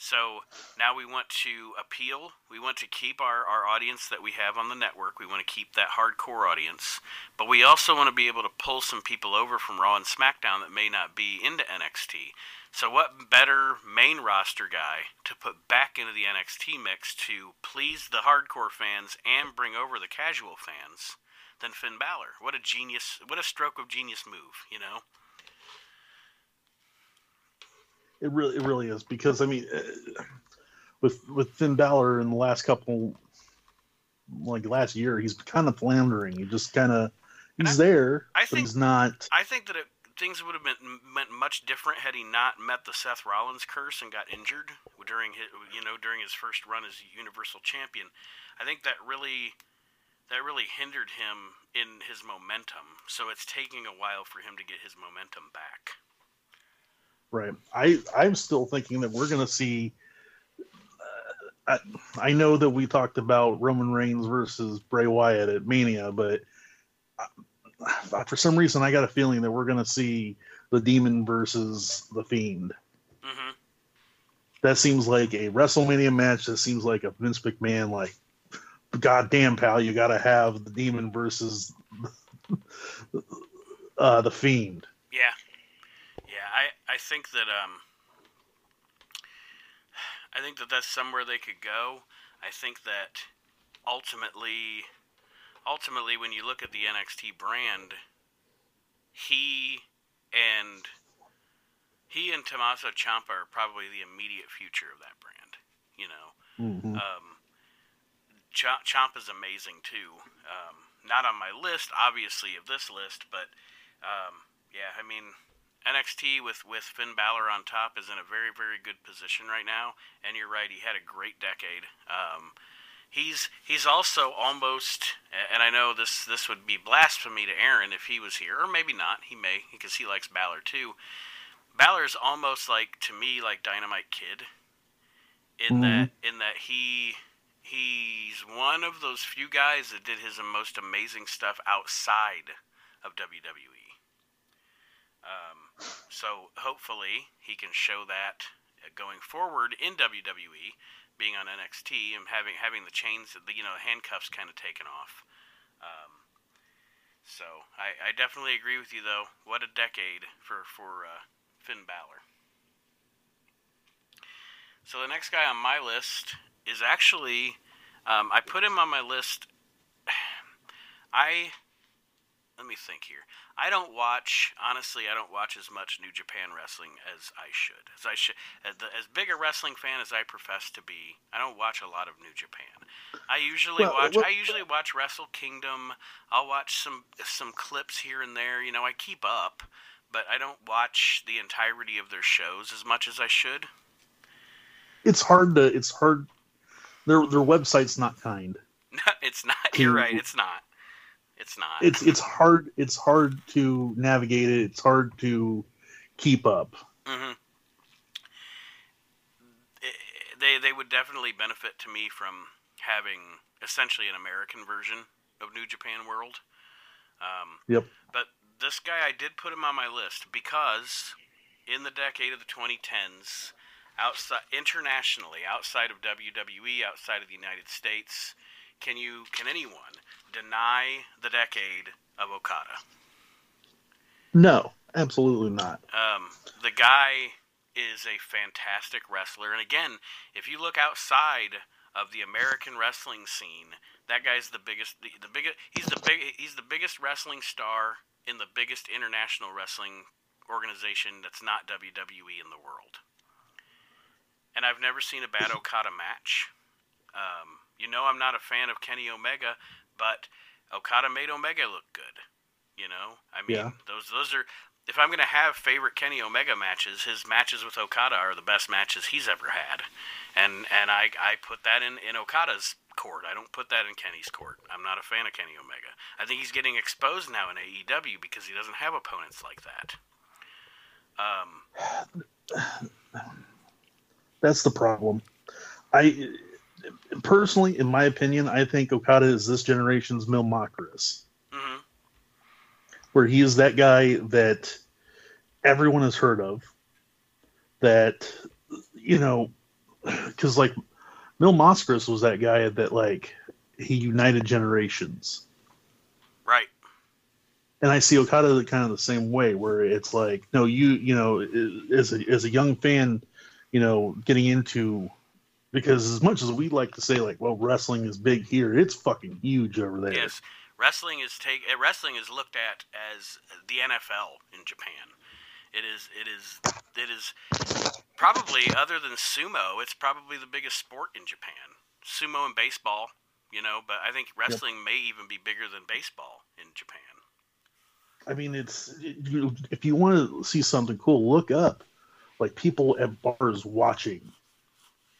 so now we want to appeal we want to keep our, our audience that we have on the network we want to keep that hardcore audience but we also want to be able to pull some people over from raw and smackdown that may not be into nxt so, what better main roster guy to put back into the NXT mix to please the hardcore fans and bring over the casual fans than Finn Balor? What a genius! What a stroke of genius move, you know. It really, it really is because I mean, uh, with with Finn Balor in the last couple, like last year, he's kind of floundering. He just kind of he's I- there, I but think- he's not. I think that it, things would have been meant much different had he not met the Seth Rollins curse and got injured during his, you know, during his first run as Universal Champion. I think that really, that really hindered him in his momentum. So it's taking a while for him to get his momentum back. Right. I I'm still thinking that we're going to see. Uh, I, I know that we talked about Roman Reigns versus Bray Wyatt at Mania, but uh, for some reason I got a feeling that we're going to see the Demon versus the Fiend. hmm That seems like a WrestleMania match. That seems like a Vince McMahon like, God damn pal, you got to have the Demon versus (laughs) uh, the Fiend. I think that um, I think that that's somewhere they could go. I think that ultimately, ultimately, when you look at the NXT brand, he and he and Tommaso Ciampa are probably the immediate future of that brand. You know, Mhm. um, Ch- amazing too. Um, not on my list, obviously, of this list, but um, yeah, I mean, NXT with with Finn Balor on top is in a very very good position right now. And you're right, he had a great decade. Um, he's he's also almost, and I know this this would be blasphemy to Aaron if he was here, or maybe not. He may because he likes Balor too. Balor's almost like to me like Dynamite Kid, in Mhm. that in that he he's one of those few guys that did his most amazing stuff outside of WWE. Um, so hopefully he can show that uh, going forward in WWE, being on NXT and having having the chains, the you know handcuffs kind of taken off. Um, so I, I definitely agree with you though. What a decade for for uh, Finn Balor. So the next guy on my list is actually um, I put him on my list. (sighs) I let me think here. I don't watch honestly. I don't watch as much New Japan wrestling as I should. As I should, as, the, as big a wrestling fan as I profess to be, I don't watch a lot of New Japan. I usually Well, watch. what- I usually watch Wrestle Kingdom. I'll watch some some clips here and there. You know, I keep up, but I don't watch the entirety of their shows as much as I should. It's hard to. It's hard. Their their website's not kind. No, (laughs) it's not. You're right. It's not. It's not. It's it's hard. It's hard to navigate it. It's hard to keep up. hmm They they would definitely benefit to me from having essentially an American version of New Japan World. Um, Yep. But this guy, I did put him on my list because in the decade of the 2010s, outside internationally, outside of WWE, outside of the United States, can you can anyone deny the decade of Okada? No, absolutely not. Um, the guy is a fantastic wrestler, and again, if you look outside of the American wrestling scene, that guy's the biggest. The, the biggest. He's the big. He's the biggest wrestling star in the biggest international wrestling organization that's not WWE in the world. And I've never seen a bad Okada match. Um, you know, I'm not a fan of Kenny Omega, but Okada made Omega look good. You know, I mean, Yeah. those those are. If I'm gonna have favorite Kenny Omega matches, his matches with Okada are the best matches he's ever had, and and I I put that in in Okada's court. I don't put that in Kenny's court. I'm not a fan of Kenny Omega. I think he's getting exposed now in AEW because he doesn't have opponents like that. Um, (sighs) That's the problem. I personally, in my opinion, I think Okada is this generation's Mil Mascaras, mhm. where he is that guy that everyone has heard of. That you know, because like Mil Mascaras was that guy that like he united generations. Right. and I see Okada kind of the same way, where it's like, no, you, you know, as a as a young fan, you know, getting into because as much as we like to say like, well, wrestling is big here, it's fucking huge over there. Yes, wrestling is take uh, wrestling is looked at as the NFL in Japan. It is it is it is probably other than sumo, it's probably the biggest sport in Japan. Sumo and baseball, you know, but I think wrestling may even be bigger than baseball in Japan. I mean, it's if you want to see something cool, look up like people at bars watching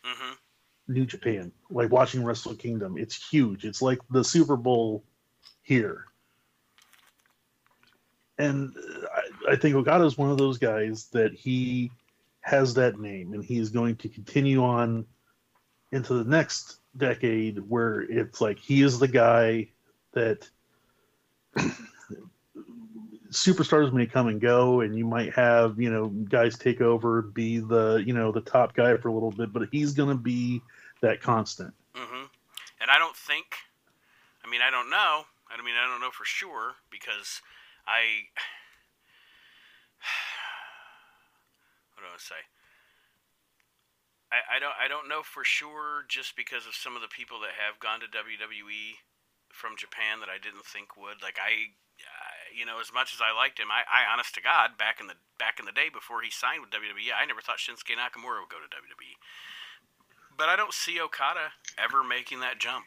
hmm New Japan, like watching Wrestle Kingdom. It's huge. It's like the Super Bowl here. And I, I think Okada is one of those guys that he has that name and he's going to continue on into the next decade where it's like he is the guy that (coughs) superstars may come and go and you might have you know guys take over be the you know the top guy for a little bit but he's going to be that constant Mm-hmm. And I don't think, I mean, I don't know. I mean, I don't know for sure because I, (sighs) what do I say? I, I don't I don't know for sure just because of some of the people that have gone to WWE from Japan that I didn't think would like I you know as much as I liked him I, I honest to God back in the back in the day before he signed with WWE I never thought Shinsuke Nakamura would go to WWE but I don't see Okada ever making that jump.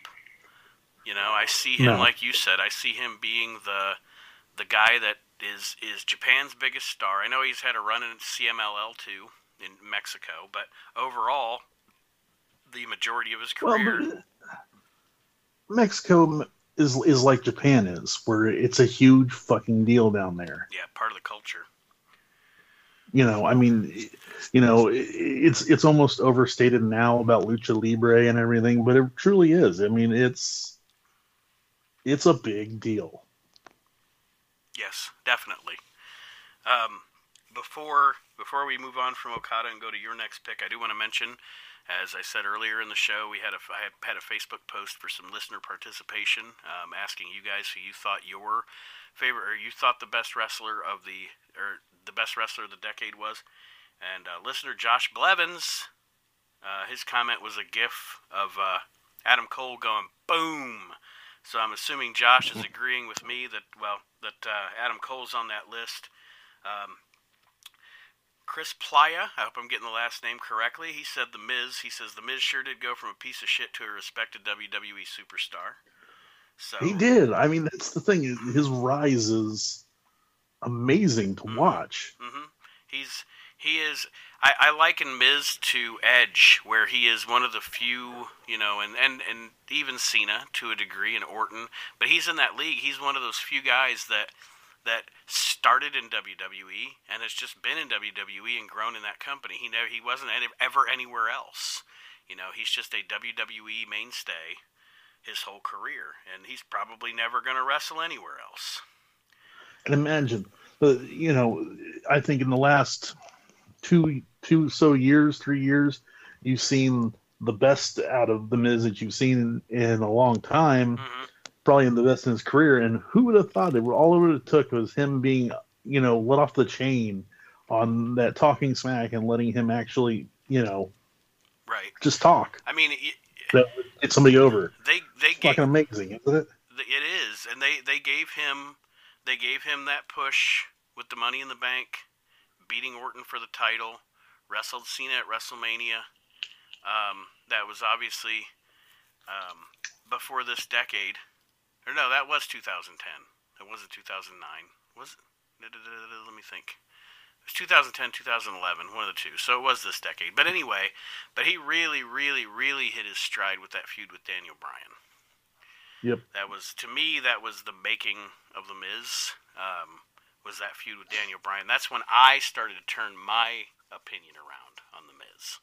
You know, I see him No. like you said. I see him being the the guy that is is Japan's biggest star. I know he's had a run in CMLL too in Mexico, but overall, the majority of his well career. but mexico is is like japan is where it's a huge fucking deal down there yeah, part of the culture. You know i mean you know it's it's almost overstated now about lucha libre and everything but it truly is i mean it's it's a big deal Yes, definitely. Um, before before we move on from Okada and go to your next pick, I do want to mention, as I said earlier in the show, we had a I had, a Facebook post for some listener participation, um, asking you guys who you thought your favorite or you thought the best wrestler of the or the best wrestler of the decade was, and uh, listener Josh Blevins, uh, his comment was a GIF of uh, Adam Cole going boom. So I'm assuming Josh is agreeing with me that well that uh, Adam Cole's on that list. Um, Chris Playa, I hope I'm getting the last name correctly. He said the Miz. He says the Miz sure did go from a piece of shit to a respected WWE superstar. So he did i mean that's the thing his rise is amazing to watch hmm He's he is. I, I liken Miz to Edge, where he is one of the few, you know, and, and, and even Cena to a degree, and Orton. But he's in that league. He's one of those few guys that that started in WWE and has just been in WWE and grown in that company. He never he wasn't ever anywhere else. You know, he's just a WWE mainstay his whole career, and he's probably never going to wrestle anywhere else. And imagine. The you know i think in the last two two so years three years you've seen the best out of the miz that you've seen in a long time hmm probably in the best in his career. And who would have thought that all it would have took was him being you know let off the chain on that talking smack and letting him actually you know Right. just talk. I mean, it, that get somebody over. They they it's gave, fucking amazing isn't it? It is, and they they gave him they gave him that push with the Money in the Bank, beating Orton for the title, wrestled Cena at WrestleMania. Um, that was obviously um, before this decade, or no, that was 2010. It wasn't 2009. Was it? Let me think. It was 2010, 2011, one of the two. So it was this decade. But anyway, but he really, really, really hit his stride with that feud with Daniel Bryan. Yep. That was to me that was the making of the Miz. Um, was that feud with Daniel Bryan? That's when I started to turn my opinion around on the Miz.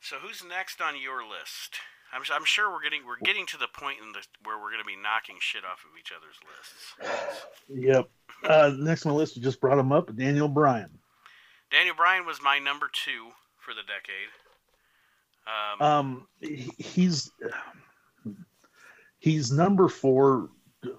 So who's next on your list? I'm, I'm sure we're getting we're getting to the point in the where we're going to be knocking shit off of each other's lists. Yep. Uh, next on my list, you just brought him up, Daniel Bryan. Daniel Bryan was my number two for the decade. Um, Um, he- he's he's number four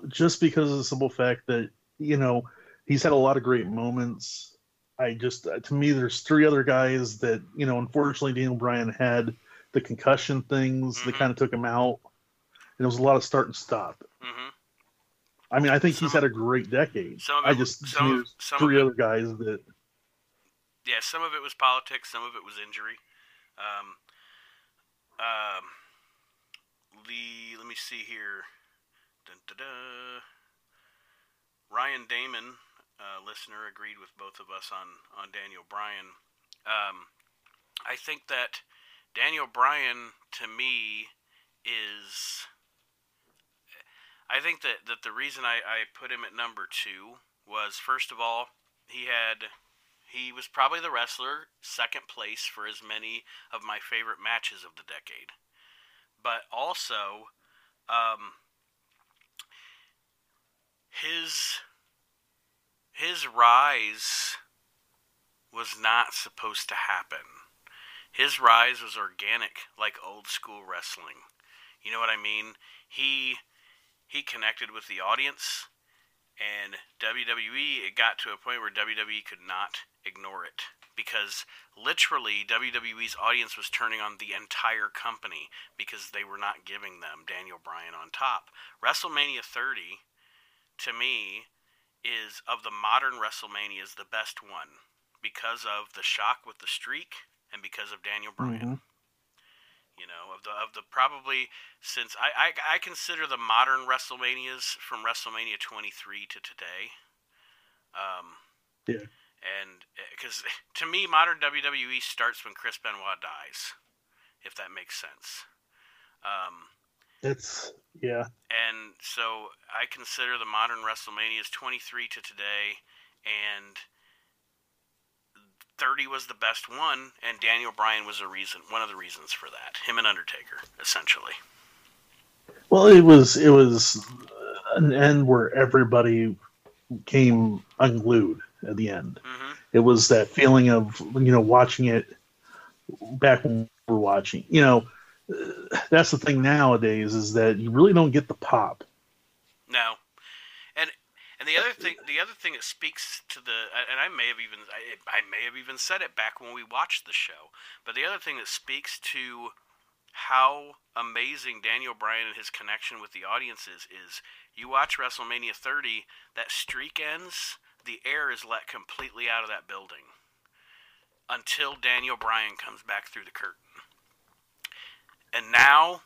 just because of the simple fact that you know he's had a lot of great moments. I just to me, there's three other guys that you know. Unfortunately, Daniel Bryan had the concussion things that Mhm. kind of took him out, and it was a lot of start and stop. mhm. I mean, I think he's had a great decade. some of I just some me, some three it- other guys that yeah, some of it was politics, some of it was injury. Um, um, let me see here. Dun, dun, dun. Ryan Damon, uh, listener, agreed with both of us on on Daniel Bryan. Um, I think that Daniel Bryan to me is. I think that, that the reason I, I put him at number two was first of all he had he was probably the wrestler second place for as many of my favorite matches of the decade. But also, um, his his rise was not supposed to happen. His rise was organic, like old school wrestling. You know what I mean? He he connected with the audience and WWE it got to a point where WWE could not ignore it because literally WWE's audience was turning on the entire company because they were not giving them Daniel Bryan on top. WrestleMania 30 to me is of the modern WrestleManias the best one because of the shock with the streak and because of Daniel Bryan. Mhm. You know, of the of the probably since I, I I consider the modern WrestleManias from WrestleMania 23 to today. Um, Yeah. And because (laughs) to me, modern WWE starts when Chris Benoit dies, if that makes sense. Um, it's yeah. and so I consider the modern WrestleManias 23 to today, and 30 was the best one, and Daniel Bryan was a reason, one of the reasons for that. Him and Undertaker, essentially. Well, it was it was an end where everybody came unglued at the end. hmm It was that feeling of you know watching it back when we were watching. You know, that's the thing nowadays is that you really don't get the pop. No, and and the other thing, the other thing that speaks to the, and I may have even, I, I may have even said it back when we watched the show, but the other thing that speaks to how amazing Daniel Bryan and his connection with the audience is, is you watch WrestleMania 30, that streak ends, the air is let completely out of that building until Daniel Bryan comes back through the curtain. And now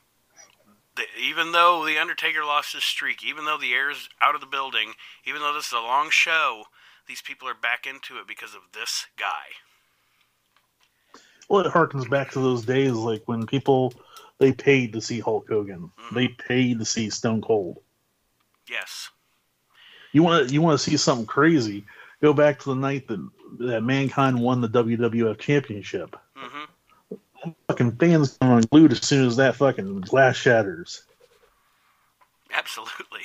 the, even though the Undertaker lost his streak, even though the air is out of the building, even though this is a long show, these people are back into it because of this guy. Well, it harkens back to those days like when people they paid to see Hulk Hogan. Mm-hmm. They paid to see Stone Cold. Yes. You want to you want to see something crazy? Go back to the night that that Mankind won the WWF Championship. hmm Fucking fans come unglued as soon as that fucking glass shatters. Absolutely.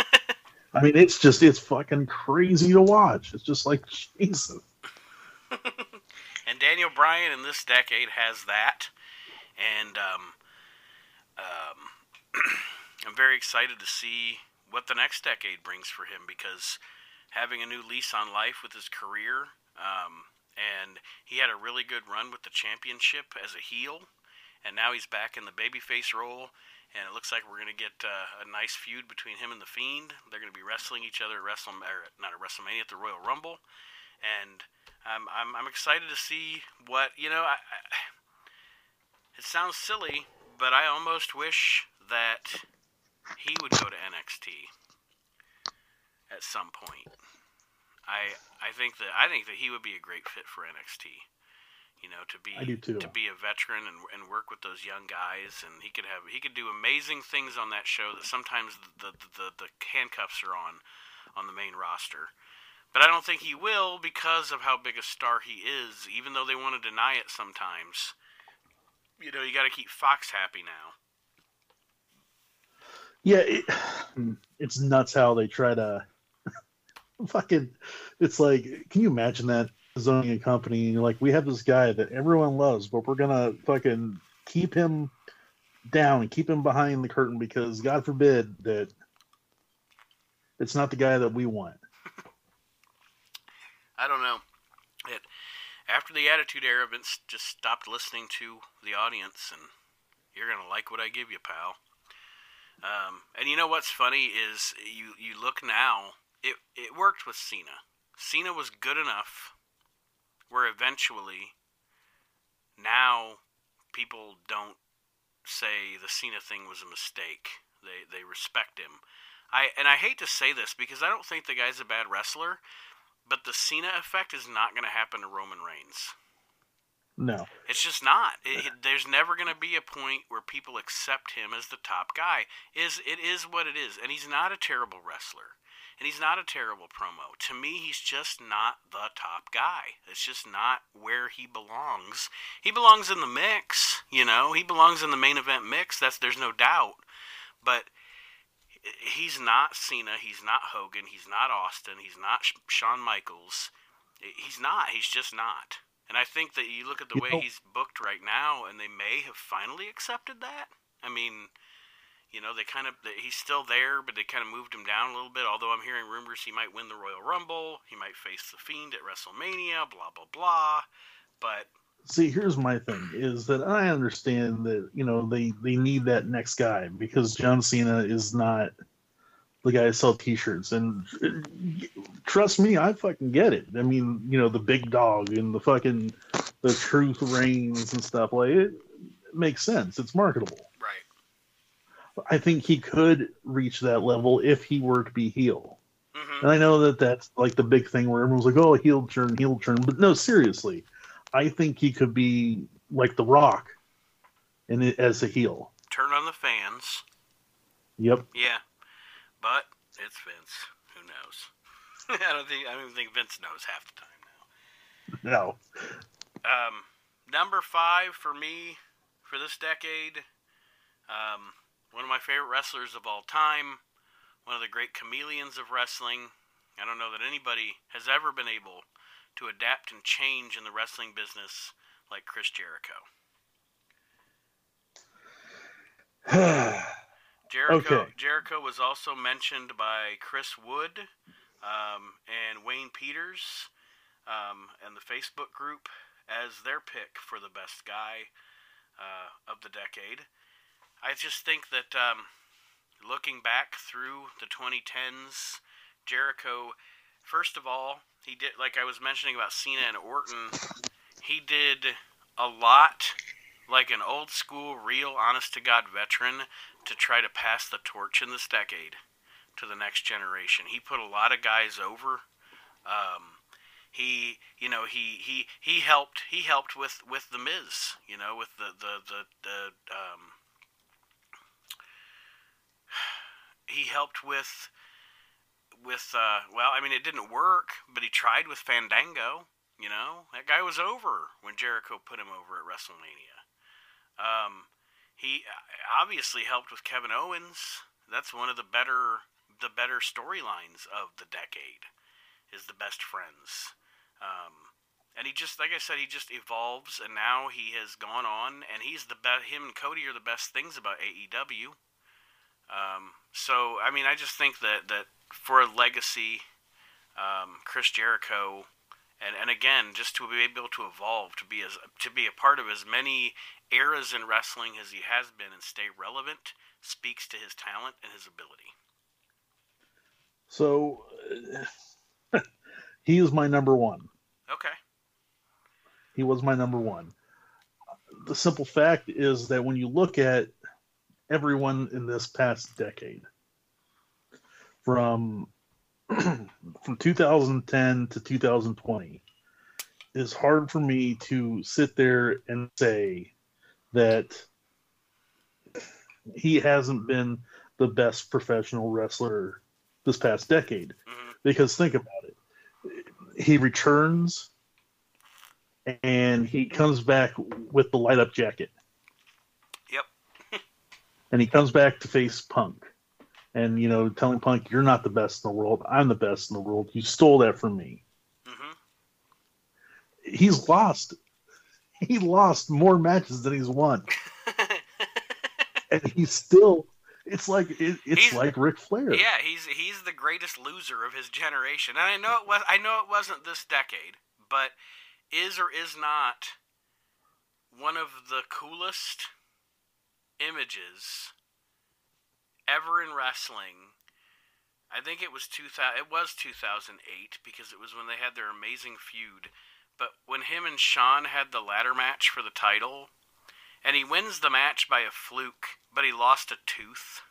(laughs) I mean, it's just it's fucking crazy to watch. It's just like Jesus. (laughs) and Daniel Bryan in this decade has that, and um, um, (clears throat) I'm very excited to see what the next decade brings for him because having a new lease on life with his career, um, and he had a really good run with the championship as a heel, and now he's back in the babyface role. And it looks like we're going to get uh, a nice feud between him and the Fiend. They're going to be wrestling each other at Wrestle, or not at WrestleMania, at the Royal Rumble. And I'm, I'm, I'm excited to see what, you know, I, I, it sounds silly, but I almost wish that he would go to NXT at some point. I I think that I think that he would be a great fit for NXT. You know, to be I do too. to be a veteran and, and work with those young guys, and he could have he could do amazing things on that show that sometimes the the, the, the handcuffs are on on the main roster. But I don't think he will because of how big a star he is. Even though they want to deny it sometimes, you know, you got to keep Fox happy now. Yeah, it, (sighs) it's nuts how they try to (laughs) fucking. It's like, can you imagine that zoning a company and you're like, we have this guy that everyone loves, but we're gonna fucking keep him down and keep him behind the curtain because God forbid that it's not the guy that we want. I don't know. It after the Attitude Era, Vince just stopped listening to the audience, and you're gonna like what I give you, pal. Um, and you know what's funny is you you look now. It it worked with Cena. Cena was good enough where eventually now people don't say the Cena thing was a mistake. They they respect him. I and I hate to say this because I don't think the guy's a bad wrestler, but the Cena effect is not going to happen to Roman Reigns. No. It's just not. It, it- there's never going to be a point where people accept him as the top guy. Is it is what it is, and he's not a terrible wrestler, and he's not a terrible promo. To me, he's just not the top guy. It's just not where he belongs. He belongs in the mix, you know. He belongs in the main event mix. That's there's no doubt. But he's not Cena. He's not Hogan. He's not Austin. He's not Sh- Shawn Michaels. He's not. He's just not. And I think that you look at the You way know- he's booked right now, and they may have finally accepted that. I mean, you know, they kind of they, he's still there, but they kind of moved him down a little bit. Although I'm hearing rumors he might win the Royal Rumble, he might face the Fiend at WrestleMania, blah blah blah. But See, here's my thing: is that I understand that you know they they need that next guy because John Cena is not the guy to sell T-shirts, and trust me, I fucking get it. I mean, you know, the big dog and the fucking the truth reigns and stuff like it, it makes sense. It's marketable. right, I think he could reach that level if he were to be heel. hmm And I know that that's like the big thing where everyone's like, "Oh, heel turn, heel turn," but no, seriously, I think he could be like The Rock, and as a heel. turn on the fans. Yep. Yeah, but it's Vince. Who knows? (laughs) I don't think I don't even think Vince knows half the time now. No. Um, number five for me for this decade. Um, one of my favorite wrestlers of all time. One of the great chameleons of wrestling. I don't know that anybody has ever been able to adapt and change in the wrestling business like Chris Jericho. (sighs) (sighs) (sighs) Jericho Okay. Jericho was also mentioned by Chris Wood um, and Wayne Peters um, and the Facebook group as their pick for the best guy uh, of the decade. I just think that um, looking back through the 2010s, Jericho, first of all, he did like I was mentioning about Cena and Orton. He did a lot like an old school, real, honest to God veteran to try to pass the torch in this decade to the next generation. He put a lot of guys over. Um, he, you know, he, he, he helped. He helped with, with the Miz. You know, with the the the, the um, he helped with with uh, well, I mean, it didn't work, but he tried with Fandango. You know, that guy was over when Jericho put him over at WrestleMania. Um, he uh, obviously helped with Kevin Owens. That's one of the better the better storylines of the decade. Is the best friends. Um, and he just like I said, he just evolves, and now he has gone on, and he's the best. Him and Cody are the best things about AEW. Um, so I mean, I just think that that for a legacy, um, Chris Jericho, and and again, just to be able to evolve, to be as to be a part of as many eras in wrestling as he has been, and stay relevant, speaks to his talent and his ability. So uh, (laughs) he is my number one. Okay. He was my number one. The simple fact is that when you look at everyone in this past decade, from (clears throat) from 2010 to 2020, it is hard for me to sit there and say that he hasn't been the best professional wrestler this past decade. Mhm. Because think about it. He returns and he comes back with the light up jacket. Yep. (laughs) and he comes back to face Punk. And, you know, telling Punk, you're not the best in the world. I'm the best in the world. You stole that from me. hmm He's lost. He lost more matches than he's won. (laughs) And he's still. It's like it, it's He's- like Ric Flair. Yeah, he's he's the greatest loser of his generation. And I know it was I know it wasn't this decade, but is or is not one of the coolest images ever in wrestling. I think it was 2000 it was 2008 because it was when they had their amazing feud. But when him and Shawn had the ladder match for the title and he wins the match by a fluke, but he lost a tooth.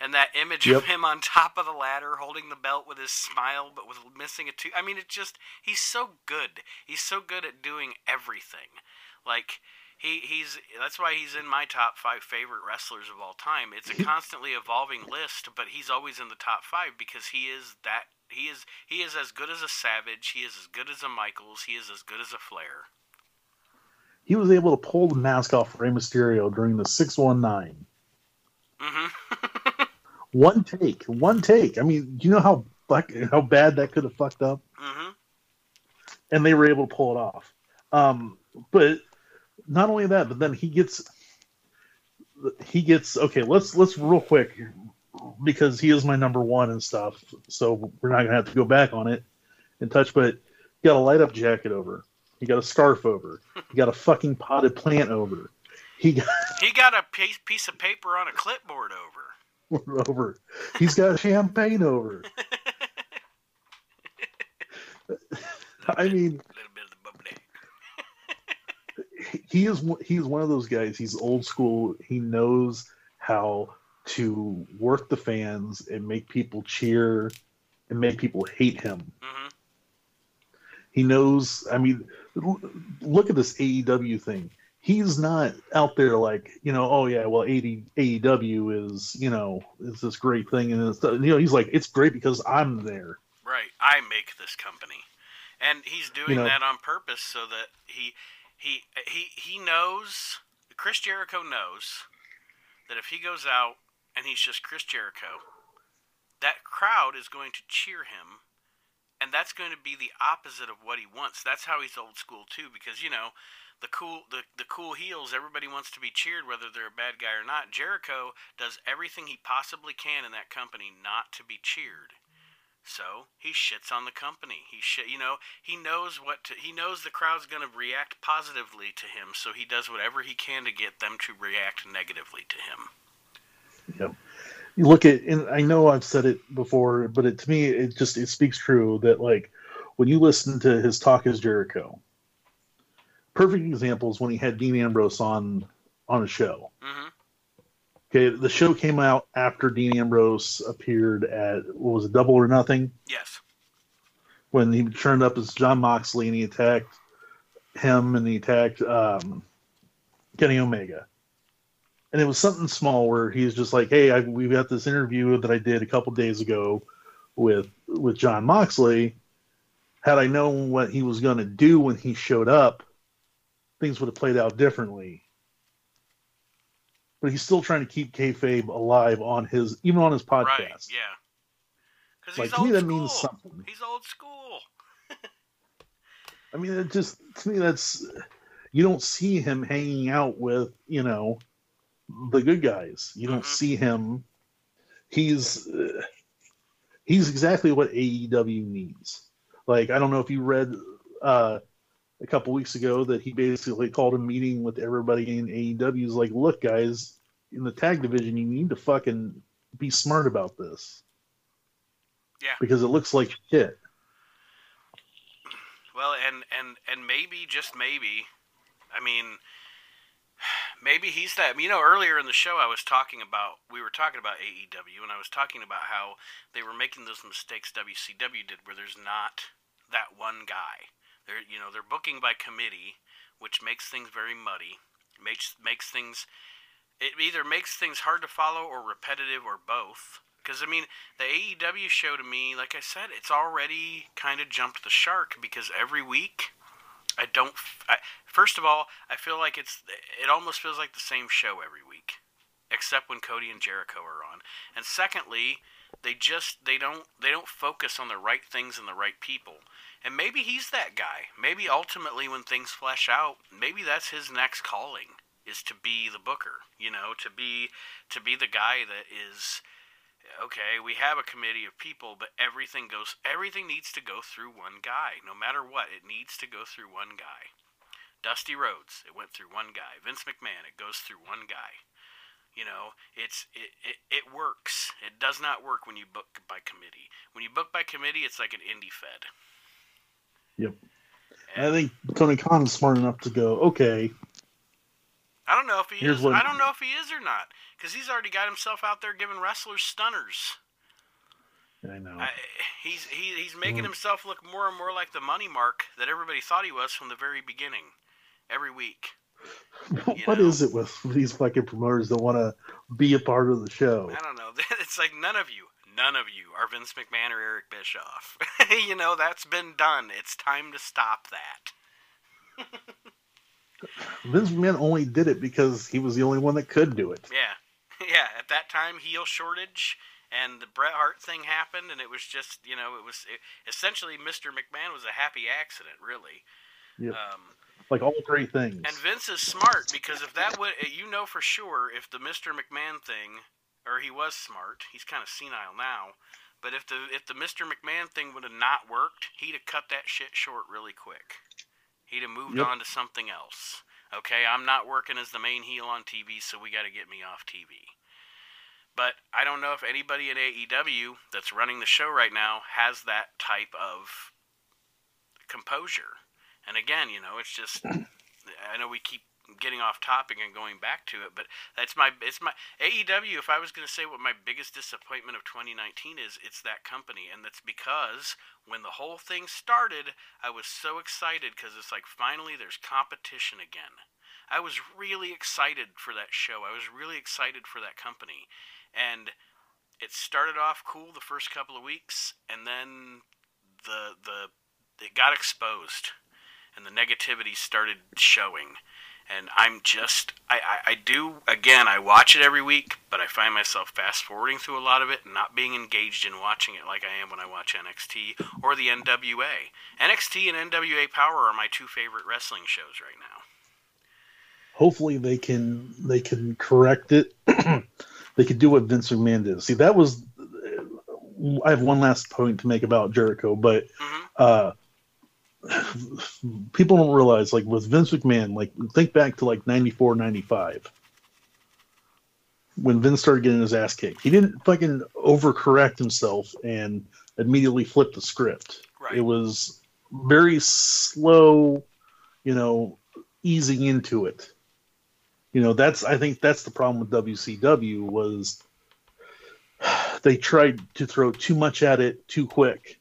And that image Yep. of him on top of the ladder holding the belt with his smile but with missing a tooth. I mean, it just he's so good. He's so good at doing everything. Like he he's that's why he's in my top 5 favorite wrestlers of all time. It's a (laughs) constantly evolving list, but he's always in the top 5 because he is that he is he is as good as a Savage, he is as good as a Michaels, he is as good as a Flair. He was able to pull the mask off Rey Mysterio during the 619. Mhm. (laughs) One take. One take. I mean, do you know how how bad that could have fucked up? mhm. and they were able to pull it off. Um, but not only that, but then he gets he gets okay. Let's let's real quick because he is my number one and stuff. So we're not gonna have to go back on it and touch. But he got a light up jacket over. He got a scarf over. He got a fucking potted plant over. He got He got a piece piece of paper on a clipboard over. (laughs) over. He's got champagne over. (laughs) I mean, A little bit of the bubbly. He is one- he is one of those guys. He's old school. He knows how to work the fans and make people cheer and make people hate him. Mhm. He knows. I mean, look at this AEW thing. He's not out there like you know. Oh yeah, well AD, AEW is you know is this great thing and it's, you know he's like it's great because I'm there. Right. I make this company. And he's doing know- that on purpose so that he he he he knows Chris Jericho knows that if he goes out and he's just Chris Jericho, that crowd is going to cheer him and that's going to be the opposite of what he wants. That's how he's old school too because you know, the cool the, the cool heels everybody wants to be cheered whether they're a bad guy or not. Jericho does everything he possibly can in that company not to be cheered. So he shits on the company. He shit, you know, he knows what to, he knows the crowd's going to react positively to him, so he does whatever he can to get them to react negatively to him. you look at and i know i've said it before but it, to me it just it speaks true that like when you listen to his talk as jericho perfect example is when he had dean ambrose on on a show hmm okay the show came out after dean ambrose appeared at what was it double or nothing Yes. when he turned up as john moxley and he attacked him and he attacked um, kenny omega and it was something small where he's just like, "Hey, I, we got this interview that I did a couple days ago with with John Moxley. Had I known what he was going to do when he showed up, things would have played out differently." But he's still trying to keep kayfabe alive on his even on his podcast. Right. Yeah. Because Like he's to me, old that school. means something. He's old school. (laughs) I mean, it just to me that's you don't see him hanging out with you know the good guys. You don't Mhm. see him. He's uh, he's exactly what AEW needs. Like I don't know if you read uh, a couple weeks ago that he basically called a meeting with everybody in AEW. He's like, look, guys, in the tag division, you need to fucking be smart about this. Yeah. Because it looks like shit. Well, and and and maybe just maybe, I mean, (sighs) maybe he's that. You know, earlier in the show, I was talking about we were talking about AEW, and I was talking about how they were making those mistakes WCW did, where there's not that one guy. They're you know they're booking by committee, which makes things very muddy. Makes makes things it either makes things hard to follow or repetitive or both. Because I mean, the AEW show to me, like I said, it's already kind of jumped the shark because every week I don't. I, first of all, I feel like it's. It almost feels like the same show every week, except when Cody and Jericho are on. And secondly, they just they don't they don't focus on the right things and the right people. And maybe he's that guy. Maybe ultimately, when things flesh out, maybe that's his next calling is to be the booker. You know, to be to be the guy that is okay, we have a committee of people, but everything goes everything needs to go through one guy. No matter what, it needs to go through one guy. Dusty Rhodes, it went through one guy. Vince McMahon, it goes through one guy. You know, it's it, it, it works. It does not work when you book by committee. When you book by committee, it's like an indie fed. Yep. And I think Tony Khan is smart enough to go, okay. I don't know if he is. what- I don't know if he is or not, because he's already got himself out there giving wrestlers stunners. I know. I, he's he, he's making Mm. himself look more and more like the money mark that everybody thought he was from the very beginning. Every week. what know. is it with these fucking promoters that want to be a part of the show? I don't know. (laughs) It's like none of you, none of you are Vince McMahon or Eric Bischoff. (laughs) you know that's been done. It's time to stop that. (laughs) Vince McMahon only did it because he was the only one that could do it. Yeah, (laughs) yeah. At that time, heel shortage and the Bret Hart thing happened, and it was just you know it was it, essentially Mr. McMahon was a happy accident, really. Yep. Um, Like all great things. And Vince is smart because if that would, you know for sure, if the Mr. McMahon thing, or he was smart, he's kind of senile now, but if the if the Mr. McMahon thing would have not worked, he'd have cut that shit short really quick. He'd have moved Yep. on to something else. Okay, I'm not working as the main heel on TV, so we got to get me off TV. But I don't know if anybody at AEW that's running the show right now has that type of composure. And again, you know, it's just (clears throat) I know we keep getting off topic and going back to it, but that's my it's my AEW. If I was going to say what my biggest disappointment of 2019 is, it's that company, and that's because when the whole thing started, I was so excited because it's like finally there's competition again. I was really excited for that show. I was really excited for that company, and it started off cool the first couple of weeks, and then the the it got exposed and the negativity started showing. And I'm just, I, I, I do, again, I watch it every week, but I find myself fast forwarding through a lot of it and not being engaged in watching it like I am when I watch NXT or the NWA. NXT and NWA Power are my two favorite wrestling shows right now. Hopefully they can they can correct it. (clears throat) they could do what Vince McMahon did. See, that was. I have one last point to make about Jericho, but hmm uh, (sighs) people don't realize, like with Vince McMahon, like think back to like 94, 95. When Vince started getting his ass kicked, he didn't fucking overcorrect himself and immediately flip the script. Right. It was very slow, you know, easing into it. You know, that's I think that's the problem with WCW was (sighs) they tried to throw too much at it too quick.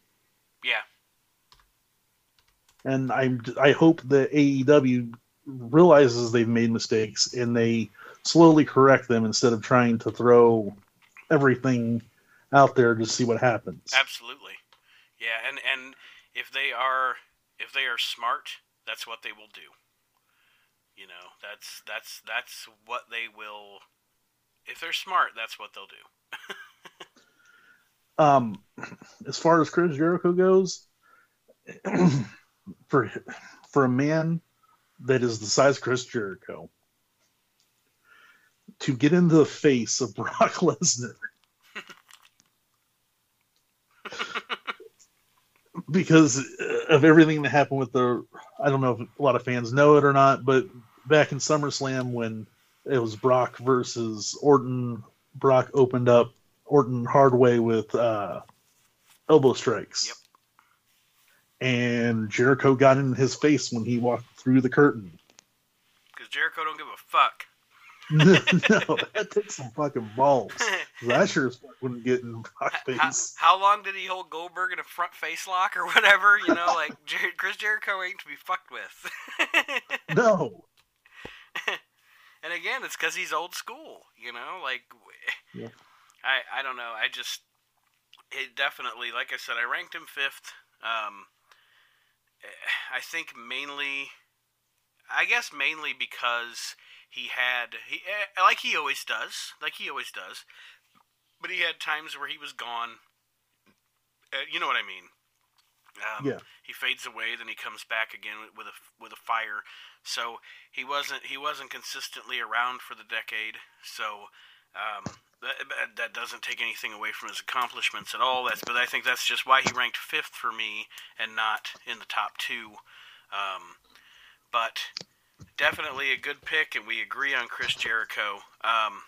And I I hope that AEW realizes they've made mistakes and they slowly correct them instead of trying to throw everything out there to see what happens. Absolutely. Yeah, and and if they are if they are smart, that's what they will do. You know, that's that's that's what they will if they're smart, that's what they'll do. (laughs) Um, as far as Chris Jericho goes, (clears throat) for for a man that is the size of Chris Jericho to get into the face of Brock (laughs) Lesnar (laughs) because of everything that happened with the I don't know if a lot of fans know it or not, but back in SummerSlam when it was Brock versus Orton, Brock opened up Orton hard way with uh, elbow strikes. Yep. And Jericho got in his face when he walked through the curtain. Because Jericho don't give a fuck. (laughs) no, that takes some fucking balls. (laughs) I sure as fuck wouldn't get in how, blackface. how long did he hold Goldberg in a front face lock or whatever? You know, like (laughs) Jer- Chris Jericho ain't to be fucked with. No. and again, it's because he's old school. You know, like Yeah. I I don't know. I just it definitely, like I said, I ranked him fifth. Um, I think mainly, I guess mainly because he had he eh, like he always does, like he always does, but he had times where he was gone. Uh, you know what I mean? Um, Yeah. He fades away, then he comes back again with, with a with a fire. So he wasn't he wasn't consistently around for the decade. So um, that, that doesn't take anything away from his accomplishments at all. That's but I think that's just why he ranked fifth for me and not in the top two. Um, but definitely a good pick, and we agree on Chris Jericho. Um,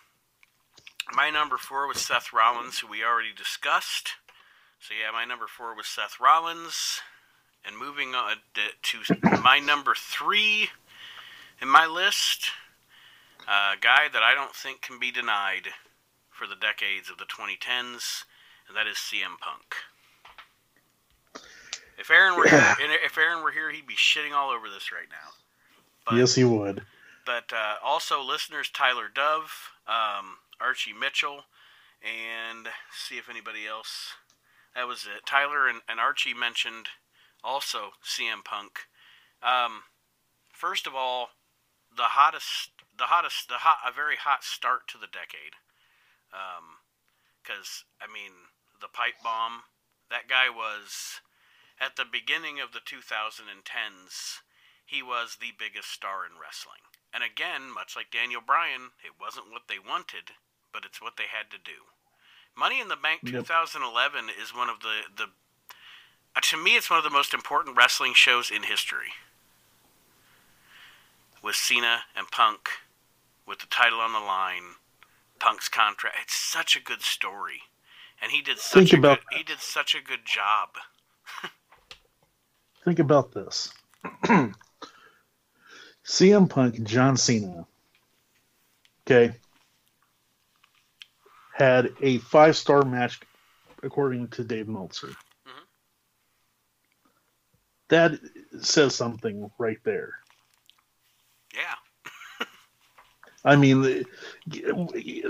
my number four was Seth Rollins, who we already discussed. So yeah, my number four was Seth Rollins. And moving on to my number three in my list, a guy that I don't think can be denied for the decades of the 2010s, and that is CM Punk. If Aaron were Yeah. here, if Aaron were here, he'd be shitting all over this right now. But, yes, he would. but uh, also listeners Tyler Dove, um, Archie Mitchell, and see if anybody else. That was it. Tyler and, and Archie mentioned also CM Punk. Um, first of all, the hottest, the hottest, the hot, a very hot start to the decade. Because I mean, the pipe bomb. That guy was at the beginning of the 2010s. He was the biggest star in wrestling. And again, much like Daniel Bryan, it wasn't what they wanted, but it's what they had to do. Money in the Bank Yep. 2011 is one of the the uh, to me it's one of the most important wrestling shows in history. With Cena and Punk with the title on the line, Punk's contract. It's such a good story. And he did such Think a about good, he did such a good job. (laughs) Think about this. (clears throat) CM Punk John Cena, okay, had a five star match according to Dave Meltzer. Mhm. That says something right there. Yeah. I mean,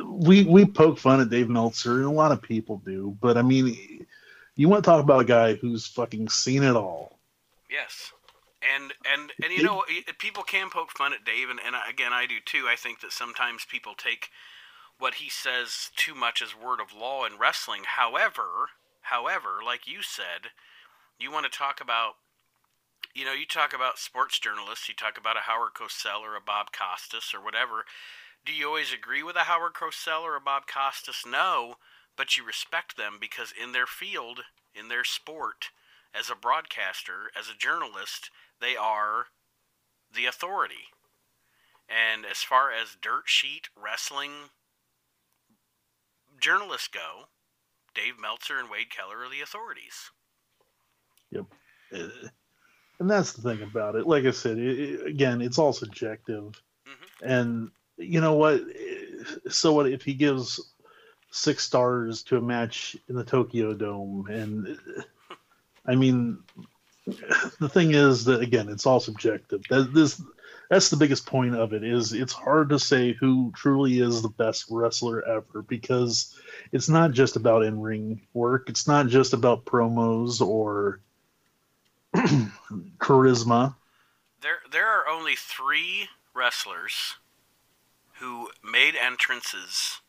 we we poke fun at Dave Meltzer, and a lot of people do. But I mean, you want to talk about a guy who's fucking seen it all. Yes. And and and you know people can poke fun at Dave and, and again I do too. I think that sometimes people take what he says too much as word of law in wrestling. However, however, like you said, you want to talk about you know, you talk about sports journalists, you talk about a Howard Cosell or a Bob Costas or whatever. Do you always agree with a Howard Cosell or a Bob Costas? No, but you respect them because in their field, in their sport, as a broadcaster, as a journalist, they are the authority. And as far as dirt sheet wrestling journalists go, Dave Meltzer and Wade Keller are the authorities. Uh, And that's the thing about it. Like I said, it, it- again, it's all subjective. Mhm. And you know what? So what if he gives six stars to a match in the Tokyo Dome? And I mean, the thing is that again, it's all subjective. That this that's the biggest point of it is it's hard to say who truly is the best wrestler ever because it's not just about in ring work. It's not just about promos or (clears throat) charisma. There, there are only three wrestlers who made entrances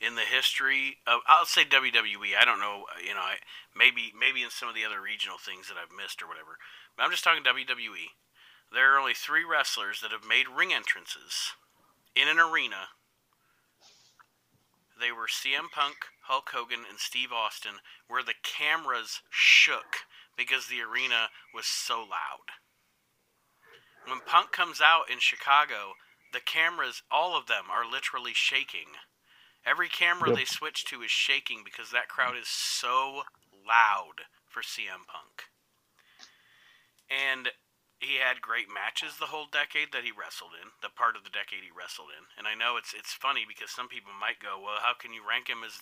in the history of. I'll say WWE. I don't know. You know, I, maybe, maybe in some of the other regional things that I've missed or whatever. But I'm just talking WWE. There are only three wrestlers that have made ring entrances in an arena. They were CM Punk, Hulk Hogan, and Steve Austin, where the cameras shook because the arena was so loud. When Punk comes out in Chicago, the cameras, all of them, are literally shaking. Every camera Yep. they switch to is shaking because that crowd is so loud for CM Punk. And he had great matches the whole decade that he wrestled in, the part of the decade he wrestled in. And I know it's it's funny because some people might go, "Well, how can you rank him as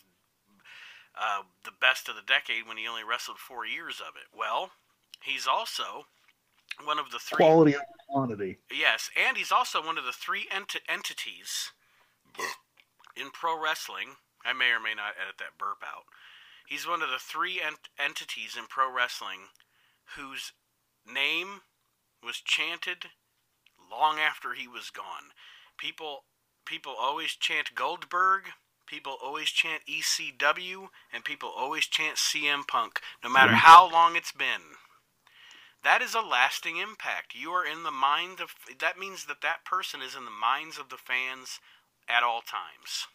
uh, the best of the decade when he only wrestled four years of it?" Well, he's also one of the three Quality over quantity. Yes, and he's also one of the three ent- entities in pro wrestling. I may or may not edit that burp out. He's one of the three ent- entities in pro wrestling whose name was chanted long after he was gone. People people always chant Goldberg, people always chant ECW, and people always chant CM Punk, no matter how long it's been. That is a lasting impact. You are in the mind of that means that that person is in the minds of the fans at all times.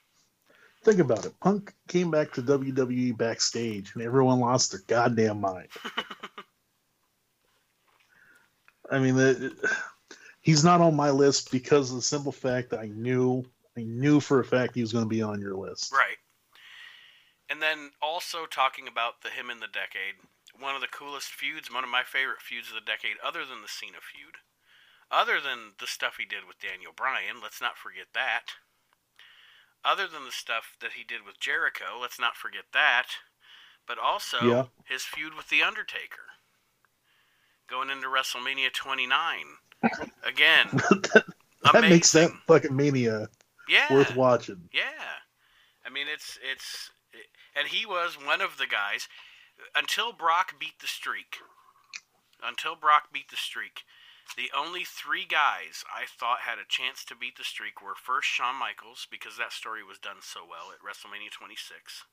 Think about it. Punk came back to WWE backstage, and everyone lost their goddamn mind. (laughs) I mean, the, he's not on my list because of the simple fact that I knew, I knew for a fact he was going to be on your list. Right. And then also talking about the him in the decade, one of the coolest feuds, one of my favorite feuds of the decade, other than the Cena feud, other than the stuff he did with Daniel Bryan, let's not forget that. Other than the stuff that he did with Jericho, let's not forget that. But also Yeah. his feud with The Undertaker. Going into WrestleMania 29. Again, (laughs) that makes that fucking mania yeah. worth watching. Yeah, I mean it's it's, and he was one of the guys until Brock beat the streak. Until Brock beat the streak, the only three guys I thought had a chance to beat the streak were first Shawn Michaels because that story was done so well at WrestleMania 26.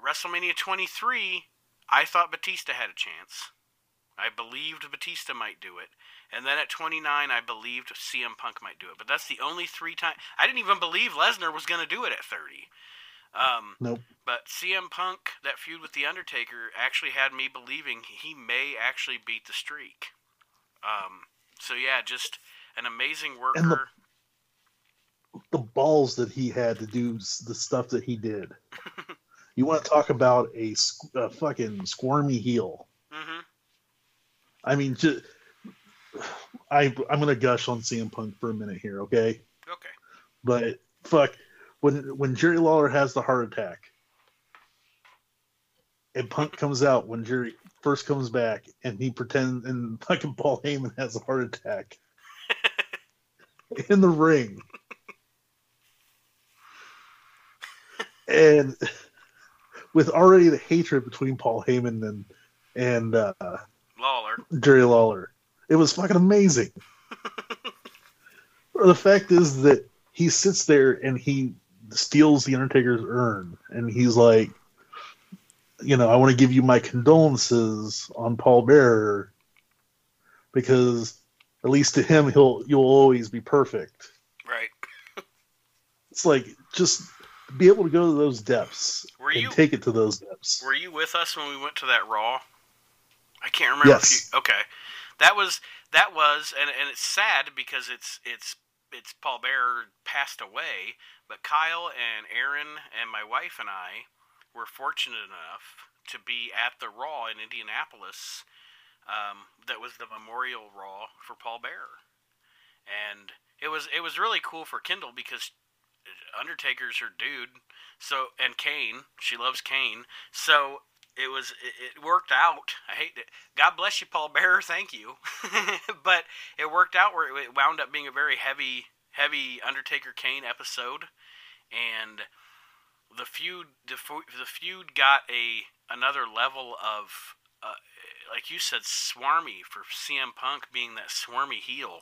WrestleMania 23, I thought Batista had a chance. I believed Batista might do it. And then at 29, I believed CM Punk might do it. But that's the only three times. I didn't even believe Lesnar was going to do it at 30. Um, Nope. but CM Punk, that feud with The Undertaker, actually had me believing he may actually beat the streak. Um, so, yeah, just an amazing worker. And the- The balls that he had to do the stuff that he did. (laughs) you want to talk about a, a fucking squirmy heel? hmm I mean, just, I I'm gonna gush on CM Punk for a minute here, okay? Okay. But fuck, when when Jerry Lawler has the heart attack, and Punk comes out when Jerry first comes back, and he pretends and fucking Paul Heyman has a heart attack in the ring, and with already the hatred between Paul Heyman and and uh, Lawler. Jerry Lawler. It was fucking amazing. (laughs) the fact is that he sits there and he steals the Undertaker's urn, and he's like, you know, I want to give you my condolences on Paul Bearer because at least to him, he'll you'll always be perfect. Right. (laughs) It's like just be able to go to those depths Were and you- take it to those depths. Were you with us when we went to that Raw? I can't remember. Yes. If you, okay, that was that was, and and it's sad because it's it's it's Paul Bearer passed away, but Kyle and Aaron and my wife and I were fortunate enough to be at the Raw in Indianapolis. Um, that was the memorial Raw for Paul Bearer, and it was it was really cool for Kendall because Undertaker's her dude. So and Kane, she loves Kane. So it was it, worked out. I hate it. God bless you, Paul Bearer. Thank you. (laughs) but it worked out where it wound up being a very heavy, heavy Undertaker Kane episode, and the feud the, the feud got a another level of. Uh, like you said, swarmy for CM Punk being that swarmy heel,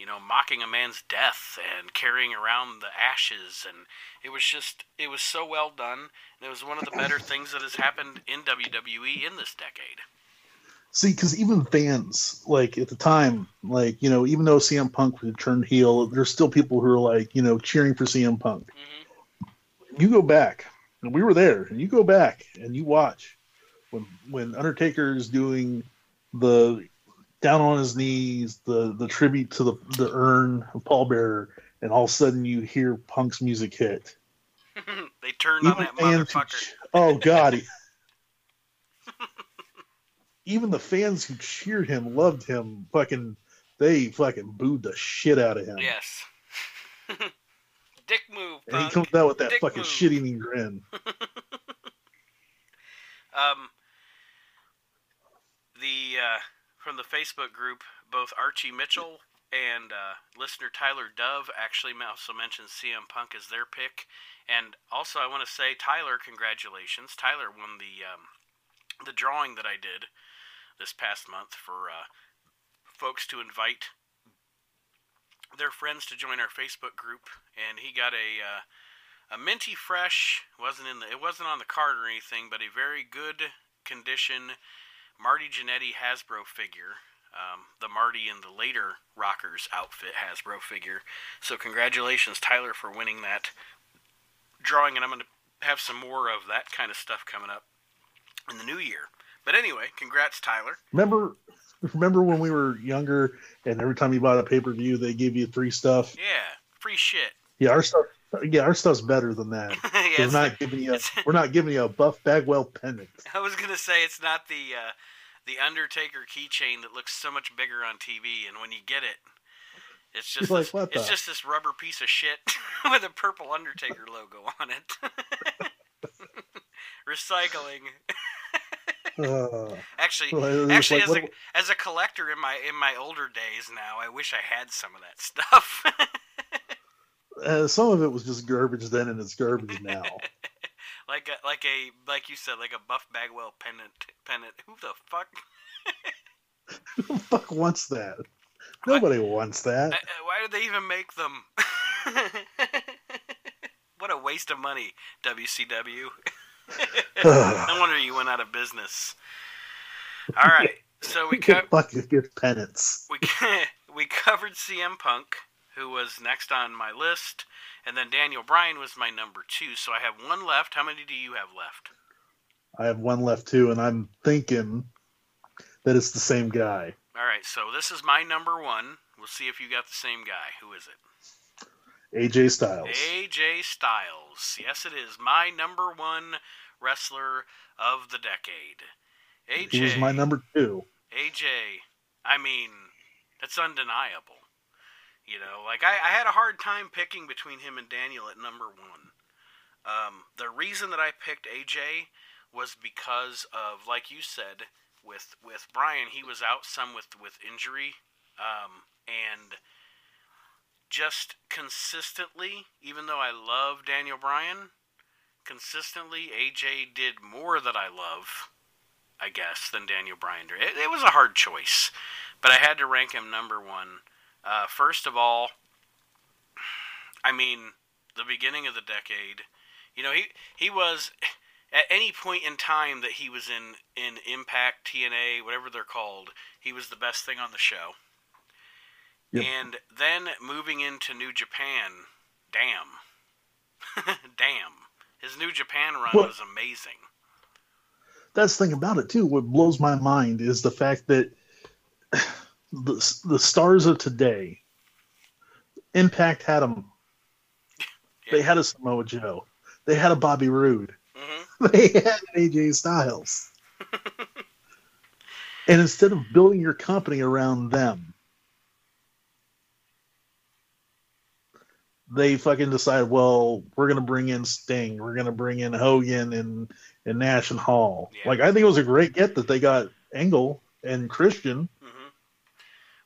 you know, mocking a man's death and carrying around the ashes, and it was just, it was so well done. And it was one of the better things that has happened in WWE in this decade. See, because even fans, like at the time, like you know, even though CM Punk had turned heel, there's still people who are like, you know, cheering for CM Punk. hmm You go back, and we were there, and you go back and you watch when when Undertaker is doing the down on his knees, the the tribute to the the urn of Paul Bearer, and all of a sudden you hear Punk's music hit. (laughs) they turned on that motherfucker. ch- oh god, (laughs) even the fans who cheered him, loved him, fucking they fucking booed the shit out of him. Yes. (laughs) Dick move. And he comes out with that Dick fucking move. shit-eating grin. Um, the uh, from the Facebook group, both Archie Mitchell and uh, listener Tyler Dove actually also mentioned CM Punk as their pick. And also, I want to say, Tyler, congratulations! Tyler won the um, the drawing that I did this past month for uh, folks to invite their friends to join our Facebook group, and he got a uh, a minty fresh wasn't in the it wasn't on the card or anything, but a very good condition Marty Jannetty Hasbro figure. Um, the Marty in the later Rockers outfit Hasbro figure. So congratulations, Tyler, for winning that drawing, and I'm going to have some more of that kind of stuff coming up in the new year. But anyway, congrats, Tyler. Remember, remember when we were younger, and every time you bought a pay-per-view, they gave you free stuff. Yeah, free shit. Yeah, our stuff. Yeah, our stuff's better than that. (laughs) yeah, we're not giving you. it's- We're not giving you a Buff Bagwell pendant. (laughs) I was gonna say it's not the uh, the Undertaker keychain that looks so much bigger on TV, and when you get it, it's just like, this, "What it's the?" just this rubber piece of shit (laughs) with a purple Undertaker logo on it. (laughs) Recycling. Uh, Actually, well, actually, like, as what- a as a collector in my in my older days now, I wish I had some of that stuff. (laughs) uh, some of it was just garbage then, and it's garbage now. Like a like a like you said, like a Buff Bagwell pennant pennant. Who the fuck? Who the fuck wants that? Nobody wants that. Uh, Why did they even make them? (laughs) what a waste of money, WCW. no wonder you went out of business. All right, so we (laughs) co- fuck get penance. we (laughs) we covered CM Punk, who was next on my list, and then Daniel Bryan was my number two. So I have one left. How many do you have left? I have one left too, and I'm thinking that it's the same guy. All right, so this is my number one. We'll see if you got the same guy. Who is it? AJ Styles. AJ Styles. Yes, it is my number one wrestler of the decade. AJ. He was my number two. AJ. I mean, it's undeniable. You know, like I, I had a hard time picking between him and Daniel at number one. Um, the reason that I picked AJ was because of, like you said, with with Bryan, he was out some with with injury, um, and just consistently, even though I love Daniel Bryan, consistently AJ did more that I love, I guess, than Daniel Bryan. It, it was a hard choice, but I had to rank him number one. Uh, first of all, I mean, the beginning of the decade. You know, he he was at any point in time that he was in in Impact, TNA, whatever they're called, he was the best thing on the show. Yep. And then moving into New Japan, damn, (laughs) damn, his New Japan run Well- was amazing. That's the thing about it too. What blows my mind is the fact that the the stars of today, Impact had them. They had a Samoa Joe. They had a Bobby Roode. hmm (laughs) They had an AJ Styles. (laughs) and instead of building your company around them, they fucking decide, well, we're gonna bring in Sting, we're gonna bring in Hogan and and Nash and Hall. Yeah. Like I think it was a great get that they got Angle and Christian.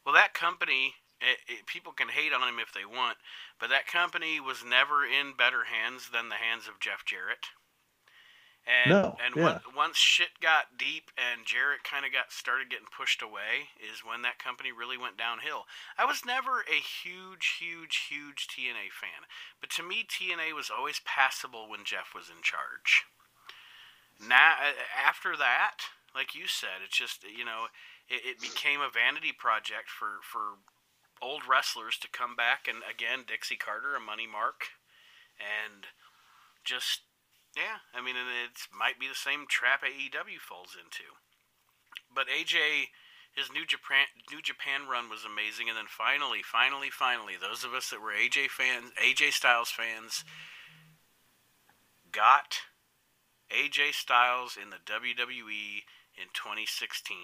Well, that company, it, it, people can hate on him if they want, but that company was never in better hands than the hands of Jeff Jarrett. And No, and yeah. once, once shit got deep and Jarrett kind of got started getting pushed away, is when that company really went downhill. I was never a huge, huge, huge TNA fan, but to me, TNA was always passable when Jeff was in charge. Now, after that, like you said, it's just you know it, it became a vanity project for for old wrestlers to come back and again Dixie Carter a money mark and just yeah I mean and it might be the same trap AEW falls into. But AJ his New Japan New Japan run was amazing and then finally finally finally those of us that were AJ fans AJ Styles fans got AJ Styles in the WWE in 2016.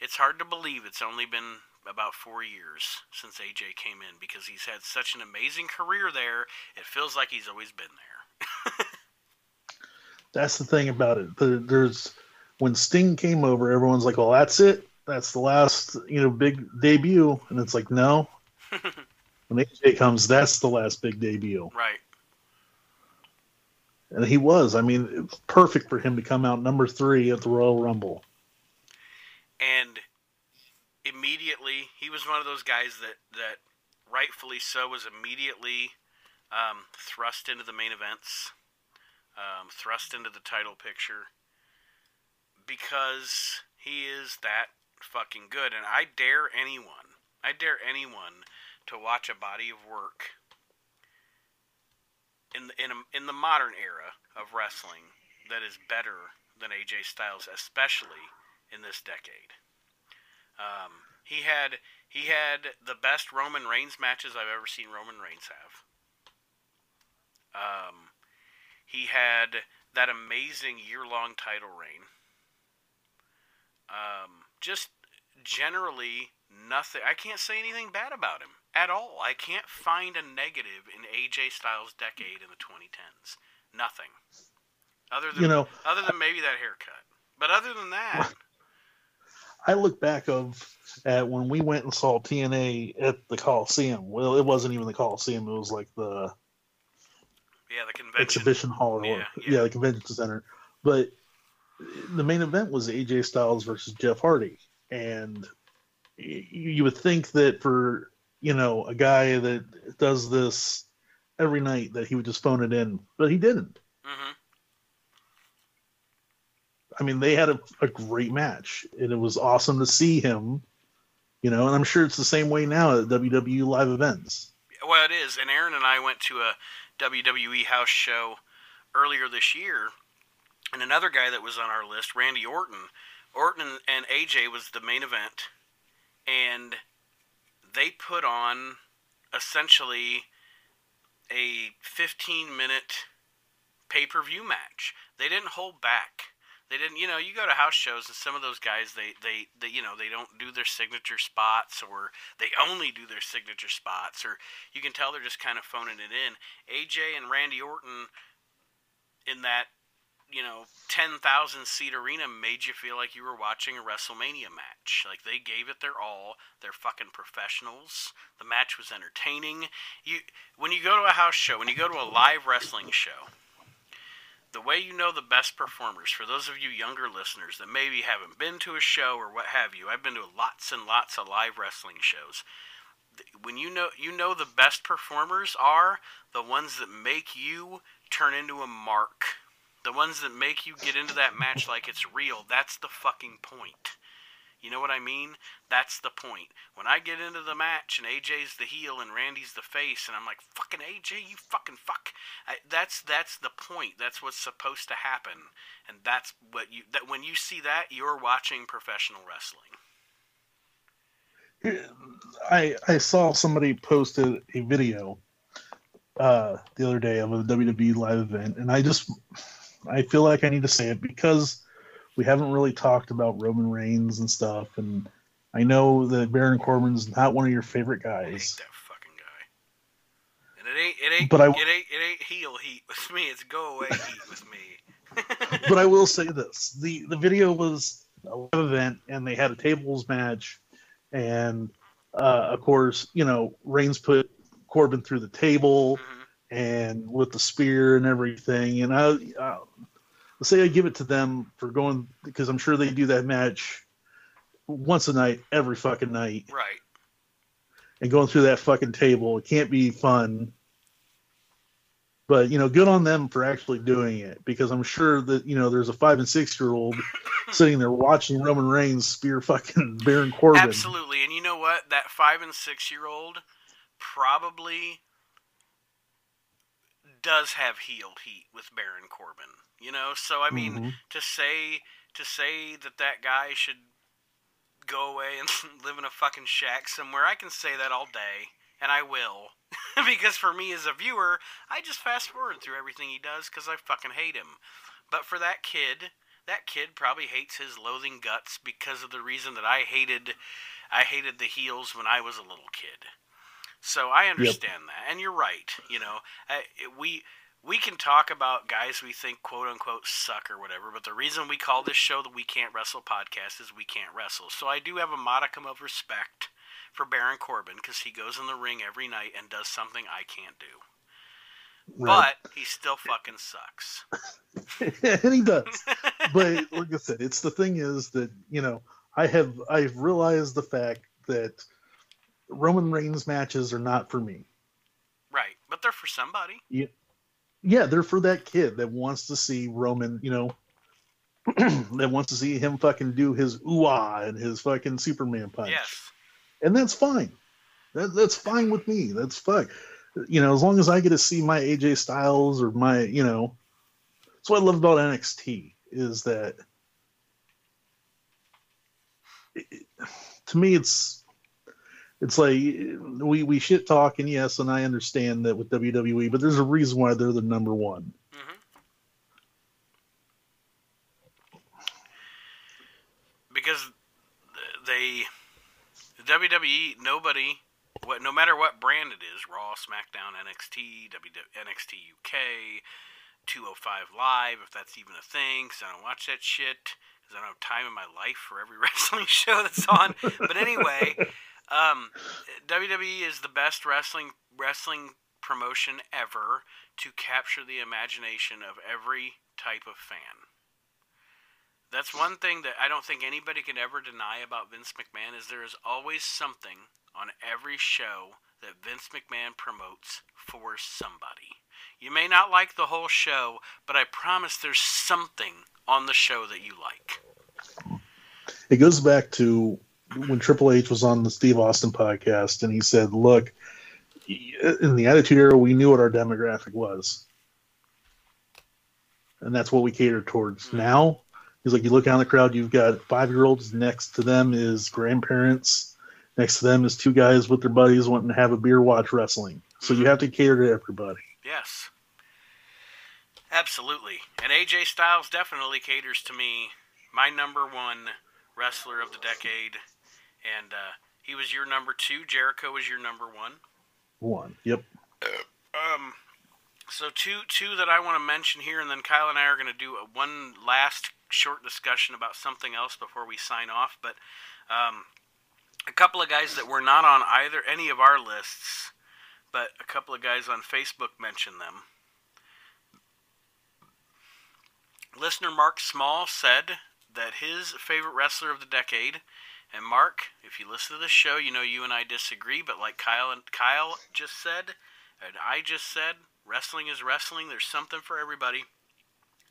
It's hard to believe it's only been about four years since AJ came in because he's had such an amazing career there. It feels like he's always been there. (laughs) That's the thing about it. There's when Sting came over, everyone's like, "Well, that's it. That's the last, you know, big debut." And it's like, no. (laughs) when AJ comes, that's the last big debut. right. And he was. I mean, it was perfect for him to come out number three at the Royal Rumble. And immediately he was one of those guys that that rightfully so was immediately um, thrust into the main events, um, thrust into the title picture because he is that fucking good. And I dare anyone, I dare anyone to watch a body of work in the, in a, in the modern era of wrestling that is better than AJ Styles, especially in this decade. Um, he had he had the best Roman Reigns matches I've ever seen Roman Reigns have. Um, he had that amazing year long title reign. Um, just generally nothing. I can't say anything bad about him at all. I can't find a negative in AJ Styles' decade in the 2010s. Nothing. Other than You know, other than maybe that haircut. But other than that, I look back of at when we went and saw TNA at the Coliseum. Well, it wasn't even the Coliseum; it was like the yeah, the convention. exhibition hall, or Yeah, yeah, yeah. the convention center. But the main event was AJ Styles versus Jeff Hardy, and you would think that for you know a guy that does this every night that he would just phone it in, but he didn't. hmm I mean, they had a, a great match, and it was awesome to see him. You know, and I'm sure it's the same way now at WWE live events. Well, it is. And Aaron and I went to a WWE house show earlier this year, and another guy that was on our list, Randy Orton. Orton and AJ was the main event, and they put on essentially a 15 minute pay per view match. They didn't hold back. They didn't, you know, you go to house shows and some of those guys, they, they, they, you know, they don't do their signature spots or they only do their signature spots or you can tell they're just kind of phoning it in. AJ and Randy Orton in that, you know, 10,000 seat arena made you feel like you were watching a WrestleMania match. Like they gave it their all. They're fucking professionals. The match was entertaining. You when you go to a house show, when you go to a live wrestling show, the way you know the best performers, for those of you younger listeners that maybe haven't been to a show or what have you, I've been to lots and lots of live wrestling shows. When you know you know the best performers are the ones that make you turn into a mark. The ones that make you get into that match like it's real. That's the fucking point. You know what I mean? That's the point. When I get into the match and AJ's the heel and Randy's the face, and I'm like, "Fucking AJ, you fucking fuck." I, that's that's the point. That's what's supposed to happen, and that's what you. That when you see that, you're watching professional wrestling. I I saw somebody posted a video uh, the other day of a WWE live event, and I just I feel like I need to say it because we haven't really talked about Roman Reigns and stuff, and I know that Baron Corbin's not one of your favorite I hate guys. that fucking guy. And it ain't it ain't But I- it ain't it ain't heel heat with me. It's go away heat with me. (laughs) but I will say this: the the video was a live event, and they had a tables match, and uh, of course, you know, Reigns put Corbin through the table. Mhm. and with the spear and everything. And I, uh, let's say I give it to them for going because I'm sure they do that match once a night, every fucking night, Right. and going through that fucking table. It can't be fun. But you know, good on them for actually doing it because I'm sure that you know there's a five and six year old (laughs) sitting there watching Roman Reigns spear fucking (laughs) Baron Corbin. Absolutely. And you know what? That five and six year old probably does have heel heat with Baron Corbin. You know, so I mean, Mhm. to say to say that that guy should go away and (laughs) live in a fucking shack somewhere, I can say that all day, and I will, (laughs) because for me as a viewer, I just fast forward through everything he does because I fucking hate him. But for that kid that kid probably hates his loathing guts because of the reason that I hated I hated the heels when I was a little kid. So I understand that, and you're right. You know, I, we we can talk about guys we think quote unquote suck or whatever, but the reason we call this show the We Can't Wrestle podcast is we can't wrestle. So I do have a modicum of respect for Baron Corbin because he goes in the ring every night and does something I can't do. Right. But he still fucking sucks. (laughs) and he does. (laughs) But like I said, it's the thing is that you know I have I've realized the fact that Roman Reigns matches are not for me. right, but they're for somebody. Yeah, they're for that kid that wants to see Roman, you know, (clears throat) that wants to see him fucking do his ooh and his fucking Superman punch. Yes. and that's fine. That, that's fine with me. That's fine. You know, as long as I get to see my AJ Styles or my, you know, that's what I love about NXT is that it- to me it's it's like we we shit talk and yes, and I understand that with WWE, but there's a reason why they're the number one. hmm Because they, WWE, nobody, what, no matter what brand it is, Raw, SmackDown, NXT, WW, NXT UK, 205 Live, if that's even a thing, because I don't watch that shit, because I don't have time in my life for every (laughs) wrestling show that's on. but anyway, um, WWE is the best wrestling wrestling promotion ever to capture the imagination of every type of fan. That's one thing that I don't think anybody can ever deny about Vince McMahon is there is always something on every show that Vince McMahon promotes for somebody. You may not like the whole show, but I promise there's something on the show that you like. It goes back to when Triple H was on the Steve Austin podcast and he said, "Look, in the Attitude Era, we knew what our demographic was, and that's what we catered towards." Mhm. Now, he's like, you look down the crowd, you've got five year olds. Next to them is grandparents. Next to them is two guys with their buddies wanting to have a beer, watch wrestling. So you Mhm. have to cater to everybody. Yes. Absolutely. And AJ Styles definitely caters to me, my number one wrestler of the decade. And uh, he was your number two. Jericho was your number one. One. Yep. Um, so two two that I want to mention here, and then Kyle and I are going to do a, one last short discussion about something else before we sign off. But um, a couple of guys that were not on either any of our lists, but a couple of guys on Facebook mentioned them. Listener Mark Small said that his favorite wrestler of the decade, and Mark, if you listen to this show, you know you and I disagree, but like Kyle and Kyle just said, and I just said, wrestling is wrestling. There's something for everybody.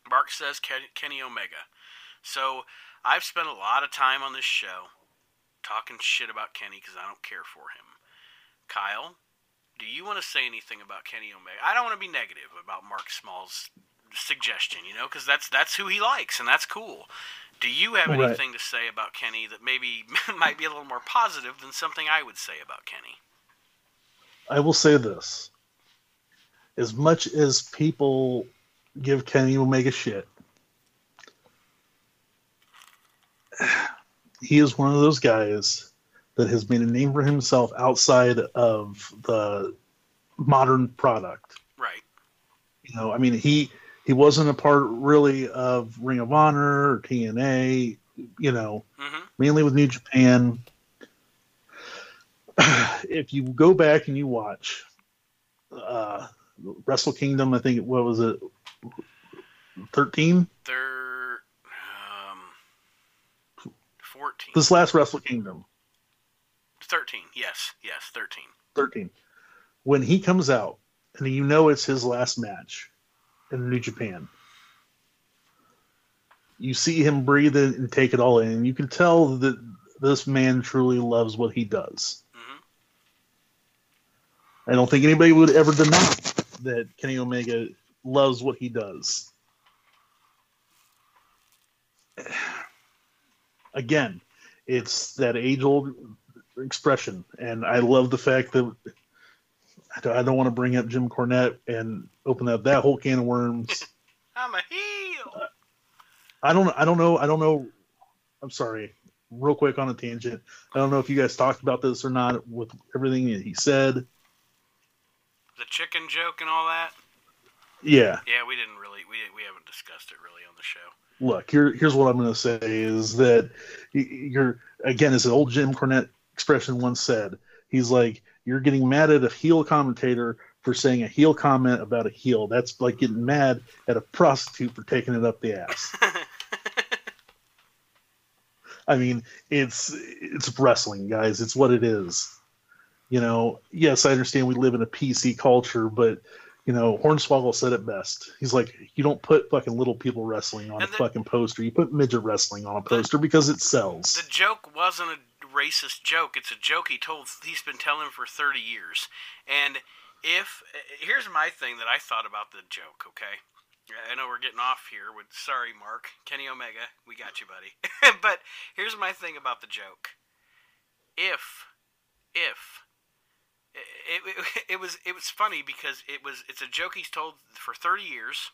Mark says Ken- Kenny Omega. So I've spent a lot of time on this show talking shit about Kenny because I don't care for him. Kyle, do you want to say anything about Kenny Omega? I don't want to be negative about Mark Small's suggestion, you know, because that's that's who he likes and that's cool. Do you have Right. anything to say about Kenny that maybe (laughs) might be a little more positive than something I would say about Kenny? I will say this. As much as people give Kenny Omega shit, he is one of those guys that has made a name for himself outside of the modern product. Right. You know, I mean, he he wasn't a part really of Ring of Honor or TNA. You know, hmm mainly with New Japan. (sighs) if you go back and you watch uh, Wrestle Kingdom, I think what was it, thirteen? They're um, 14. This last Wrestle Kingdom, 13. Yes. Yes. 13. thirteen. When he comes out, and you know it's his last match in New Japan. You see him breathe it and take it all in. You can tell that this man truly loves what he does. hmm I don't think anybody would ever deny that Kenny Omega loves what he does. (sighs) Again, it's that age old expression, and I love the fact that I don't, don't want to bring up Jim Cornette and open up that whole can of worms. (laughs) I'm a heel. I don't I don't know I don't know. I'm sorry. Real quick on a tangent. I don't know if you guys talked about this or not with everything that he said. The chicken joke and all that. Yeah. Yeah, we didn't really we we haven't discussed it really on the show. Look, here here's what I'm going to say is that you're again as an old Jim Cornette expression once said. He's like you're getting mad at a heel commentator for saying a heel comment about a heel. That's like getting mad at a prostitute for taking it up the ass. (laughs) I mean, it's it's wrestling, guys. It's what it is. You know, yes, I understand we live in a PC culture, but you know, Hornswoggle said it best. He's like, you don't put fucking little people wrestling on And a the- fucking poster. You put midget wrestling on a poster because it sells. The joke wasn't a racist joke. It's a joke he told. He's been telling for thirty years. And if here's my thing that I thought about the joke. Okay, I know we're getting off here. With sorry, Mark, Kenny Omega, we got you, buddy. (laughs) but here's my thing about the joke. If, if. It, it, it was it was funny because it was it's a joke he's told for 30 years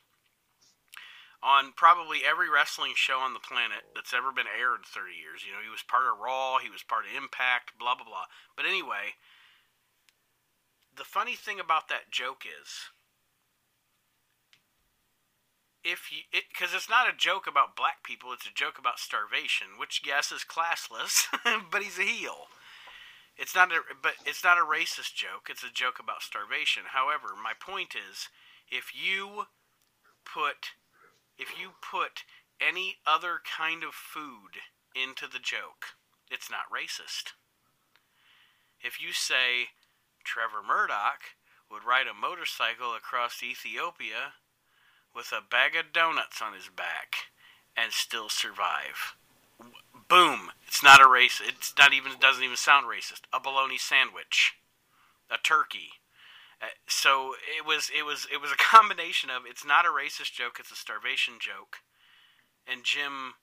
on probably every wrestling show on the planet that's ever been aired in 30 years. You know, he was part of Raw, he was part of Impact, blah, blah, blah. But anyway, the funny thing about that joke is if you, because it's not a joke about black people, it's a joke about starvation, which, yes, is classless, (laughs) but he's a heel. It's not a, but it's not a racist joke. It's a joke about starvation. However, my point is, if you put if you put any other kind of food into the joke, it's not racist. If you say Trevor Murdoch would ride a motorcycle across Ethiopia with a bag of donuts on his back and still survive. Boom! It's not a race. It's not even. It doesn't even sound racist. A bologna sandwich, a turkey. Uh, so it was. It was. It was a (laughs) combination of. It's not a racist joke. It's a starvation joke, and Jim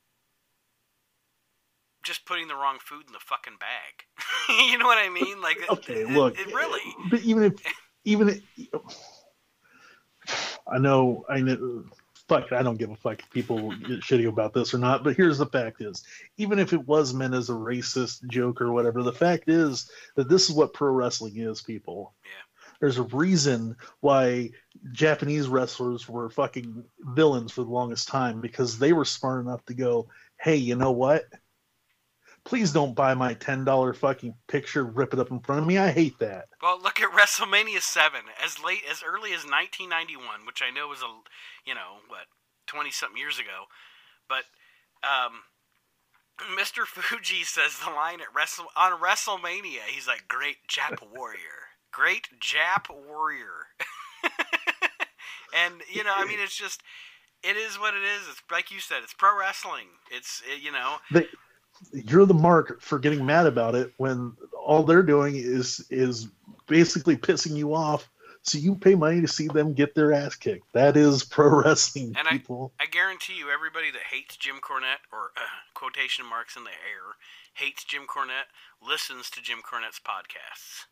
just putting the wrong food in the fucking bag. (laughs) you know what I mean? Like, Okay, it- look. it really. But even if, (laughs) even if, I know, I know, fuck, I don't give a fuck if people get shitty about this or not. But here's the fact: is even if it was meant as a racist joke or whatever, the fact is that this is what pro wrestling is, people. Yeah. There's a reason why Japanese wrestlers were fucking villains for the longest time because they were smart enough to go, hey, you know what? Please don't buy my ten dollar fucking picture, rip it up in front of me. I hate that. Well, look at WrestleMania Seven, as late as early as 1991, which I know was a, you know, what, 20 something years ago, but um, (laughs) Mr. Fuji says the line at Wrestle on WrestleMania. He's like, "Great Jap warrior, great Jap warrior," (laughs) and you know, I mean, it's just, it is what it is. It's like you said, it's pro wrestling. It's it, you know, They, you're the mark for getting mad about it when all they're doing is is basically pissing you off. So you pay money to see them get their ass kicked. That is pro (laughs) wrestling, And I- people. I guarantee you, everybody that hates Jim Cornette, or uh, quotation marks in the air, hates Jim Cornette, listens to Jim Cornette's podcasts.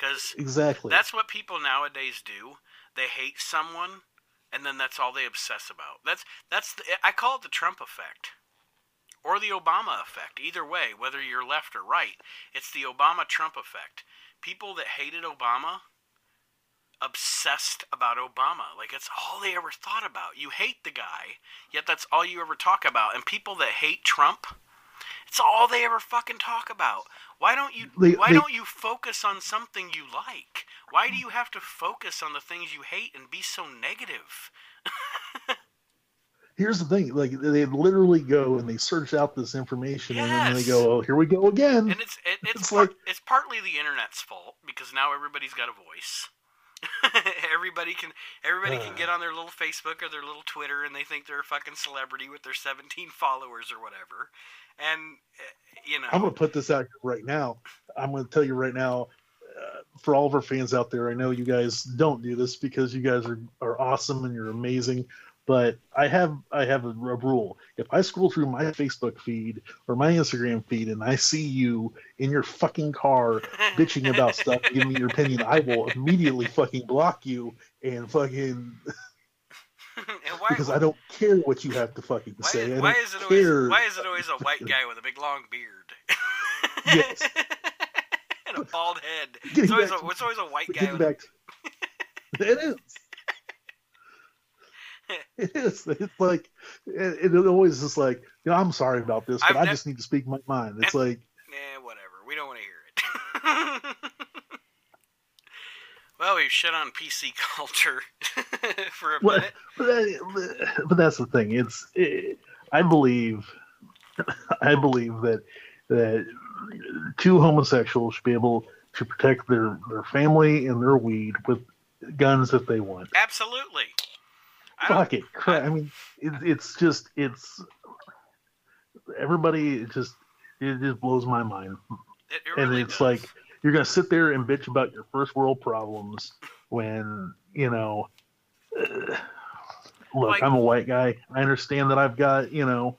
Because exactly. that's what people nowadays do. They hate someone, and then that's all they obsess about. That's that's the, I call it the Trump effect, or the Obama effect. Either way, whether you're left or right, it's the Obama Trump effect. People that hated Obama obsessed about Obama. Like it's all they ever thought about. You hate the guy, yet that's all you ever talk about. And people that hate Trump, it's all they ever fucking talk about. Why don't you They- why they- don't you focus on something you like? Why do you have to focus on the things you hate and be so negative? (laughs) Here's the thing: like they literally go and they search out this information, and then they go, "Oh, here we go again." And it's it, it's It's par- like- it's partly the internet's fault because now everybody's got a voice. (laughs) everybody can everybody can get uh. on their little Facebook or their little Twitter and they think they're a fucking celebrity with their 17 followers or whatever. And uh, you know, I'm going to put this out right now. I'm going to tell you right now, uh, for all of our fans out there, I know you guys don't do this because you guys are, are awesome and you're amazing. But I have I have a, a rule. If I scroll through my Facebook feed or my Instagram feed and I see you in your fucking car (laughs) bitching about stuff, give me your opinion, I will immediately fucking block you and fucking (laughs) why because I don't care what you have to fucking Why, say. Why is it care. always why is it always a white guy with a big long beard? (laughs) Yes. (laughs) and a bald head. It's always, back a, it's always a white guy with back, to, it is. It is. It's like it, it always is like, you know, I'm sorry about this, but I've I ne- just need to speak my mind. It's like, Nah, whatever. We don't want to hear it. Well, we've shit on PC (laughs) culture (laughs) for a What? minute. but, that, but that's the thing. It's it, I believe, (laughs) I believe that that two homosexuals should be able to protect their their family and their weed with guns if they want. Absolutely. Fuck it. I mean, it, it's just it's everybody. It just it just blows my mind. It, it and it's does. like you're gonna sit there and bitch about your first world problems when you know uh, (sighs) look Like- i'm a white guy i understand that i've got you know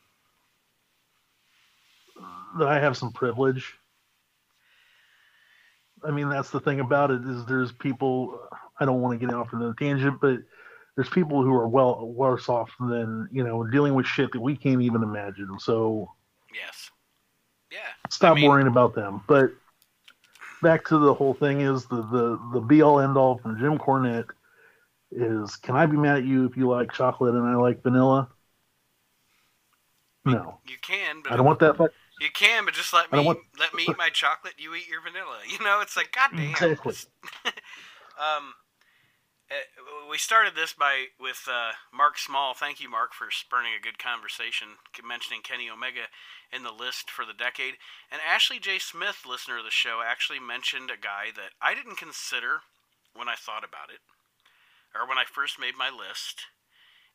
that i have some privilege i mean that's the thing about it is there's people i don't want to get off on a tangent but there's people who are well worse off than you know dealing with shit that we can't even imagine so yes. Yeah. stop I mean- worrying about them. But back to the whole thing is the the the be all end all from Jim Cornette is can I be mad at you if you like chocolate and I like vanilla? No, You can, but I don't want that. Fuck. You can, but just let me want- let me eat my chocolate. You eat your vanilla. You know, it's like goddamn. Exactly. (laughs) um, we started this by with uh, Mark Small. Thank you, Mark, for spurning a good conversation, mentioning Kenny Omega in the list for the decade. And Ashley J. Smith, listener of the show, actually mentioned a guy that I didn't consider when I thought about it, or when I first made my list.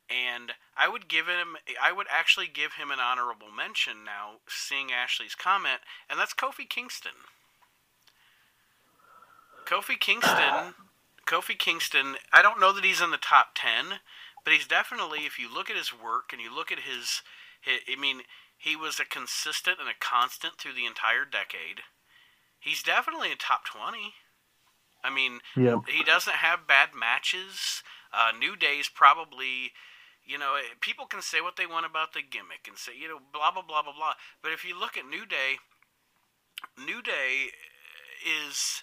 And I would give him, I would actually give him an honorable mention now, seeing Ashley's comment, and that's Kofi Kingston. Kofi Kingston, Kofi Kingston. I don't know that he's in the top ten, but he's definitely. If you look at his work and you look at his, hi I mean, he was a consistent and a constant through the entire decade. He's definitely in top twenty. I mean, Yeah, he doesn't have bad matches. Uh, New Day's probably, you know, eh, people can say what they want about the gimmick and say, you know, blah blah blah blah blah. But if you look at New Day, New Day is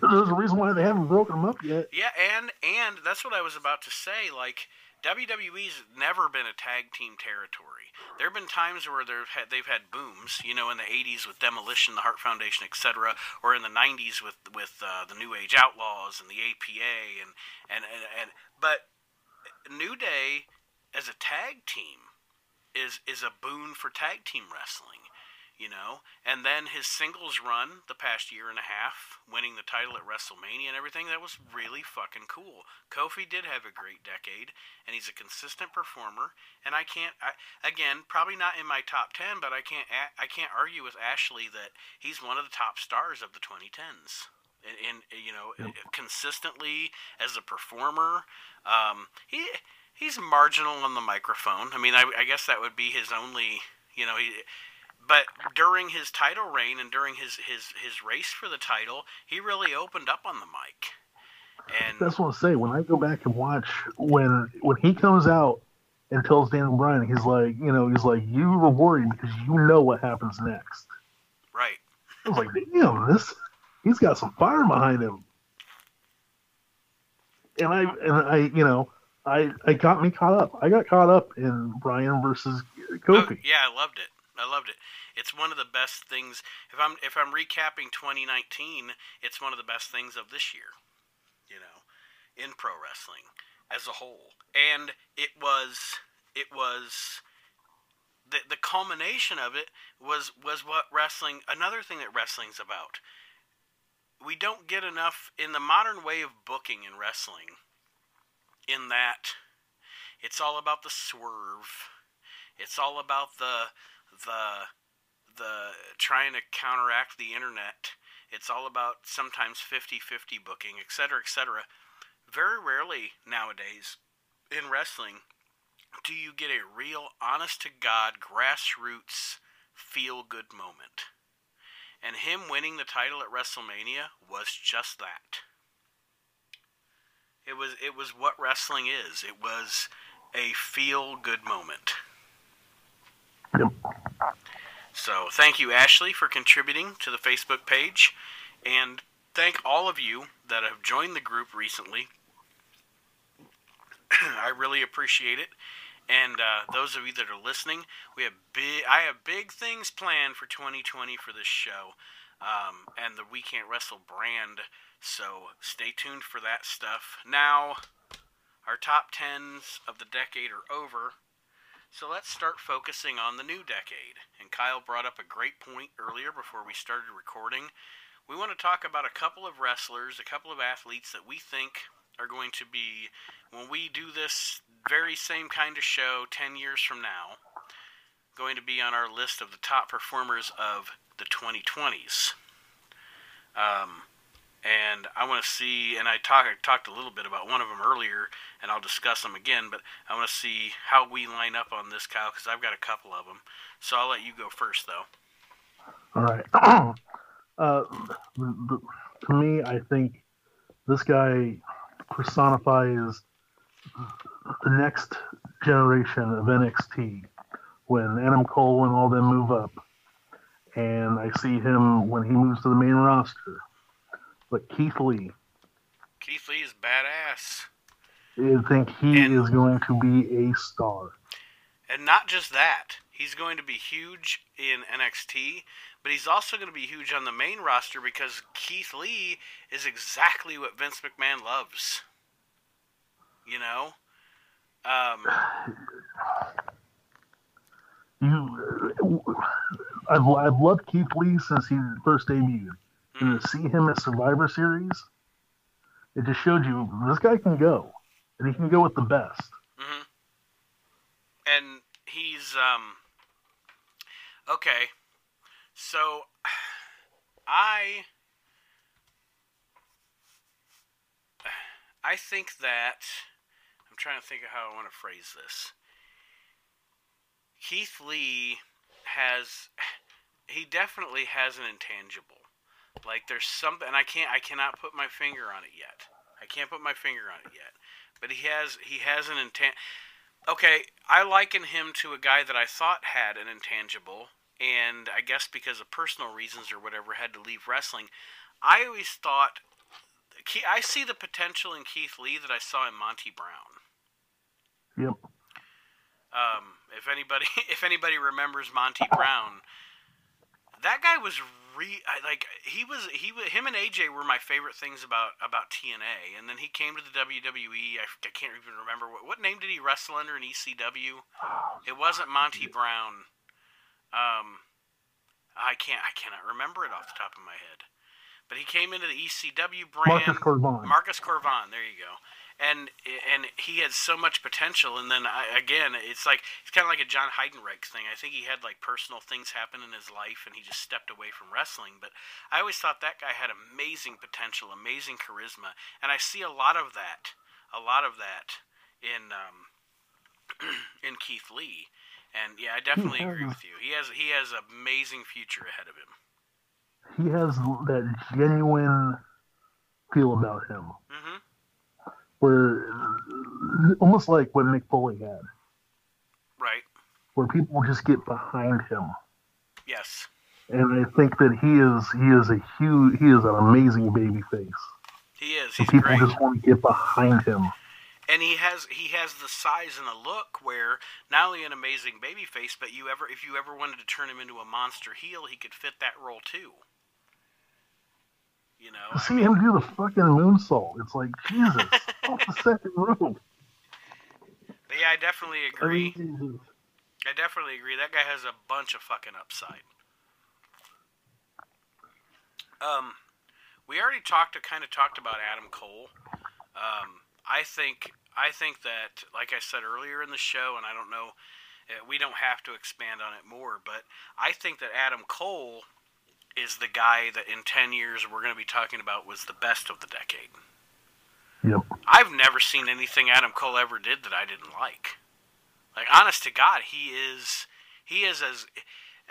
there's a reason why they haven't broken them up yet. yeah, and and that's what I was about to say. Like WWE's never been a tag team territory. There have been times where they've had they've had booms, you know, in the '80s with Demolition, the Hart Foundation, etc., or in the '90s with with uh, the New Age Outlaws and the APA, and and and, and but New Day as a tag team is is a boon for tag team wrestling you know. And then his singles run the past year and a half, winning the title at WrestleMania and everything, that was really fucking cool. Kofi did have a great decade, and he's a consistent performer. And I can't, I, again, probably not in my top ten, but I can't, I can't argue with Ashley that he's one of the top stars of the 2010s. In, in you know, consistently as a performer, um, he he's marginal on the microphone. I mean, I, I guess that would be his only, you know, he but during his title reign and during his his his race for the title, he really opened up on the mic. And That's what I say. When I go back and watch when when he comes out and tells Daniel Bryan, he's like, you know, he's like, you were worried because you know what happens next. right, I was like, damn, this he's got some fire behind him. And I and I, you know, I I got me caught up. I got caught up in Bryan versus Oh, Kofi. yeah, I loved it. I loved it. It's one of the best things. If I'm if I'm recapping 2019, it's one of the best things of this year. You know, in pro wrestling as a whole, and it was it was the the culmination of it was was what wrestling. Another thing that wrestling's about. We don't get enough in the modern way of booking in wrestling. In that, it's all about the swerve. It's all about the the the trying to counteract the internet. It's all about sometimes 50-50 booking, etc., etc. Very rarely nowadays in wrestling do you get a real honest to god grassroots feel good moment. And him winning the title at WrestleMania was just that. It was it was what wrestling is. It was a feel good moment. Yep. So thank you, Ashley, for contributing to the Facebook page, and thank all of you that have joined the group recently. (clears throat) I really appreciate it. And uh, those of you that are listening, we have big. I have big things planned for 2020 for this show, um, and the We Can't Wrestle brand. So stay tuned for that stuff. Now, our top tens of the decade are over, so let's start focusing on the new decade. And Kyle brought up a great point earlier before we started recording. We want to talk about a couple of wrestlers, a couple of athletes that we think are going to be, when we do this very same kind of show 10 years from now, going to be on our list of the top performers of the 2020s. Um, and I want to see, and I, talk, I talked a little bit about one of them earlier, and I'll discuss them again, but I want to see how we line up on this, Kyle, because I've got a couple of them. So I'll let you go first, though. All right. (clears throat) uh, to me, I think this guy personifies the next generation of NXT when Adam Cole and all them move up. And I see him when he moves to the main roster. But Keith Lee, Keith Lee is badass. I think he And- is going to be a star. And not just that, he's going to be huge in NXT, but he's also going to be huge on the main roster because Keith Lee is exactly what Vince McMahon loves. You know? Um, (sighs) You, I've, I've loved Keith Lee since he first debuted. And to see him at Survivor Series, it just showed you this guy can go, and he can go with the best. hmm And he's um okay. So I I think that I'm trying to think of how I want to phrase this. Keith Lee has he definitely has an intangible. Like there's something and I can't I cannot put my finger on it yet. I can't put my finger on it yet. But he has he has an intent Okay, I liken him to a guy that I thought had an intangible, and I guess because of personal reasons or whatever, had to leave wrestling. I always thought, I see the potential in Keith Lee that I saw in Monty Brown. Yep. Um, if anybody, (laughs) if anybody remembers Monty Brown, that guy was re I- like he was he him and AJ were my favorite things about about TNA, and then he came to the WWE. I can't even remember what what name did he wrestle under in ECW. It wasn't Monty Brown. Um, I can't I cannot remember it off the top of my head. But he came into the ECW brand. Marcus Cor Von. Marcus Cor Von, there you go. And and he had so much potential, and then I, again, it's like it's kind of like a John Heidenreich thing. I think he had like personal things happen in his life, and he just stepped away from wrestling. But I always thought that guy had amazing potential, amazing charisma, and I see a lot of that, a lot of that in um, (clears throat) in Keith Lee. And yeah, I definitely agree with you. He has he has amazing future ahead of him. He has that genuine feel about him, hmm where almost like what Mick Foley had, Right? where people just get behind him. Yes. And I think that he is he is a huge he is an amazing baby face. He is. People great. just want to get behind him. and he has he has the size and the look where not only an amazing baby face, but you ever if you ever wanted to turn him into a monster heel, he could fit that role too. You know, I see mean, him do the fucking moonsault, it's like Jesus (laughs) off the second rope. but yeah, I definitely I agree. mean, I definitely agree. That guy has a bunch of fucking upside. Um, we already talked, kind of talked about Adam Cole. Um, I think, I think that, like I said earlier in the show, and I don't know, uh, we don't have to expand on it more, but I think that Adam Cole is the guy that in ten years we're going to be talking about was the best of the decade. Yep. I've never seen anything Adam Cole ever did that I didn't like. Like honest to God, he is he is as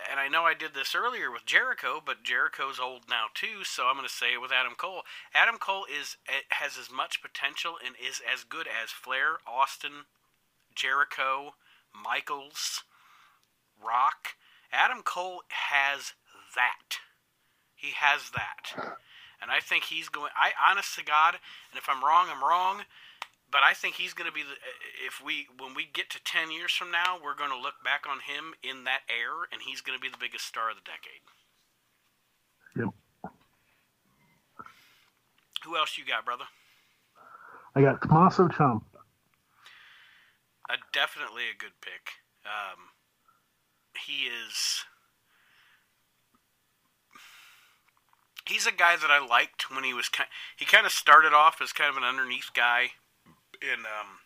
and I know I did this earlier with Jericho, but Jericho's old now too, so I'm going to say it with Adam Cole. Adam Cole is eh, has as much potential and is as good as Flair, Austin, Jericho, Michaels, Rock. Adam Cole has that. He has that. And I think he's going. I honest to God, and if I'm wrong, I'm wrong. But I think he's going to be the. If we when we get to ten years from now, we're going to look back on him in that air, and he's going to be the biggest star of the decade. Yep. Who else you got, brother? I got Tommaso. Uh, definitely a good pick. Um, he is. He's a guy that I liked when he was kind. He kind of started off as kind of an underneath guy in um,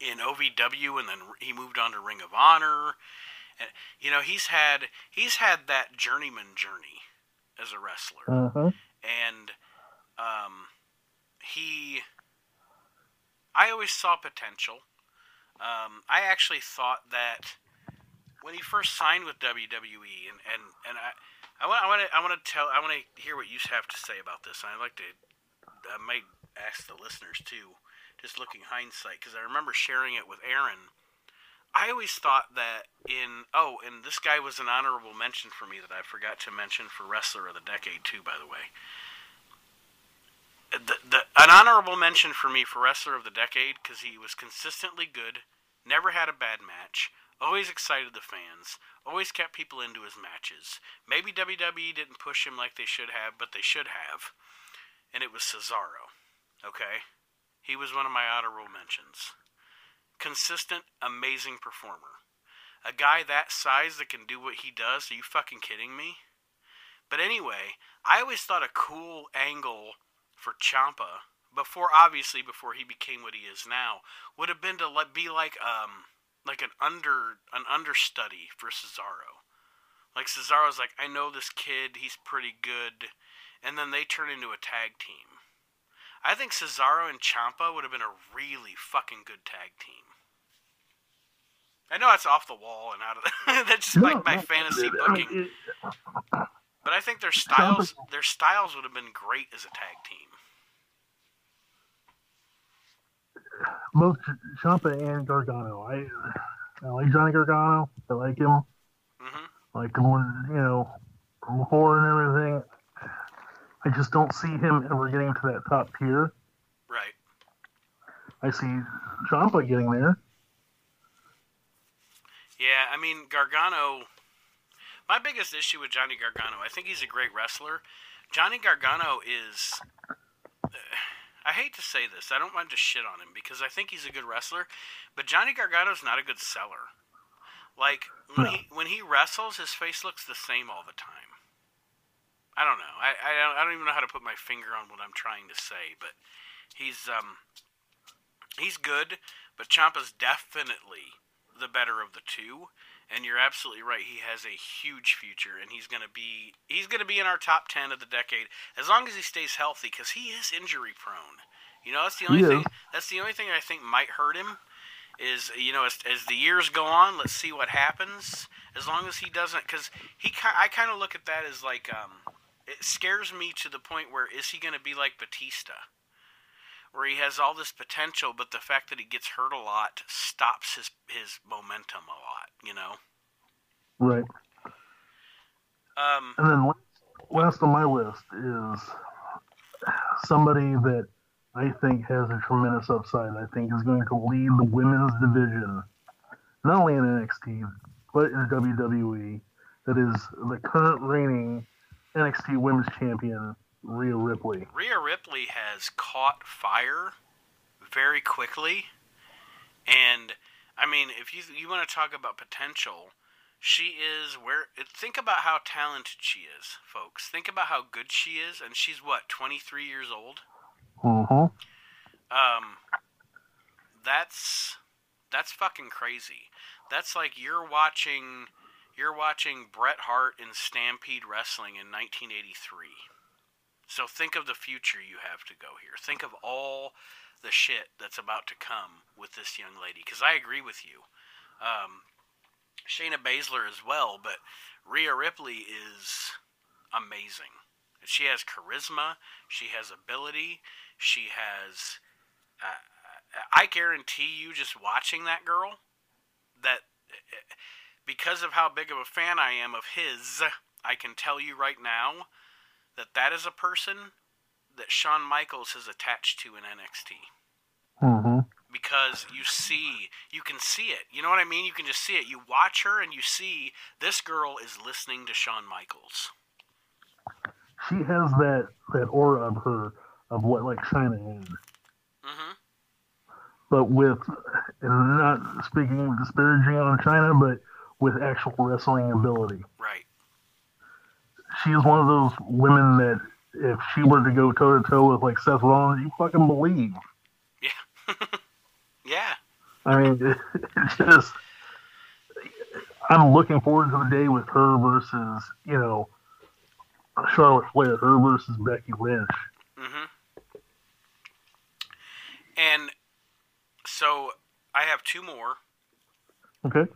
in OVW, and then he moved on to Ring of Honor. And you know, he's had he's had that journeyman journey as a wrestler, Uh-huh. and um, he. I always saw potential. Um, I actually thought that when he first signed with WWE, and and, and I, I want I want to I want to tell I want to hear what you have to say about this. I'd like to I might ask the listeners too, just looking hindsight, because I remember sharing it with Aaron. I always thought that in oh, and this guy was an honorable mention for me that I forgot to mention for wrestler of the decade too. By the way, the, the an honorable mention for me for wrestler of the decade because he was consistently good, never had a bad match, always excited the fans, always kept people into his matches. Maybe WWE didn't push him like they should have, but they should have, and it was Cesaro. Okay, he was one of my honorable mentions. Consistent, amazing performer. A guy that size that can do what he does. Are you fucking kidding me? But anyway, I always thought a cool angle for Ciampa before obviously before he became what he is now would have been to be like um like an under an understudy for Cesaro. Like Cesaro's like I know this kid, he's pretty good, and then they turn into a tag team. I think Cesaro and Ciampa would have been a really fucking good tag team. I know it's off the wall and out of the, (laughs) that's just like my fantasy booking. But I think their styles their styles would have been great as a tag team. Both Ciampa and Gargano. I I like Johnny Gargano. I like him. hmm I like when you know from before and everything. I just don't see him ever getting to that top tier. Right. I see Ciampa getting there. Yeah, I mean Gargano. My biggest issue with Johnny Gargano, I think he's a great wrestler. Johnny Gargano is. I hate to say this. I don't want to shit on him because I think he's a good wrestler, but Johnny Gargano's not a good seller. Like when No. he when he wrestles, his face looks the same all the time. I don't know. I, I don't- I don't even know how to put my finger on what I'm trying to say, but he's um he's good, but Ciampa's definitely the better of the two. And you're absolutely right. He has a huge future, and he's gonna be he's gonna be in our top ten of the decade as long as he stays healthy, because he is injury prone. You know, that's the only He thing. That's the only thing I think might hurt him. Is you know, as, as the years go on, let's see what happens. As long as he doesn't, because he, I kind of look at that as like, um, it scares me to the point where is he going to be like Batista, where he has all this potential, but the fact that he gets hurt a lot stops his his momentum a lot. You know. Right. Um, And then last, last on my list is somebody that I think has a tremendous upside. I think is going to lead the women's division, not only in NXT but in WWE. That is the current reigning NXT Women's Champion Rhea Ripley. Rhea Ripley has caught fire very quickly, and I mean, if you you want to talk about potential, she is where. Think about how talented she is, folks. Think about how good she is, and she's what twenty three years old. Mm-hmm. Um, that's that's fucking crazy. That's like you're watching you're watching Bret Hart in Stampede Wrestling in 1983. So think of the future you have to go here. Think of all the shit that's about to come with this young lady. Because I agree with you. Um, Shayna Baszler as well, but Rhea Ripley is amazing. She has charisma. She has ability. She has. Uh, I guarantee you, just watching that girl, that because of how big of a fan I am of his, I can tell you right now that that is a person that Shawn Michaels has attached to in NXT hmm because you see you can see it. You know what i mean? You can just see it. You watch her and you see this girl is listening to Shawn Michaels. She has that that aura of her of what like Chyna is. hmm but with and not speaking disparaging on Chyna, but with actual wrestling ability. right She is one of those women that if she were to go toe to toe with like Seth Rollins, you fucking believe. yeah (laughs) yeah. I mean, (laughs) it's just I'm looking forward to the day with her versus you know Charlotte Flair, her versus Becky Lynch. hmm and so i have two more Okay,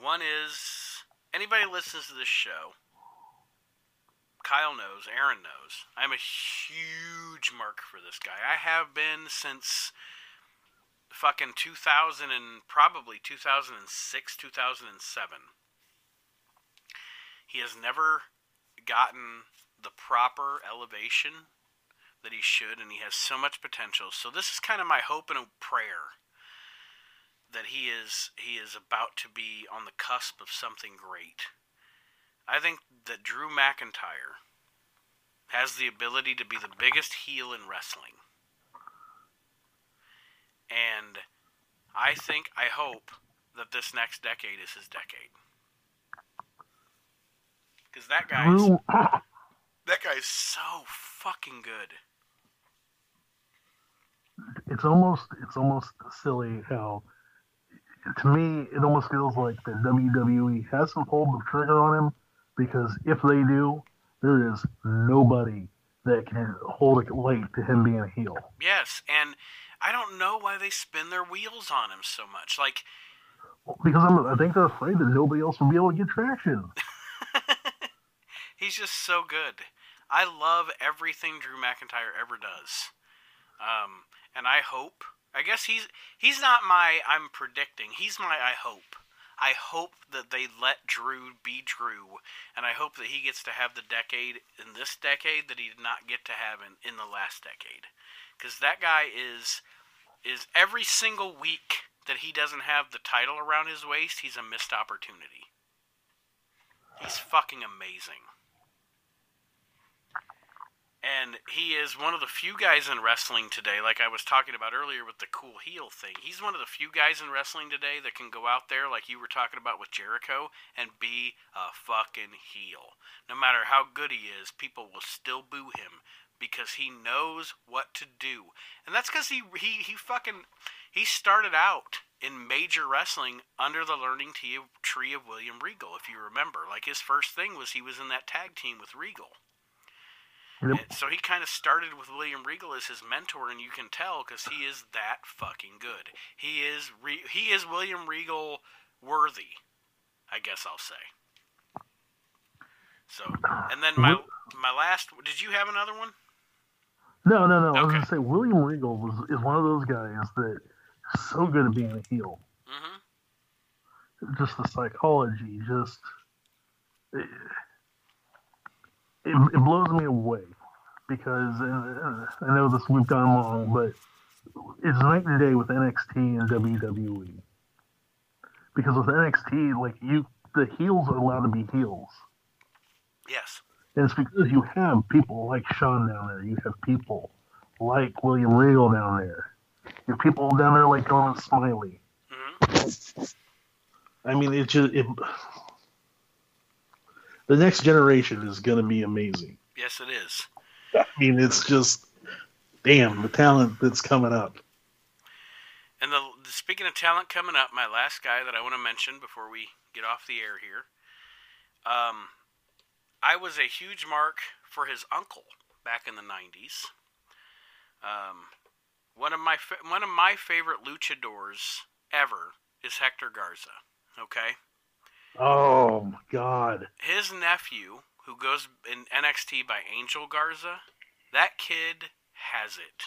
One is anybody listens to this show. Kyle knows, Aaron knows. I'm a huge mark for this guy. I have been since fucking 2000 and probably 2006, 2007. He has never gotten the proper elevation that he should, and he has so much potential. So this is kind of my hope and a prayer that he is he is about to be on the cusp of something great. I think that Drew McIntyre has the ability to be the biggest heel in wrestling. And I think I hope that this next decade is his decade. Cuz that guy's (laughs) that guy's so fucking good. It's almost it's almost silly how to me it almost feels like the WWE hasn't pulled the trigger on him because if they do, there is nobody that can hold a light to him being a heel. Yes, and I don't know why they spin their wheels on him so much. Like Because I'm, I think they're afraid that nobody else will be able to get traction. (laughs) (laughs) He's just so good. I love everything Drew McIntyre ever does. Um, and I hope, I guess he's he's not my I'm predicting. He's my I hope. I hope that they let Drew be Drew, and I hope that he gets to have the decade in this decade that he did not get to have in, in the last decade. Because that guy is is every single week that he doesn't have the title around his waist, he's a missed opportunity. He's fucking amazing. And he is one of the few guys in wrestling today, like I was talking about earlier with the cool heel thing. He's one of the few guys in wrestling today that can go out there, like you were talking about with Jericho, and be a fucking heel. No matter how good he is, people will still boo him because he knows what to do. And that's because he, he, he fucking, he started out in major wrestling under the learning tree of William Regal, if you remember. Like his first thing was he was in that tag team with Regal. Yep. So he kind of started with William Regal as his mentor, and you can tell because he is that fucking good. He is re- he is William Regal worthy, I guess I'll say. So, and then my my last. Did you have another one? No, no, no. I was gonna say William Regal was is one of those guys that is so good at being a heel. hmm Just the psychology, just it, it, it blows me away because uh, I know this we've gone long, but it's night and day with NXT and WWE. Because with NXT, like you, the heels are allowed to be heels. Yes. And it's because you have people like Shawn down there. You have people like William Regal down there. You have people down there like Norman Smiley. hmm I mean, it just it, the next generation is going to be amazing. Yes, it is. I mean, it's just damn the talent that's coming up. And the, the speaking of talent coming up, my last guy that I want to mention before we get off the air here. Um, I was a huge mark for his uncle back in the '90s. Um, one of my fa- one of my favorite luchadors ever is Hector Garza. Okay, Oh my God! his nephew, who goes in NXT by Angel Garza, that kid has it.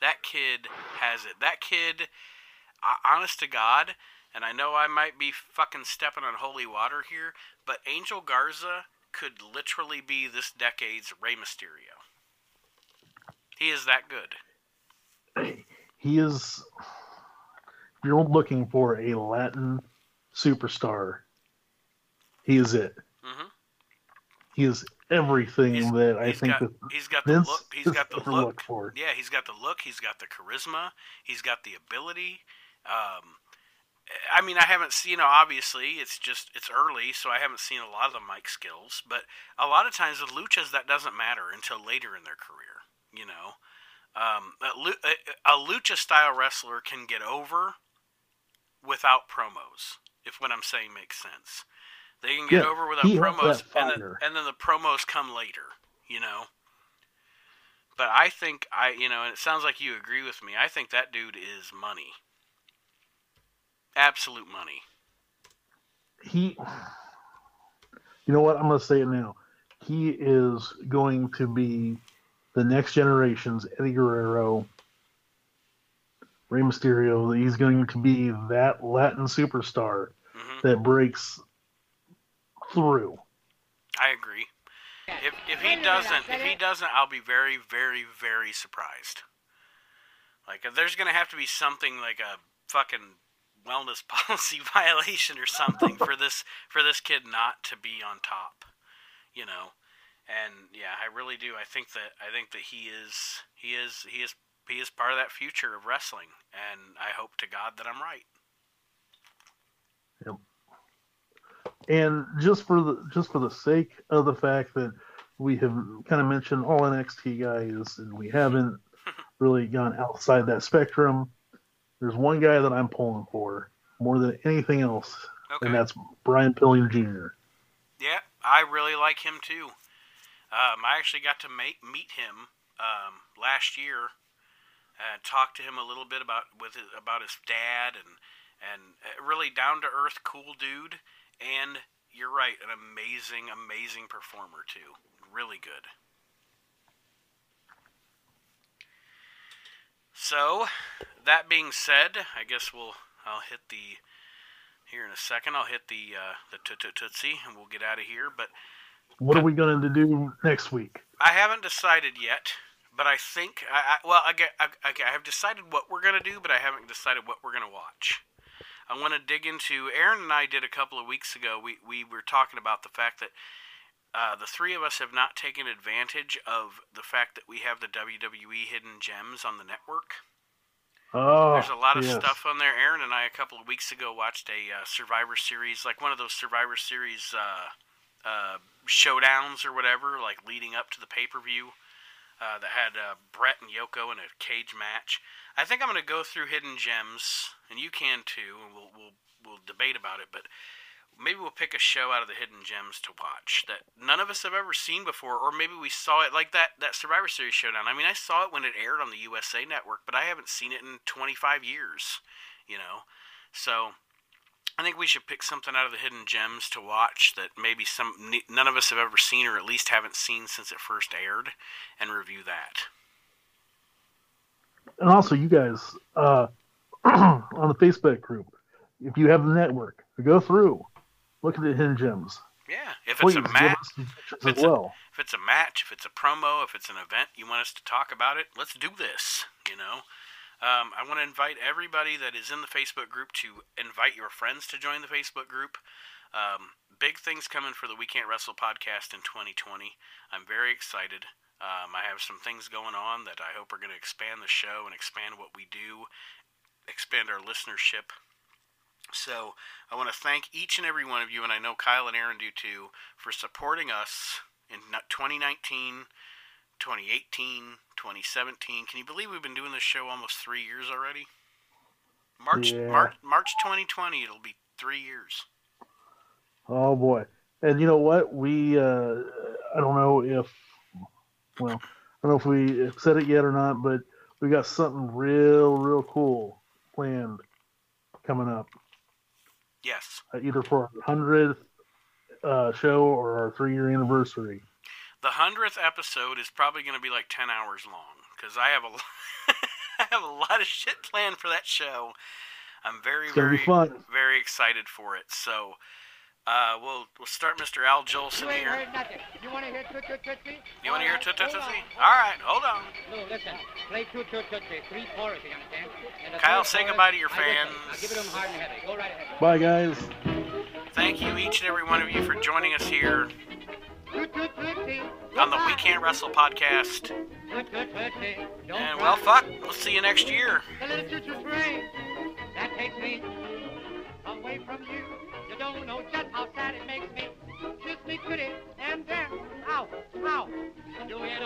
That kid has it. That kid, honest to God, and I know I might be fucking stepping on holy water here, but Angel Garza could literally be this decade's Rey Mysterio. He is that good. He is. If you're looking for a Latin superstar, he is it. hmm He is everything He's- that I think got- He's got the look. He's got the look. for. Yeah, he's got the look. He's got the charisma. He's got the ability. Um, I mean, I haven't seen. You know, obviously, it's just it's early, so I haven't seen a lot of the mic skills. But a lot of times with luchas, that doesn't matter until later in their career. You know, um, a, a, a lucha style wrestler can get over without promos. If what I'm saying makes sense, they can get Yeah, over without promos, and then, and then the promos come later. You know. But I think I, you know, and it sounds like you agree with me. I think that dude is money. Absolute money. he you know what i'm going to say it now he is going to be the next generation's eddie guerrero Rey Mysterio, he's going to be that Latin superstar hmm that breaks through. I agree. If if he doesn't, if he doesn't, I'll be very, very, very surprised. Like, there's gonna have to be something like a fucking wellness (laughs) policy violation or something for this for this kid not to be on top, you know. And yeah, I really do. I think that I think that he is he is he is he is part of that future of wrestling, and I hope to God that I'm right. And just for the just for the sake of the fact that we have kind of mentioned all NXT guys and we haven't really gone outside that spectrum, there's one guy that I'm pulling for more than anything else, Okay. and that's Brian Pillman Jr. Yeah, I really like him too. Um, I actually got to make, meet him um, last year and talk to him a little bit about with his, about his dad and and uh, really down to earth, cool dude. And you're right, an amazing, amazing performer too. Really good. So, that being said, I guess we'll I'll hit the here in a second. I'll hit the uh, the toot- toot- tootsie and we'll get out of here. But What are we going to do next week? I haven't decided yet. But I think I, I well I, get, I, I, I have decided what we're gonna do, but I haven't decided what we're gonna watch. I want to dig into. Aaron and I did a couple of weeks ago. We we were talking about the fact that uh, the three of us have not taken advantage of the fact that we have the WWE Hidden Gems on the network. Oh, There's a lot of yes. stuff on there. Aaron and I a couple of weeks ago watched a uh, Survivor Series, like one of those Survivor Series uh, uh, showdowns or whatever, like leading up to the pay per view. Uh, that had uh, Bret and Yoko in a cage match. I think I'm going to go through Hidden Gems, and you can too, and we'll we'll we'll debate about it. But maybe we'll pick a show out of the Hidden Gems to watch that none of us have ever seen before, or maybe we saw it like that that Survivor Series showdown. I mean, I saw it when it aired on the USA Network, but I haven't seen it in 25 years. You know, so I think we should pick something out of the Hidden Gems to watch that maybe some none of us have ever seen, or at least haven't seen since it first aired, and review that. And also, you guys uh, (clears throat) on the Facebook group, if you have the network, go through, look at the hidden gems. Yeah, if it's Please a match, if it's as a- well. if it's a match, if it's a promo, if it's an event you want us to talk about it, let's do this. You know, um, I want to invite everybody that is in the Facebook group to invite your friends to join the Facebook group. Um, big things coming for the We Can't Wrestle podcast in 2020. I'm very excited. Um, I have some things going on that I hope are going to expand the show and expand what we do, expand our listenership. So I want to thank each and every one of you, and I know Kyle and Aaron do too, for supporting us in 2019, 2018, 2017. Can you believe we've been doing this show almost three years already? March, Yeah. March, March 2020. It'll be three years. Oh boy! And you know what? We uh, I don't know if well, I don't know if we said it yet or not, but we got something real, real cool planned coming up, Yes, uh, either for our hundredth uh, show or our three-year anniversary. the hundredth episode is probably going to be like 10 hours long because I have a, (laughs) have a lot of shit planned for that show. I'm very, very, fun. very excited for it. So, uh, we'll we'll start Mr. Al Jolson You ain't here. heard nothing. You want to hear Toot Toot Tootsie? You want to hear All Toot right, Toot hold Tootsie? on, All right, hold on. No, listen. Play Toot Toot Tootsie. Three choruses, you understand? And the Kyle, third say chorus, goodbye to your I whistle. fans. I'll give it 'em hard and heavy. Go right ahead. Bye, guys. Thank you, each and every one of you, for joining us here Toot Toot Tootsie. on the We Goodbye. Can't Wrestle podcast. Toot Toot Tootsie. Don't And cry. well, fuck, we'll see you next year. The little choo-choo train. That takes me away from you. You don't know just how sad it makes me. Kiss me pretty and then, ow, ow. Do it